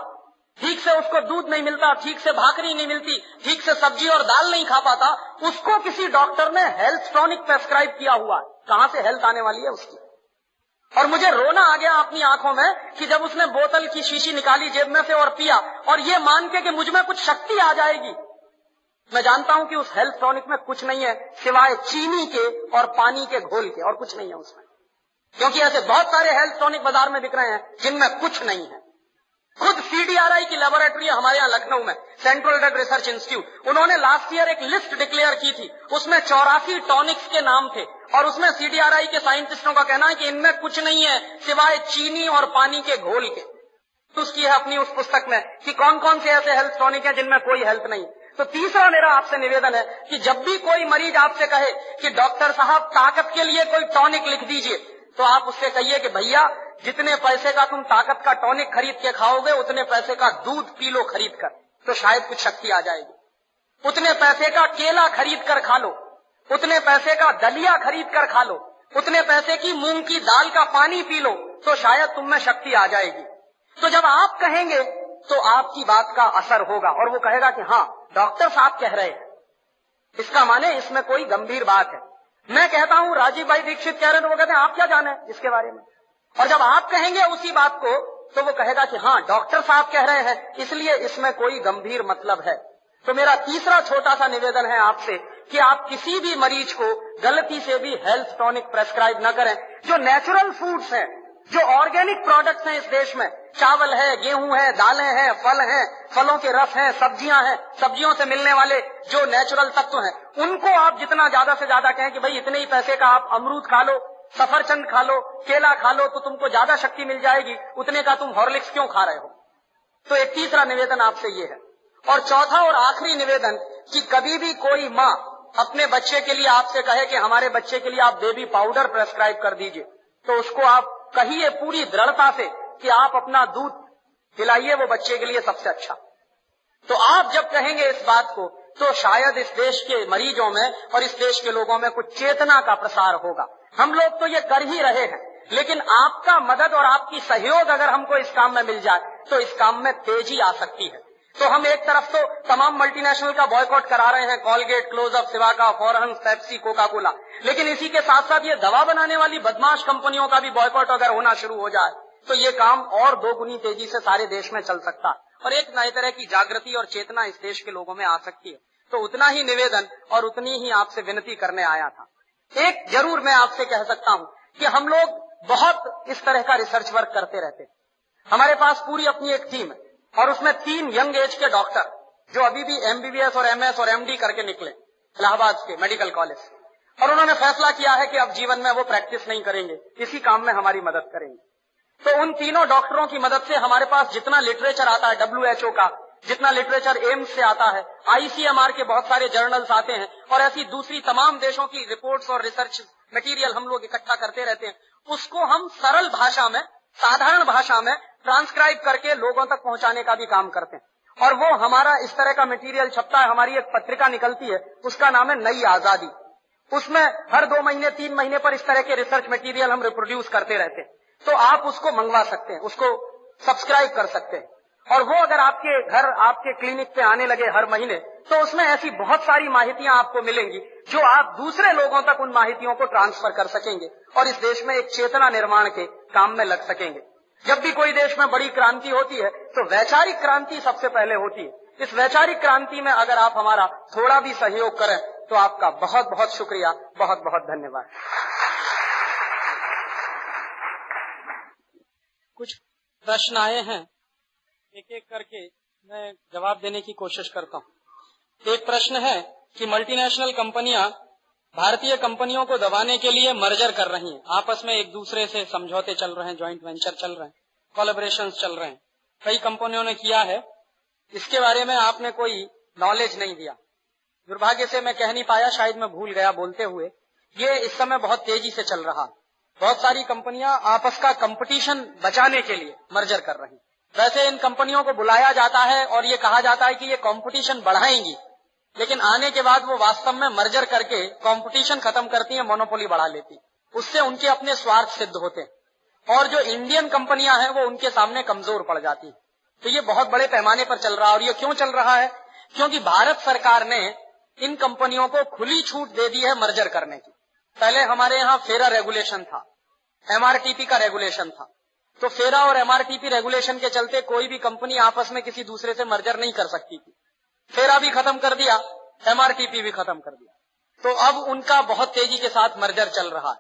Speaker 2: ठीक से उसको दूध नहीं मिलता, ठीक से भाकरी नहीं मिलती, ठीक से सब्ज़ी और दाल नहीं खा पाता, उसको किसी डॉक्टर ने हेल्थ टॉनिक प्रेस्क्राइब किया हुआ कहाँ से हेल्थ आने वाली है उसकी? और मुझे रोना आ गया अपनी आँखों में कि जब उसने बोतल की शीशी निकाली जेब में से और पिया, और ये मान के कि मुझमें कुछ शक्ति आ जाएगी। मैं जानता हूँ कि उस हेल्थ टॉनिक में कुछ नहीं है, सिवाय चीनी के और पानी के घोल के, और कुछ नहीं है उसमें। क्योंकि ऐसे बहुत सारे हेल्थ टॉनिक बाज़ार में बिक रहे हैं, जिनमें कुछ नहीं है। खुद सीडीआरआई की लेबोरेटरी हमारे यहाँ लखनऊ में सेंट्रल ड्रग रिसर्च इंस्टीट्यूट उन्होंने लास्ट ईयर एक लिस्ट डिक्लेयर की थी, उसमें चौरासी टॉनिक्स के नाम थे, और उसमें सीडीआरआई के साइंटिस्टों का कहना है कि इनमें कुछ नहीं है, सिवाय चीनी और पानी के घोल के। उसकी है अपनी उस पुस्तक में कि कौन कौन से ऐसे हेल्थ टॉनिक है जिनमें कोई हेल्थ नहीं तो तीसरा मेरा आपसे निवेदन है कि जब भी कोई मरीज़ आपसे कहे कि डॉक्टर साहब ताकत के लिए कोई टॉनिक लिख दीजिए तो आप उससे कहिए कि भैया जितने पैसे का तुम ताकत का टॉनिक खरीद के खाओगे, उतने पैसे का दूध पी लो खरीद कर तो शायद कुछ शक्ति आ जाएगी। उतने पैसे का केला खरीद कर खा लो, उतने पैसे का दलिया खरीद कर खा लो, उतने पैसे की मूंग की दाल का पानी पी लो तो शायद तुम में शक्ति आ जाएगी। तो जब आप कहेंगे तो आपकी बात का असर होगा, और वो कहेगा कि हाँ डॉक्टर साहब कह रहे हैं। इसका माने इसमें कोई गंभीर बात है। मैं कहता हूँ, राजीव भाई दीक्षित कह रहे हैं तो वो कहते हैं, आप क्या जाने इसके बारे में? और जब आप कहेंगे उसी बात को तो वो कहेगा कि हाँ डॉक्टर साहब कह रहे हैं, इसलिए इसमें कोई गंभीर मतलब है। तो मेरा तीसरा छोटा सा निवेदन है आपसे कि आप किसी भी मरीज़ को गलती से भी हेल्थ टॉनिक प्रेस्क्राइब न करें। जो नेचुरल फूड्स हैं, जो ऑर्गेनिक प्रोडक्ट्स हैं इस देश में, चावल है, गेहूँ है, दालें हैं, फल हैं, फलों के रस हैं, सब्ज़ियाँ हैं, सब्जियों से मिलने वाले जो नेचुरल तत्व हैं, उनको आप जितना ज़्यादा से ज़्यादा कहें कि भाई इतने ही पैसे का आप अमरूद खा लो सफरचंद खा लो, केला खा लो तो तुमको ज़्यादा शक्ति मिल जाएगी। उतने का तुम हॉर्लिक्स क्यों खा रहे हो? तो एक तीसरा निवेदन आपसे ये है। और चौथा और आखिरी निवेदन कि कभी भी कोई माँ अपने बच्चे के लिए आपसे कहे कि हमारे बच्चे के लिए आप बेबी पाउडर प्रेस्क्राइब कर दीजिए तो उसको आप कहिए पूरी दृढ़ता से कि आप अपना दूध पिलाइए, वो बच्चे के लिए सबसे अच्छा। तो आप जब कहेंगे इस बात को तो शायद इस देश के मरीजों में और इस देश के लोगों में कुछ चेतना का प्रसार होगा। हम लोग तो ये कर ही रहे हैं। लेकिन आपका मदद और आपकी सहयोग अगर हमको इस काम में मिल जाए तो इस काम में तेज़ी आ सकती है। तो हम एक तरफ़ तो तमाम मल्टीनेशनल का बॉयकॉट करा रहे हैं Colgate Closeup Cibaca Forhans Pepsi Coca Cola लेकिन इसी के साथ साथ ये दवा बनाने वाली बदमाश कंपनियों का भी बॉयकॉट अगर होना शुरू हो जाए तो ये काम और दोगुनी तेज़ी से सारे देश में चल सकता है। और एक नए तरह की जागृति और चेतना इस देश के लोगों में आ सकती है। तो उतना ही निवेदन और उतनी ही आपसे विनती करने आया था। एक ज़रूर मैं आपसे कह सकता हूँ कि हम लोग बहुत इस तरह का रिसर्च वर्क करते रहते हमारे पास पूरी अपनी एक टीम है और उसमें तीन यंग एज के डॉक्टर जो अभी भी एमबीबीएस और एमएस और एमडी करके निकले, इलाहाबाद के मेडिकल कॉलेज और उन्होंने फैसला किया है कि अब जीवन में वो प्रैक्टिस नहीं करेंगे, इसी काम में हमारी मदद करेंगे। तो उन तीनों डॉक्टरों की मदद से हमारे पास जितना लिटरेचर आता है डब्ल्यूएचओ का जितना लिटरेचर एम्स से आता है, आईसीएमआर के बहुत सारे जर्नल्स आते हैं, और ऐसी दूसरी तमाम देशों की रिपोर्ट्स और रिसर्च मटेरियल हम लोग इकट्ठा करते रहते हैं, उसको हम सरल भाषा में, साधारण भाषा में ट्रांसक्राइब करके लोगों तक पहुँचाने का भी काम करते हैं। और वो हमारा इस तरह का मटेरियल छपता है, हमारी एक पत्रिका निकलती है, उसका नाम है नई आज़ादी। उसमें हर दो महीने, तीन महीने पर इस तरह के रिसर्च मटेरियल हम रिप्रोड्यूस करते रहते हैं। तो आप उसको मंगवा सकते हैं, उसको सब्सक्राइब कर सकते हैं। और वो अगर आपके घर, आपके क्लिनिक पे आने लगे हर महीने तो उसमें ऐसी बहुत सारी माहितियाँ आपको मिलेंगी, जो आप दूसरे लोगों तक उन माहितियों को ट्रांसफ़र कर सकेंगे और इस देश में एक चेतना निर्माण के काम में लग सकेंगे। जब भी कोई देश में बड़ी क्रांति होती है तो वैचारिक क्रांति सबसे पहले होती है। इस वैचारिक क्रांति में अगर आप हमारा थोड़ा भी सहयोग करें तो आपका बहुत बहुत शुक्रिया बहुत बहुत धन्यवाद। कुछ प्रश्न आए हैं? एक एक करके मैं जवाब देने की कोशिश करता हूँ। एक प्रश्न है कि मल्टीनेशनल कंपनियाँ भारतीय कंपनियों को दबाने के लिए मर्जर कर रही हैं। आपस में एक दूसरे से समझौते चल रहे हैं ज्वाइंट वेंचर चल रहे हैं कोलेबोरेशन चल रहे हैं। कई कंपनियों ने किया है। इसके बारे में आपने कोई नॉलेज नहीं दिया। दुर्भाग्य से मैं कह नहीं पाया, शायद मैं भूल गया बोलते हुए। ये इस समय बहुत तेज़ी से चल रहा बहुत सारी कंपनियाँ आपस का कंपटीशन बचाने के लिए मर्जर कर रही वैसे इन कंपनियों को बुलाया जाता है और ये कहा जाता है कि ये कंपटीशन बढ़ाएँगी। लेकिन आने के बाद वो वास्तव में मर्जर करके कंपटीशन खत्म करती है मोनोपोली बढ़ा लेती उससे उनके अपने स्वार्थ सिद्ध होते हैं। और जो इंडियन कंपनियाँ हैं, वो उनके सामने कमज़ोर पड़ जाती तो ये बहुत बड़े पैमाने पर चल रहा है। और ये क्यों चल रहा है? क्योंकि भारत सरकार ने इन कंपनियों को खुली छूट दे दी है मर्जर करने की। पहले हमारे यहाँ फेरा रेगुलेशन था। एमआरटीपी का रेगुलेशन था। तो फेरा और एमआरटीपी रेगुलेशन के चलते कोई भी कंपनी आपस में किसी दूसरे से मर्जर नहीं कर सकती थी। फेरा भी खत्म कर दिया एमआरटीपी भी खत्म कर दिया। तो अब उनका बहुत तेज़ी के साथ मर्जर चल रहा है।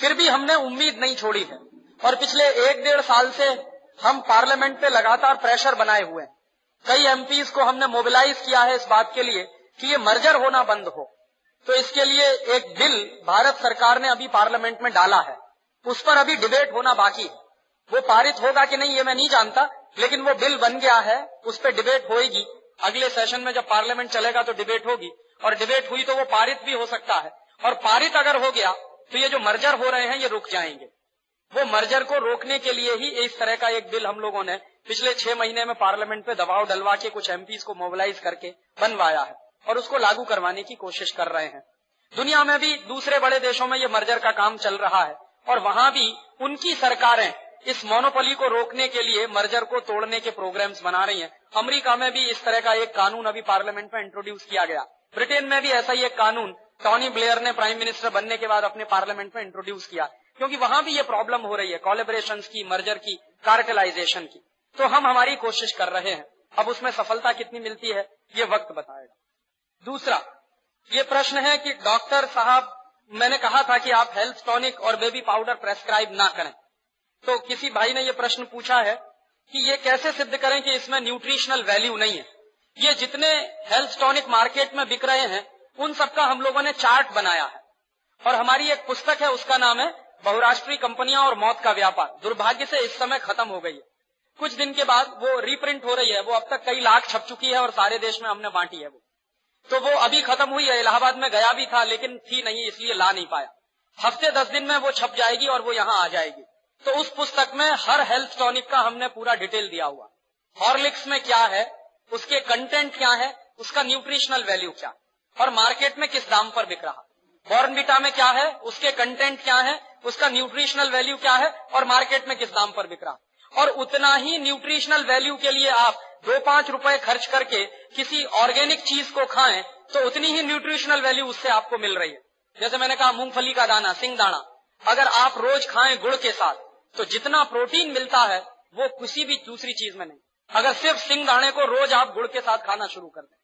Speaker 2: फिर भी हमने उम्मीद नहीं छोड़ी है। और पिछले एक डेढ़ साल से हम पार्लियामेंट पे लगातार प्रेशर बनाए हुए हैं। कई एमपीज को हमने मोबिलाइज किया है इस बात के लिए कि ये मर्जर होना बंद हो। तो इसके लिए एक बिल भारत सरकार ने अभी पार्लियामेंट में डाला है। उस पर अभी डिबेट होना बाकी है। वो पारित होगा कि नहीं, ये मैं नहीं जानता, लेकिन वो बिल बन गया है, उस पर डिबेट होगी अगले सेशन में जब पार्लियामेंट चलेगा तो डिबेट होगी, और डिबेट हुई तो वो पारित भी हो सकता है। और पारित अगर हो गया तो ये जो मर्जर हो रहे हैं, ये रुक जाएँगे। वो मर्जर को रोकने के लिए ही इस तरह का एक बिल हम लोगों ने पिछले छह महीने में पार्लियामेंट पे दबाव डलवा के कुछ एमपीज को मोबिलाइज करके बनवाया है, और उसको लागू करवाने की कोशिश कर रहे हैं। दुनिया में भी दूसरे बड़े देशों में ये मर्जर का काम चल रहा है, और वहाँ भी उनकी सरकारें इस मोनोपोली को रोकने के लिए मर्जर को तोड़ने के प्रोग्राम्स बना रही हैं। अमेरिका में भी इस तरह का एक कानून अभी पार्लियामेंट में इंट्रोड्यूस किया गया। ब्रिटेन में भी ऐसा ही एक कानून टॉनी ब्लेयर ने प्राइम मिनिस्टर बनने के बाद अपने पार्लियामेंट में इंट्रोड्यूस किया। क्योंकि वहाँ भी ये प्रॉब्लम हो रही है कॉलेबरेशन की मर्जर की कार्टेलाइजेशन की। तो हम हमारी कोशिश कर रहे हैं। अब उसमें सफलता कितनी मिलती है, ये वक्त बताएगा। दूसरा, ये प्रश्न है कि डॉक्टर साहब, मैंने कहा था कि आप हेल्थ टॉनिक और बेबी पाउडर प्रेस्क्राइब ना करें। तो किसी भाई ने ये प्रश्न पूछा है कि ये कैसे सिद्ध करें कि इसमें न्यूट्रिशनल वैल्यू नहीं है? ये जितने हेल्थ टॉनिक मार्केट में बिक रहे हैं, उन सबका हम लोगों ने चार्ट बनाया है। और हमारी एक पुस्तक है, उसका नाम है बहुराष्ट्रीय कंपनियाँ और मौत का व्यापार। दुर्भाग्य से इस समय खत्म हो गई है। कुछ दिन के बाद वो रीप्रिंट हो रही है। वो अब तक कई लाख छप चुकी है और सारे देश में हमने बांटी है वो। तो वो अभी खत्म हुई है। इलाहाबाद में गया भी था, लेकिन थी नहीं, इसलिए ला नहीं पाया। हफ़्ते दस दिन में वो छप जाएगी और वो यहाँ आ जाएगी। तो उस पुस्तक में हर हेल्थ टॉनिक का हमने पूरा डिटेल दिया हुआ। हॉर्लिक्स में क्या है? उसके कंटेंट क्या है? उसका न्यूट्रिशनल वैल्यू क्या? और मार्केट में किस दाम पर बिक रहा? बॉर्नविटा में क्या है? उसके कंटेंट क्या है? उसका न्यूट्रिशनल वैल्यू क्या है? और मार्केट में किस दाम पर बिक रहा? और उतना ही न्यूट्रिशनल वैल्यू के लिए आप दो पाँच रुपए खर्च करके किसी ऑर्गेनिक चीज़ को खाएँ तो उतनी ही न्यूट्रिशनल वैल्यू उससे आपको मिल रही है। जैसे मैंने कहा, मूंगफली का दाना, सिंग दाना। अगर आप रोज खाएँ गुड़ के साथ तो जितना प्रोटीन मिलता है, वो किसी भी दूसरी चीज़ में नहीं। अगर सिर्फ़ सिंग दाने को रोज आप गुड़ के साथ खाना शुरू कर दें।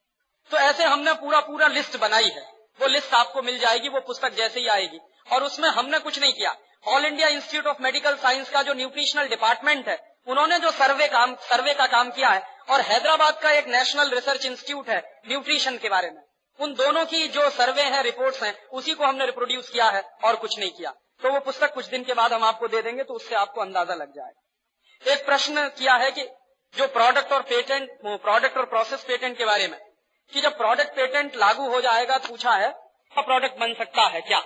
Speaker 2: तो ऐसे हमने पूरा पूरा लिस्ट बनाई है। वो लिस्ट आपको मिल जाएगी, वो पुस्तक जैसे ही आएगी। और उसमें हमने कुछ नहीं किया। All India Institute of Medical Science का जो न्यूट्रिशनल डिपार्टमेंट है, उन्होंने जो सर्वे काम, सर्वे का काम किया है, और हैदराबाद का एक नेशनल रिसर्च इंस्टीट्यूट है न्यूट्रिशन के बारे में। उन दोनों की जो सर्वे है रिपोर्ट्स हैं, उसी को हमने रिप्रोड्यूस किया है, और कुछ नहीं किया। तो वो पुस्तक कुछ दिन के बाद हम आपको दे देंगे तो उससे आपको अंदाज़ा लग जाएगा। एक प्रश्न किया है कि जो प्रोडक्ट और पेटेंट प्रोडक्ट और प्रोसेस पेटेंट के बारे में, कि जब प्रोडक्ट पेटेंट लागू हो जाएगा, पूछा है तो प्रोडक्ट बन सकता है क्या?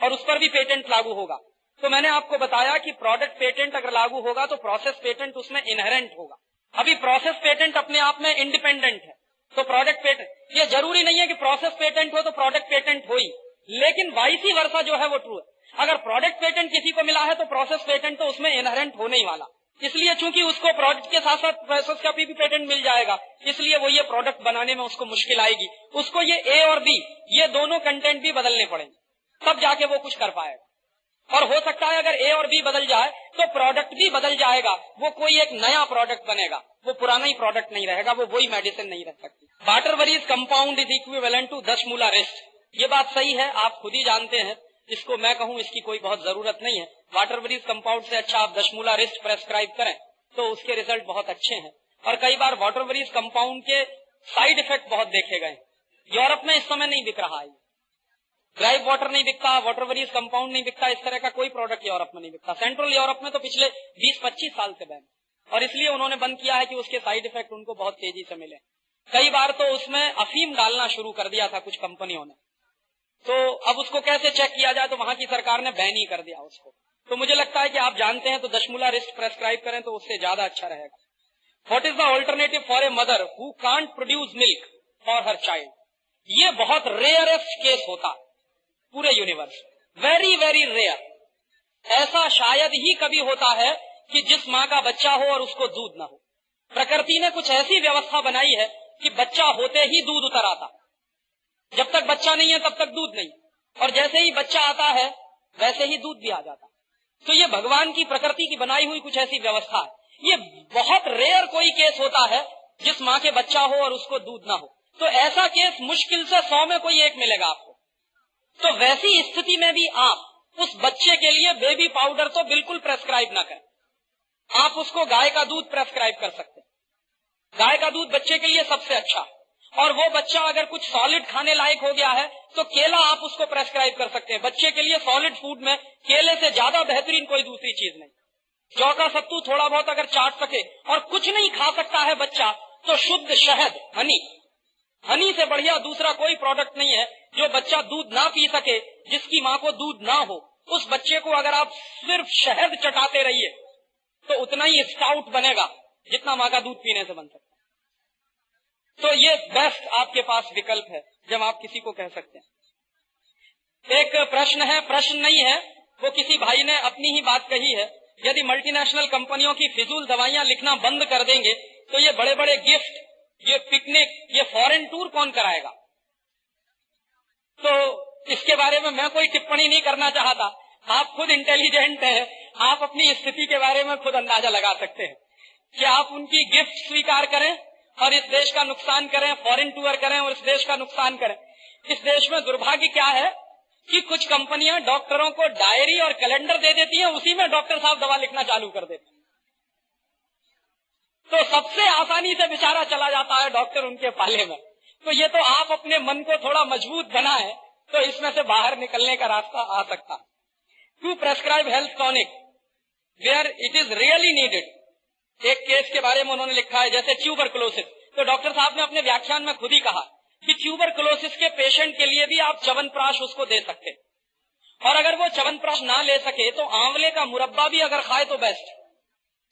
Speaker 2: और उस पर भी पेटेंट लागू होगा। तो मैंने आपको बताया कि प्रोडक्ट पेटेंट अगर लागू होगा तो प्रोसेस पेटेंट उसमें इनहेरेंट होगा। अभी प्रोसेस पेटेंट अपने आप में इंडिपेंडेंट है। तो प्रोडक्ट पेटेंट ये ज़रूरी नहीं है कि प्रोसेस पेटेंट हो तो प्रोडक्ट पेटेंट हो ही। लेकिन वाइसी वर्षा जो है वो ट्रू है। अगर प्रोडक्ट पेटेंट किसी को मिला है तो प्रोसेस पेटेंट तो उसमें इनहेरेंट होने ही वाला। इसलिए चूँकि उसको प्रोडक्ट के साथ साथ प्रोसेस का भी, पेटेंट मिल जाएगा इसलिए वो ये प्रोडक्ट बनाने में उसको मुश्किल आएगी। उसको ये ए और बी ये दोनों कंटेंट भी बदलने पड़ेंगे। तब जाके वो कुछ कर पाएगा। और हो सकता है अगर ए और बी बदल जाए तो प्रोडक्ट भी बदल जाएगा। वो कोई एक नया प्रोडक्ट बनेगा। वो पुराना ही प्रोडक्ट नहीं रहेगा वो वही मेडिसिन नहीं रह सकती। Water varies compound is equivalent to Dashmularishta ये बात सही है आप खुद ही जानते हैं। इसको मैं कहूँ, इसकी कोई बहुत ज़रूरत नहीं है। वाटर वरीज कंपाउंड से अच्छा आप दशमूला रेस्ट प्रेस्क्राइब करें तो उसके रिज़ल्ट बहुत अच्छे हैं। और कई बार वाटर वरीज कंपाउंड के साइड इफ़ेक्ट बहुत देखे गए। यूरोप में इस समय नहीं बिक रहा है। ड्राइव वाटर नहीं बिकता वाटर वरीज कंपाउंड नहीं बिकता, इस तरह का कोई प्रोडक्ट यूरोप में नहीं बिकता। सेंट्रल यूरोप में तो पिछले 20-25 साल से बैन और इसलिए उन्होंने बंद किया है कि उसके साइड इफ़ेक्ट उनको बहुत तेज़ी से मिले। कई बार तो उसमें अफीम डालना शुरू कर दिया था कुछ कंपनियों ने। तो अब उसको कैसे चेक किया जाए तो वहाँ की सरकार ने बैन ही कर दिया उसको। तो मुझे लगता है कि आप जानते हैं तो दशमूला रिस्ट प्रेस्क्राइब करें तो उससे ज़्यादा अच्छा रहेगा। What is the alternative for a mother who can't produce milk for her child ये बहुत रेयरेस्ट केस होता पूरे यूनिवर्स वेरी वेरी रेयर ऐसा शायद ही कभी होता है कि जिस माँ का बच्चा हो और उसको दूध न हो। प्रकृति ने कुछ ऐसी व्यवस्था बनाई है कि बच्चा होते ही दूध उतर आता। जब तक बच्चा नहीं है, तब तक दूध नहीं। और जैसे ही बच्चा आता है, वैसे ही दूध भी आ जाता तो ये भगवान की प्रकृति की बनाई हुई कुछ ऐसी व्यवस्था है। ये बहुत रेयर कोई केस होता है, जिस माँ के बच्चा हो और उसको दूध ना हो। तो ऐसा केस मुश्किल से सौ में कोई एक मिलेगा आपको। तो वैसी स्थिति में भी आप, उस बच्चे के लिए बेबी पाउडर तो बिल्कुल प्रेस्क्राइब ना करें। आप उसको गाय का दूध प्रेस्क्राइब कर सकते हैं। गाय का दूध बच्चे के लिए सबसे अच्छा और वो बच्चा अगर कुछ सॉलिड खाने लायक हो गया है तो केला आप उसको प्रेस्क्राइब कर सकते हैं। बच्चे के लिए सॉलिड फ़ूड में केले से ज़्यादा बेहतरीन कोई दूसरी चीज़ नहीं। जौ का सत्तू थोड़ा बहुत अगर चाट सके और कुछ नहीं खा सकता है बच्चा तो शुद्ध शहद हनी हनी से बढ़िया दूसरा कोई प्रोडक्ट नहीं है जो बच्चा दूध ना पी सके, जिसकी माँ को दूध ना हो। उस बच्चे को अगर आप सिर्फ़ शहद चटाते रहिए तो उतना ही स्टाउट बनेगा, जितना माँ का दूध पीने से बन सकता तो ये बेस्ट आपके पास विकल्प है, जब आप किसी को कह सकते हैं। एक प्रश्न है, प्रश्न नहीं है, वो किसी भाई ने अपनी ही बात कही है। यदि मल्टीनेशनल कंपनियों की फिजूल दवाइयाँ लिखना बंद कर देंगे तो ये बड़े बड़े गिफ्ट ये पिकनिक ये फॉरेन टूर कौन कराएगा? तो इसके बारे में मैं कोई टिप्पणी नहीं करना चाहता। आप खुद इंटेलिजेंट है, आप अपनी स्थिति के बारे में खुद अंदाज़ा लगा सकते हैं। कि आप उनकी गिफ्ट स्वीकार करें? और इस देश का नुकसान करें फॉरेन टूर करें और इस देश का नुकसान करें। इस देश में दुर्भाग्य क्या है कि कुछ कंपनियाँ डॉक्टरों को डायरी और कैलेंडर दे देती हैं, उसी में डॉक्टर साहब दवा लिखना चालू कर देते तो सबसे आसानी से बेचारा चला जाता है डॉक्टर उनके पाले में। तो ये तो आप अपने मन को थोड़ा मज़बूत बनाए तो इसमें से बाहर निकलने का रास्ता आ सकता। To prescribe health tonic where it is really needed एक केस के बारे में उन्होंने लिखा है, जैसे ट्यूबर क्लोसिस तो डॉक्टर साहब ने अपने व्याख्यान में खुद ही कहा कि ट्यूबर क्लोसिस के पेशेंट के लिए भी आप चवनप्राश उसको दे सकते और अगर वो चवनप्राश ना ले सके तो आंवले का मुरब्बा भी अगर खाए तो बेस्ट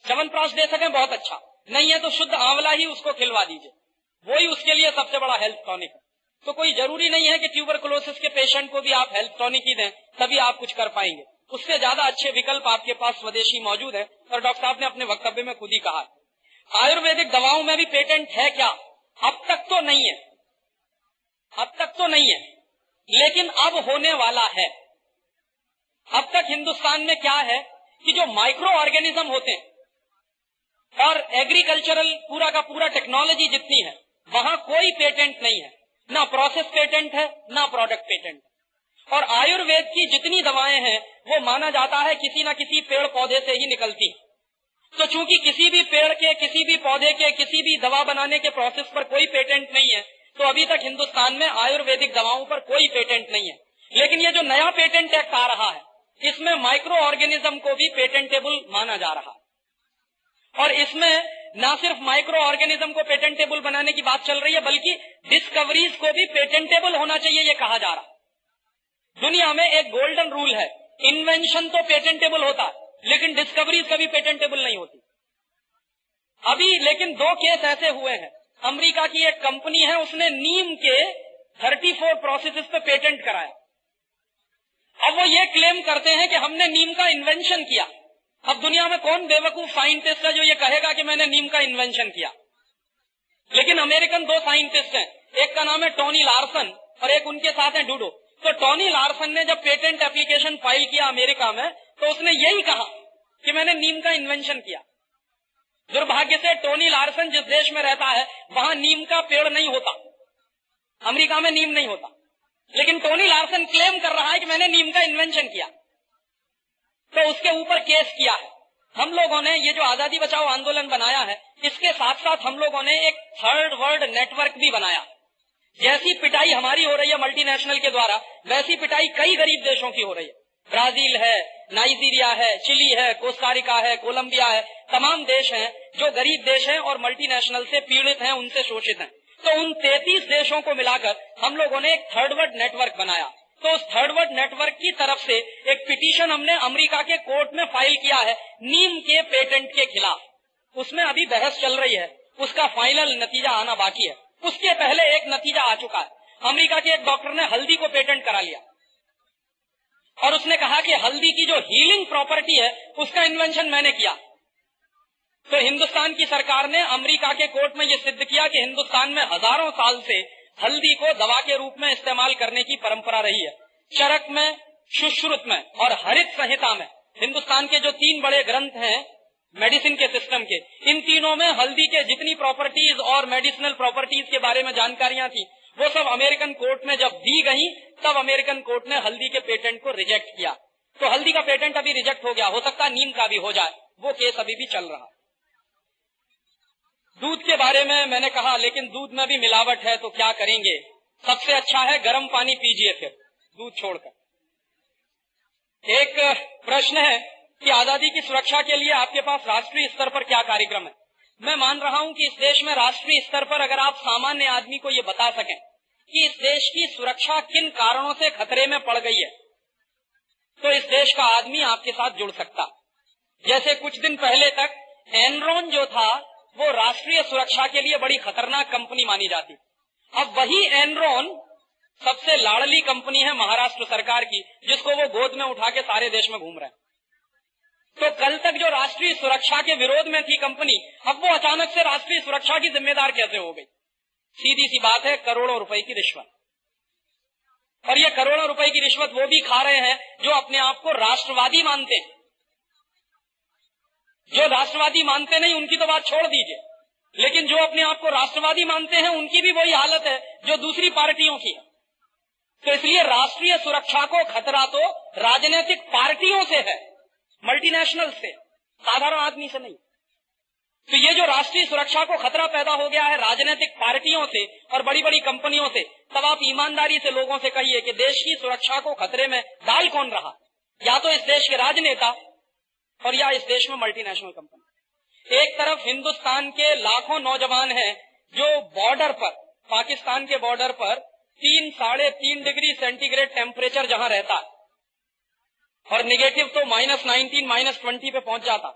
Speaker 2: चवनप्राश दे सके, बहुत अच्छा। नहीं है तो शुद्ध आंवला ही उसको खिलवा दीजिए। वही उसके लिए सबसे बड़ा हेल्थ टॉनिक है। तो कोई ज़रूरी नहीं है कि ट्यूबरकुलोसिस के पेशेंट को भी आप हेल्थ टॉनिक ही दें, तभी आप कुछ कर पाएँगे। उससे ज़्यादा अच्छे विकल्प आपके पास स्वदेशी मौजूद है। और डॉक्टर साहब ने अपने वक्तव्य में खुद ही कहा आयुर्वेदिक दवाओं में भी पेटेंट है क्या? अब तक तो नहीं है। अब तक तो नहीं है। लेकिन अब होने वाला है। अब तक हिंदुस्तान में क्या है कि जो माइक्रो ऑर्गेनिज्म होते हैं, और एग्रीकल्चरल पूरा का पूरा टेक्नोलॉजी जितनी है, वहाँ कोई पेटेंट नहीं है। ना प्रोसेस पेटेंट है, ना प्रोडक्ट पेटेंट और आयुर्वेद की जितनी दवाएँ हैं, वो माना जाता है किसी न किसी पेड़ पौधे से ही निकलती तो चूँकि किसी भी पेड़ के, किसी भी पौधे के, किसी भी दवा बनाने के प्रोसेस पर कोई पेटेंट नहीं है तो अभी तक हिंदुस्तान में आयुर्वेदिक दवाओं पर कोई पेटेंट नहीं है। लेकिन ये जो नया पेटेंट एक्ट आ रहा है, इसमें माइक्रो ऑर्गेनिज्म को भी पेटेंटेबल माना जा रहा है। और इसमें न सिर्फ़ माइक्रो ऑर्गेनिज्म को पेटेंटेबल बनाने की बात चल रही है, बल्कि डिस्कवरीज को भी पेटेंटेबल होना चाहिए, ये कहा जा रहा दुनिया में एक गोल्डन रूल है इन्वेंशन तो पेटेंटेबल होता लेकिन डिस्कवरीज कभी पेटेंटेबल नहीं होती। अभी लेकिन दो केस ऐसे हुए हैं। अमेरिका की एक कंपनी है, उसने नीम के 34 प्रोसेस पे पेटेंट कराया। अब वो ये क्लेम करते हैं कि हमने नीम का इन्वेंशन किया। अब दुनिया में कौन बेवकूफ़ साइंटिस्ट है जो ये कहेगा कि मैंने नीम का इन्वेंशन किया? लेकिन अमेरिकन दो साइंटिस्ट हैं। एक का नाम है टोनी लार्सन और एक उनके साथ है डूडो तो टोनी लार्सन ने जब पेटेंट एप्लीकेशन फ़ाइल किया अमेरिका में तो उसने यही कहा कि मैंने नीम का इन्वेंशन किया। दुर्भाग्य से टोनी लार्सन जिस देश में रहता है, वहाँ नीम का पेड़ नहीं होता। अमेरिका में नीम नहीं होता। लेकिन टोनी लार्सन क्लेम कर रहा है कि मैंने नीम का इन्वेंशन किया। तो उसके ऊपर केस किया है। हम लोगों ने ये जो आज़ादी बचाओ आंदोलन बनाया है, इसके साथ साथ हम लोगों ने एक थर्ड वर्ल्ड नेटवर्क भी बनाया। जैसी पिटाई हमारी हो रही है मल्टीनेशनल के द्वारा, वैसी पिटाई कई गरीब देशों की हो रही है। ब्राज़ील है, नाइजीरिया है, चिली है कोस्टारिका है, कोलंबिया है, तमाम देश हैं जो गरीब देश हैं और मल्टीनेशनल से पीड़ित हैं, उनसे शोषित हैं। तो उन 33 देशों को मिलाकर हम लोगों ने एक थर्ड वर्ल्ड नेटवर्क बनाया। तो उस थर्ड वर्ल्ड नेटवर्क की तरफ़ से एक पिटीशन हमने अमेरिका के कोर्ट में फ़ाइल किया है, नीम के पेटेंट के खिलाफ। उसमें अभी बहस चल रही है, उसका फाइनल नतीजा आना बाकी है। उसके पहले एक नतीजा आ चुका है। अमेरिका के एक डॉक्टर ने हल्दी को पेटेंट करा लिया। और उसने कहा कि हल्दी की जो हीलिंग प्रॉपर्टी है, उसका इन्वेंशन मैंने किया। तो हिंदुस्तान की सरकार ने अमेरिका के कोर्ट में यह सिद्ध किया कि हिंदुस्तान में हज़ारों साल से हल्दी को दवा के रूप में इस्तेमाल करने की परंपरा रही है। चरक में, सुश्रुत में और हरित संहिता में। हिंदुस्तान के जो तीन बड़े ग्रंथ हैं मेडिसिन के सिस्टम के, इन तीनों में हल्दी के जितनी प्रॉपर्टीज़ और मेडिसिनल प्रॉपर्टीज़ के बारे में जानकारियाँ थी वो सब अमेरिकन कोर्ट में जब दी गई, तब अमेरिकन कोर्ट ने हल्दी के पेटेंट को रिजेक्ट किया। तो हल्दी का पेटेंट अभी रिजेक्ट हो गया, हो सकता नीम का भी हो जाए, वो केस अभी भी चल रहा। दूध के बारे में मैंने कहा, लेकिन दूध में भी मिलावट है तो क्या करेंगे? सबसे अच्छा है गर्म पानी पीजिए फिर, दूध छोड़कर। एक प्रश्न है कि आज़ादी की सुरक्षा के लिए आपके पास राष्ट्रीय स्तर पर क्या कार्यक्रम है? मैं मान रहा हूँ कि इस देश में राष्ट्रीय स्तर पर अगर आप सामान्य आदमी को ये बता सकें कि इस देश की सुरक्षा किन कारणों से खतरे में पड़ गई है तो इस देश का आदमी आपके साथ जुड़ सकता। जैसे कुछ दिन पहले तक एनरॉन जो था, वो राष्ट्रीय सुरक्षा के लिए बड़ी खतरनाक कंपनी मानी जाती। अब वही एनरॉन सबसे लाड़ली कंपनी है महाराष्ट्र सरकार की, जिसको वो गोद में उठा के सारे देश में घूम रहे हैं। तो कल तक जो राष्ट्रीय सुरक्षा के विरोध में थी कंपनी, अब वो अचानक से राष्ट्रीय सुरक्षा की जिम्मेदार कैसे हो गई? सीधी सी बात है, करोड़ों रुपए की रिश्वत। और ये करोड़ों रुपए की रिश्वत वो भी खा रहे हैं जो अपने आप को राष्ट्रवादी मानते हैं। जो राष्ट्रवादी मानते नहीं, उनकी तो बात छोड़ दीजिए। लेकिन जो अपने आप को राष्ट्रवादी मानते हैं, उनकी भी वही हालत है जो दूसरी पार्टियों की है। तो इसलिए राष्ट्रीय सुरक्षा को खतरा तो राजनीतिक पार्टियों से है। मल्टीनेशनल से, साधारण आदमी से नहीं। तो ये जो राष्ट्रीय सुरक्षा को खतरा पैदा हो गया है राजनीतिक पार्टियों से और बड़ी बड़ी कंपनियों से, तब आप ईमानदारी से लोगों से कहिए कि देश की सुरक्षा को खतरे में डाल कौन रहा? या तो इस देश के राजनेता और या इस देश में मल्टीनेशनल कंपनी एक तरफ़ हिंदुस्तान के लाखों नौजवान हैं जो बॉर्डर पर, पाकिस्तान के बॉर्डर पर तीन साढ़े तीन डिग्री सेंटीग्रेड टेम्परेचर जहाँ रहता है। और निगेटिव तो माइनस नाइनटीन माइनस ट्वेंटी पे पहुँच जाता।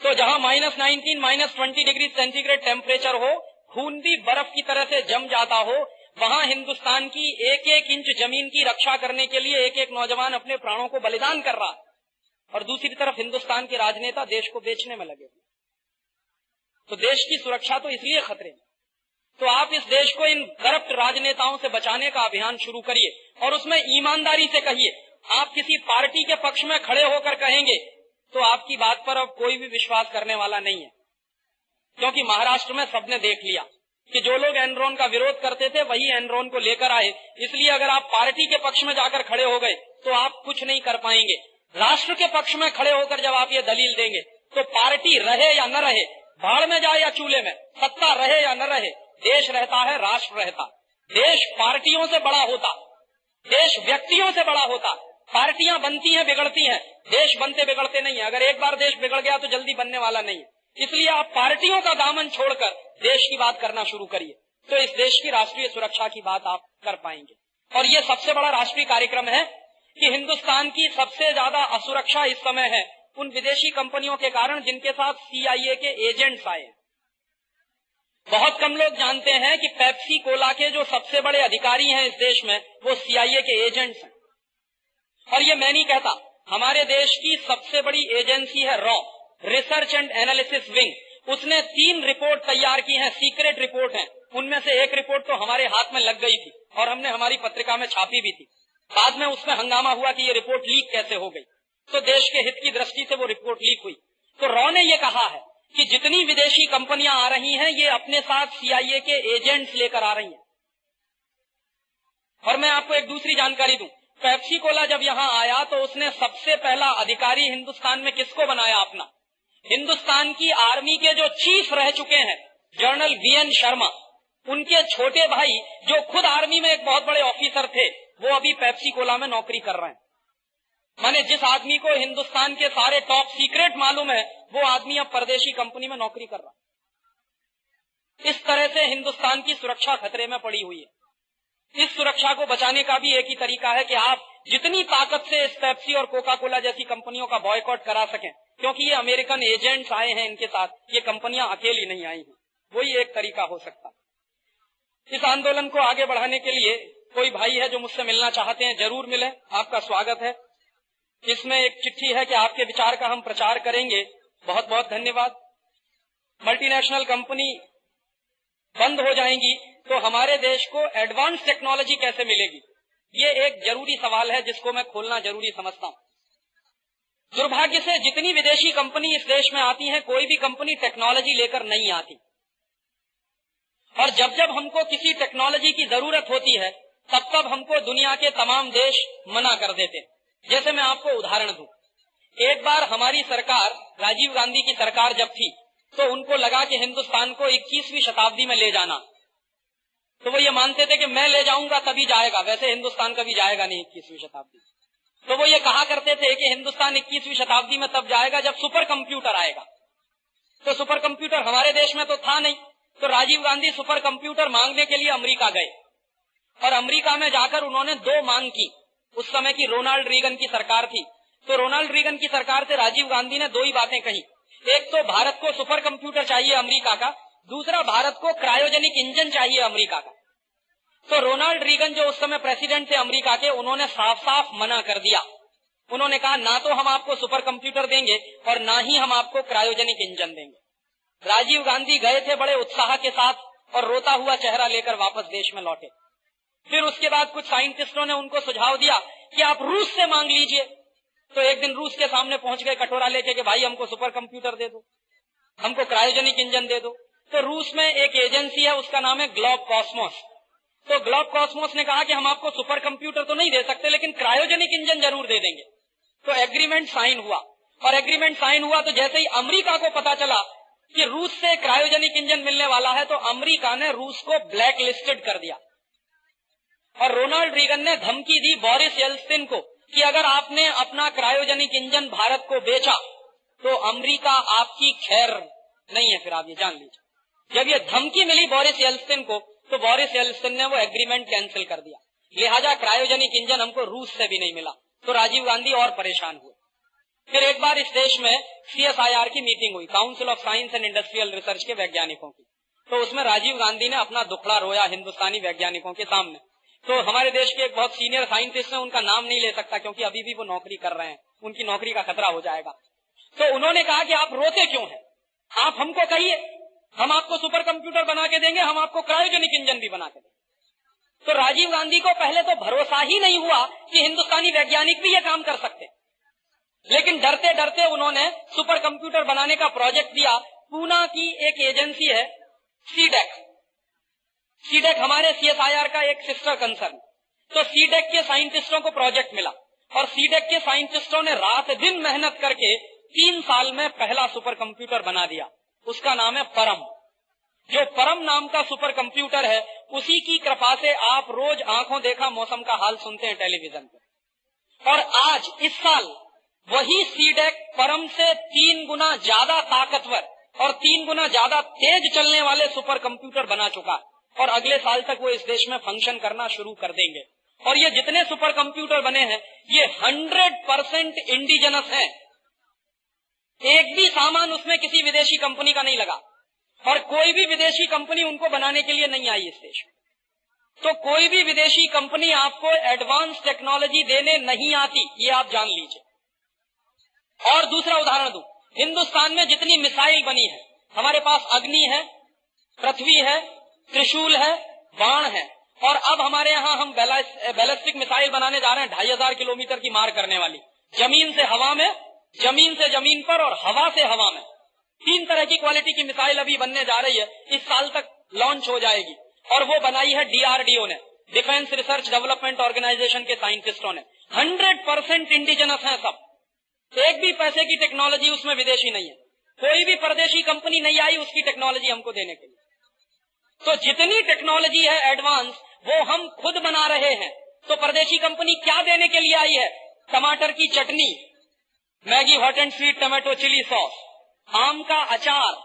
Speaker 2: तो जहाँ minus nineteen minus twenty degree centigrade temperature हो खून भी बर्फ़ की तरह से जम जाता हो, वहाँ हिंदुस्तान की एक एक इंच ज़मीन की रक्षा करने के लिए एक एक नौजवान अपने प्राणों को बलिदान कर रहा और दूसरी तरफ़ हिंदुस्तान के राजनेता देश को बेचने में लगे तो देश की सुरक्षा तो इसलिए खतरे में। तो आप इस देश को इन करप्ट राजनेताओं से बचाने का अभियान शुरू करिए और उसमें ईमानदारी से कहिए आप किसी पार्टी के पक्ष में खड़े होकर कहेंगे तो आपकी बात पर अब कोई भी विश्वास करने वाला नहीं है। क्योंकि महाराष्ट्र में सबने देख लिया कि जो लोग एनरोन का विरोध करते थे, वही एनरोन को लेकर आए। इसलिए अगर आप पार्टी के पक्ष में जाकर खड़े हो गए तो आप कुछ नहीं कर पाएँगे। राष्ट्र के पक्ष में खड़े होकर जब आप ये दलील देंगे तो पार्टी रहे या न रहे भाड़ में जाए या चूल्हे में, सत्ता रहे या न रहे, देश रहता है, राष्ट्र रहता। देश पार्टियों से बड़ा होता, देश व्यक्तियों से बड़ा होता। पार्टियाँ बनती हैं, बिगड़ती हैं। देश बनते बिगड़ते नहीं है। अगर एक बार देश बिगड़ गया तो जल्दी बनने वाला नहीं है। इसलिए आप पार्टियों का दामन छोड़कर देश की बात करना शुरू करिए। तो इस देश की राष्ट्रीय सुरक्षा की बात आप कर पाएँगे। और ये सबसे बड़ा राष्ट्रीय कार्यक्रम है कि हिंदुस्तान की सबसे ज़्यादा असुरक्षा इस समय है। उन विदेशी कंपनियों के कारण जिनके साथ सीआईए के एजेंट्स आए बहुत कम लोग जानते हैं कि पेप्सी कोला के जो सबसे बड़े अधिकारी हैं इस देश में, वो सीआईए के एजेंट्स हैं। और ये मैं नहीं कहता। हमारे देश की सबसे बड़ी एजेंसी है रॉ, रिसर्च एंड एनालिसिस विंग। उसने तीन रिपोर्ट तैयार की हैं, सीक्रेट रिपोर्ट हैं। उनमें से एक रिपोर्ट तो हमारे हाथ में लग गई थी और हमने हमारी पत्रिका में छापी भी थी। बाद में उसमें हंगामा हुआ कि ये रिपोर्ट लीक कैसे हो गई। तो देश के हित की दृष्टि से वो रिपोर्ट लीक हुई। तो रॉ ने ये कहा है कि जितनी विदेशी कंपनियाँ आ रही हैं, ये अपने साथ सीआईए के एजेंट्स लेकर आ रही हैं। और मैं आपको एक दूसरी जानकारी दूँ। पेप्सी कोला जब यहाँ आया तो उसने सबसे पहला अधिकारी हिंदुस्तान में किसको बनाया अपना? हिंदुस्तान की आर्मी के जो चीफ रह चुके हैं जनरल वी एन शर्मा, उनके छोटे भाई जो खुद आर्मी में एक बहुत बड़े ऑफिसर थे, वो अभी पैप्सी कोला में नौकरी कर रहे हैं। माने जिस आदमी को हिंदुस्तान के सारे टॉप सीक्रेट मालूम है, वो आदमी अब परदेशी कंपनी में नौकरी कर रहा है। इस तरह से हिंदुस्तान की सुरक्षा खतरे में पड़ी हुई है। इस सुरक्षा को बचाने का भी एक ही तरीका है कि आप जितनी ताकत से इस पेप्सी और कोका कोला जैसी कंपनियों का बॉयकॉट करा सकें, क्योंकि ये अमेरिकन एजेंट्स आए हैं इनके साथ, ये कंपनियाँ अकेली नहीं आई हैं। वही एक तरीका हो सकता। इस आंदोलन को आगे बढ़ाने के लिए कोई भाई है जो मुझसे मिलना चाहते हैं, ज़रूर मिले। आपका स्वागत है। इसमें एक चिट्ठी है कि आपके विचार का हम प्रचार करेंगे। बहुत बहुत धन्यवाद। मल्टीनेशनल कंपनी बंद हो जाएँगी तो हमारे देश को एडवांस टेक्नोलॉजी कैसे मिलेगी? ये एक ज़रूरी सवाल है जिसको मैं खोलना ज़रूरी समझता हूँ। दुर्भाग्य से जितनी विदेशी कंपनी इस देश में आती है, कोई भी कंपनी टेक्नोलॉजी लेकर नहीं आती। और जब जब हमको किसी टेक्नोलॉजी की ज़रूरत होती है, तब तब हमको दुनिया के तमाम देश मना कर देते हैं। जैसे मैं आपको उदाहरण दूँ। एक बार हमारी सरकार, राजीव गांधी की सरकार जब थी तो उनको लगा कि हिंदुस्तान को 21वीं शताब्दी में ले जाना। तो वो ये मानते थे कि मैं ले जाऊँगा, तभी जाएगा। वैसे हिंदुस्तान कभी जाएगा नहीं इक्कीसवीं शताब्दी। तो वो ये कहा करते थे कि हिंदुस्तान इक्कीसवीं शताब्दी में तब जाएगा जब सुपर कंप्यूटर आएगा। तो सुपर कंप्यूटर हमारे देश में तो था नहीं। तो राजीव गांधी सुपर कंप्यूटर मांगने के लिए अमेरिका गए। और अमेरिका में जाकर उन्होंने दो मांग की। उस समय की रोनाल्ड रीगन की सरकार थी। तो रोनाल्ड रीगन की सरकार से राजीव गांधी ने दो ही बातें कही। एक तो भारत को सुपर कंप्यूटर चाहिए अमेरिका का, दूसरा भारत को क्रायोजेनिक इंजन चाहिए अमेरिका का। तो रोनाल्ड रीगन जो उस समय प्रेसिडेंट थे अमेरिका के, उन्होंने साफ़ साफ़ मना कर दिया। उन्होंने कहा, ना तो हम आपको सुपर कंप्यूटर देंगे और ना ही हम आपको क्रायोजेनिक इंजन देंगे। राजीव गांधी गए थे बड़े उत्साह के साथ और रोता हुआ चेहरा लेकर वापस देश में लौटे। फिर उसके बाद कुछ साइंटिस्टों ने उनको सुझाव दिया कि आप रूस से मांग लीजिए। तो एक दिन रूस के सामने पहुँच गए, कटोरा लेके कि भाई हमको सुपर कंप्यूटर दे दो, हमको क्रायोजेनिक इंजन दे दो। तो रूस में एक एजेंसी है, उसका नाम है ग्लोब कॉस्मोस। तो ग्लोब कॉस्मोस ने कहा कि हम आपको सुपर कंप्यूटर तो नहीं दे सकते, लेकिन क्रायोजेनिक इंजन ज़रूर दे देंगे। तो एग्रीमेंट साइन हुआ। और एग्रीमेंट साइन हुआ तो जैसे ही अमेरिका को पता चला कि रूस से क्रायोजेनिक इंजन मिलने वाला है तो अमेरिका ने रूस को ब्लैक लिस्टेड कर दिया। और रोनाल्ड रीगन ने धमकी दी बोरिस येल्सिन को। कि अगर आपने अपना क्रायोजेनिक इंजन भारत को बेचा तो अमेरिका आपकी खैर नहीं है। फिर आप ये जान लीजिए। जब ये धमकी मिली बोरिस येल्सिन को तो बोरिस येल्सिन ने वो एग्रीमेंट कैंसिल कर दिया। लिहाजा क्रायोजेनिक इंजन हमको रूस से भी नहीं मिला तो राजीव गांधी और परेशान हुए। फिर एक बार इस देश में सीएसआईआर की मीटिंग हुई council of science and industrial research के वैज्ञानिकों की। तो उसमें राजीव गांधी ने अपना दुखड़ा रोया हिंदुस्तानी वैज्ञानिकों के सामने। तो हमारे देश के एक बहुत सीनियर साइंटिस्ट है उनका नाम नहीं ले सकता क्योंकि अभी भी वो नौकरी कर रहे हैं उनकी नौकरी का खतरा हो जाएगा तो उन्होंने कहा कि आप रोते क्यों हैं आप हमको कहिए हम आपको सुपर कंप्यूटर बना के देंगे हम आपको क्रायोजेनिक इंजन भी बना के देंगे तो राजीव गांधी को पहले तो भरोसा ही नहीं हुआ कि हिंदुस्तानी वैज्ञानिक भी ये काम कर सकते लेकिन डरते डरते उन्होंने सुपर कंप्यूटर बनाने का प्रोजेक्ट दिया पूना की एक एजेंसी है सीडेक सीडेक हमारे सीएसआईआर का एक सिस्टर कंसर्न तो सीडेक के साइंटिस्टों को प्रोजेक्ट मिला। और सीडेक के साइंटिस्टों ने रात दिन मेहनत करके तीन साल में पहला सुपर कंप्यूटर बना दिया। उसका नाम है परम। जो परम नाम का सुपर कंप्यूटर है, उसी की कृपा से आप रोज आँखों देखा मौसम का हाल सुनते हैं टेलीविज़न पर और आज, इस साल, वही सीडेक परम से तीन गुना ज़्यादा ताकतवर और तीन गुना ज़्यादा तेज चलने वाले सुपर कंप्यूटर बना चुका और अगले साल तक वो इस देश में फ़ंक्शन करना शुरू कर देंगे। और ये जितने सुपर कंप्यूटर बने हैं, ये हंड्रेड परसेंट इंडिजनस है। एक भी सामान उसमें किसी विदेशी कंपनी का नहीं लगा। और कोई भी विदेशी कंपनी उनको बनाने के लिए नहीं आई इस देश में। तो कोई भी विदेशी कंपनी आपको एडवांस टेक्नोलॉजी देने नहीं आती, ये आप जान लीजिए। और दूसरा उदाहरण दू, हिंदुस्तान में जितनी मिसाइल बनी है, हमारे पास अग्नि है, पृथ्वी है त्रिशूल है, बाण है। और अब हमारे यहाँ हम बैलिस्टिक मिसाइल बनाने जा रहे हैं, ढाई हज़ार किलोमीटर की मार करने वाली। ज़मीन से हवा में, ज़मीन से ज़मीन पर और हवा से हवा में। तीन तरह की क्वालिटी की मिसाइल अभी बनने जा रही है, इस साल तक लॉन्च हो जाएगी। और वो बनाई है डीआरडीओ ने डिफेंस रिसर्च डेवलपमेंट ऑर्गेनाइजेशन के साइंटिस्टों ने। हंड्रेड परसेंट इंडिजिनस है सब। एक भी पैसे की टेक्नोलॉजी उसमें विदेशी नहीं है। कोई भी परदेशी कंपनी नहीं आई उसकी टेक्नोलॉजी हमको देने के तो जितनी टेक्नोलॉजी है एडवांस वो हम खुद बना रहे हैं। तो परदेशी कंपनी क्या देने के लिए आई है? टमाटर की चटनी, Maggi hot and sweet tomato chilli sauce आम का अचार,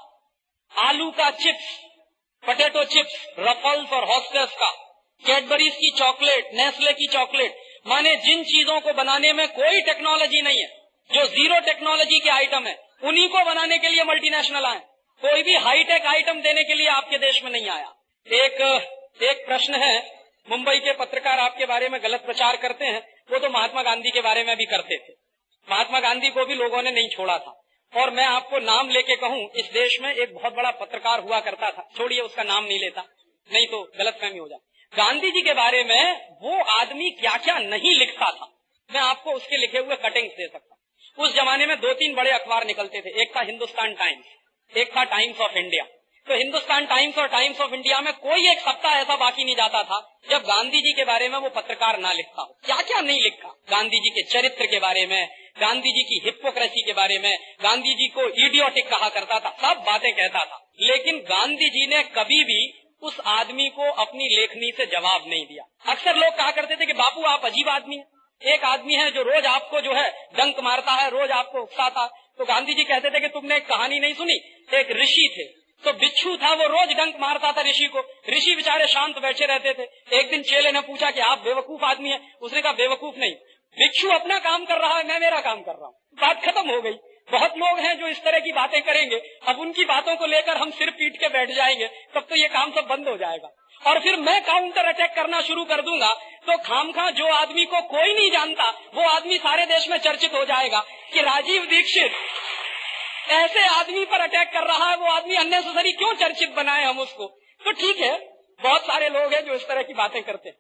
Speaker 2: आलू का चिप्स पटेटो चिप्स रफल्स और हॉस्टेस का कैडबरीज की चॉकलेट नेस्ले की चॉकलेट माने जिन चीज़ों को बनाने में कोई टेक्नोलॉजी नहीं है, जो ज़ीरो टेक्नोलॉजी के आइटम है, उन्हीं को बनाने के लिए मल्टीनेशनल आए। कोई भी हाईटेक आइटम देने के लिए आपके देश में नहीं आया। एक एक प्रश्न है, मुंबई के पत्रकार आपके बारे में गलत प्रचार करते हैं, वो तो महात्मा गांधी के बारे में भी करते थे। महात्मा गांधी को भी लोगों ने नहीं छोड़ा था। और मैं आपको नाम लेके कहूँ, इस देश में एक बहुत बड़ा पत्रकार हुआ करता था। छोड़िए, उसका नाम नहीं लेता। नहीं तो गलत फहमी हो जाए गांधी जी के बारे में वो आदमी क्या क्या नहीं लिखता था। मैं आपको उसके लिखे हुए कटिंग्स दे सकता उस जमाने में दो तीन बड़े अखबार निकलते थे। एक था हिंदुस्तान टाइम्स। एक था टाइम्स ऑफ़ इंडिया तो हिंदुस्तान टाइम्स और टाइम्स ऑफ़ इंडिया में कोई एक सप्ताह ऐसा बाकी नहीं जाता था जब गांधी जी के बारे में वो पत्रकार ना लिखता हो। क्या क्या नहीं लिखा? गांधी जी के चरित्र के बारे में, गांधी जी की हिपोक्रेसी के बारे में, गांधी जी को इडियोटिक कहा करता था, सब बातें कहता था। लेकिन गांधी जी ने कभी भी उस आदमी को अपनी लेखनी से जवाब नहीं दिया। अक्सर लोग कहा करते थे कि, बापू, आप अजीब आदमी है। एक आदमी है जो रोज आपको जो है डंक मारता है, रोज आपको उकसाता तो गांधी जी कहते थे कि तुमने एक कहानी नहीं सुनी, एक ऋषि थे। तो बिच्छू था, वो रोज डंक मारता था ऋषि को। ऋषि बेचारे शांत बैठे रहते थे। एक दिन चेले ने पूछा कि आप बेवकूफ़ आदमी है? उसने कहा, बेवकूफ़ नहीं। भिक्षु अपना काम कर रहा है, मैं मेरा काम कर रहा हूँ। बात खत्म हो गई। बहुत लोग हैं जो इस तरह की बातें करेंगे। अब उनकी बातों को लेकर हम सिर पीट के बैठ जाएँगे। तब तो ये काम सब बंद हो जाएगा। और फिर मैं काउंटर अटैक करना शुरू कर दूँगा तो खामखा जो आदमी को कोई नहीं जानता, वो आदमी सारे देश में चर्चित हो जाएगा कि राजीव दीक्षित ऐसे आदमी पर अटैक कर रहा है, वो आदमी अननेसेसरी क्यों चर्चित बनाए हम उसको? तो ठीक है, बहुत सारे लोग हैं जो इस तरह की बातें करते हैं।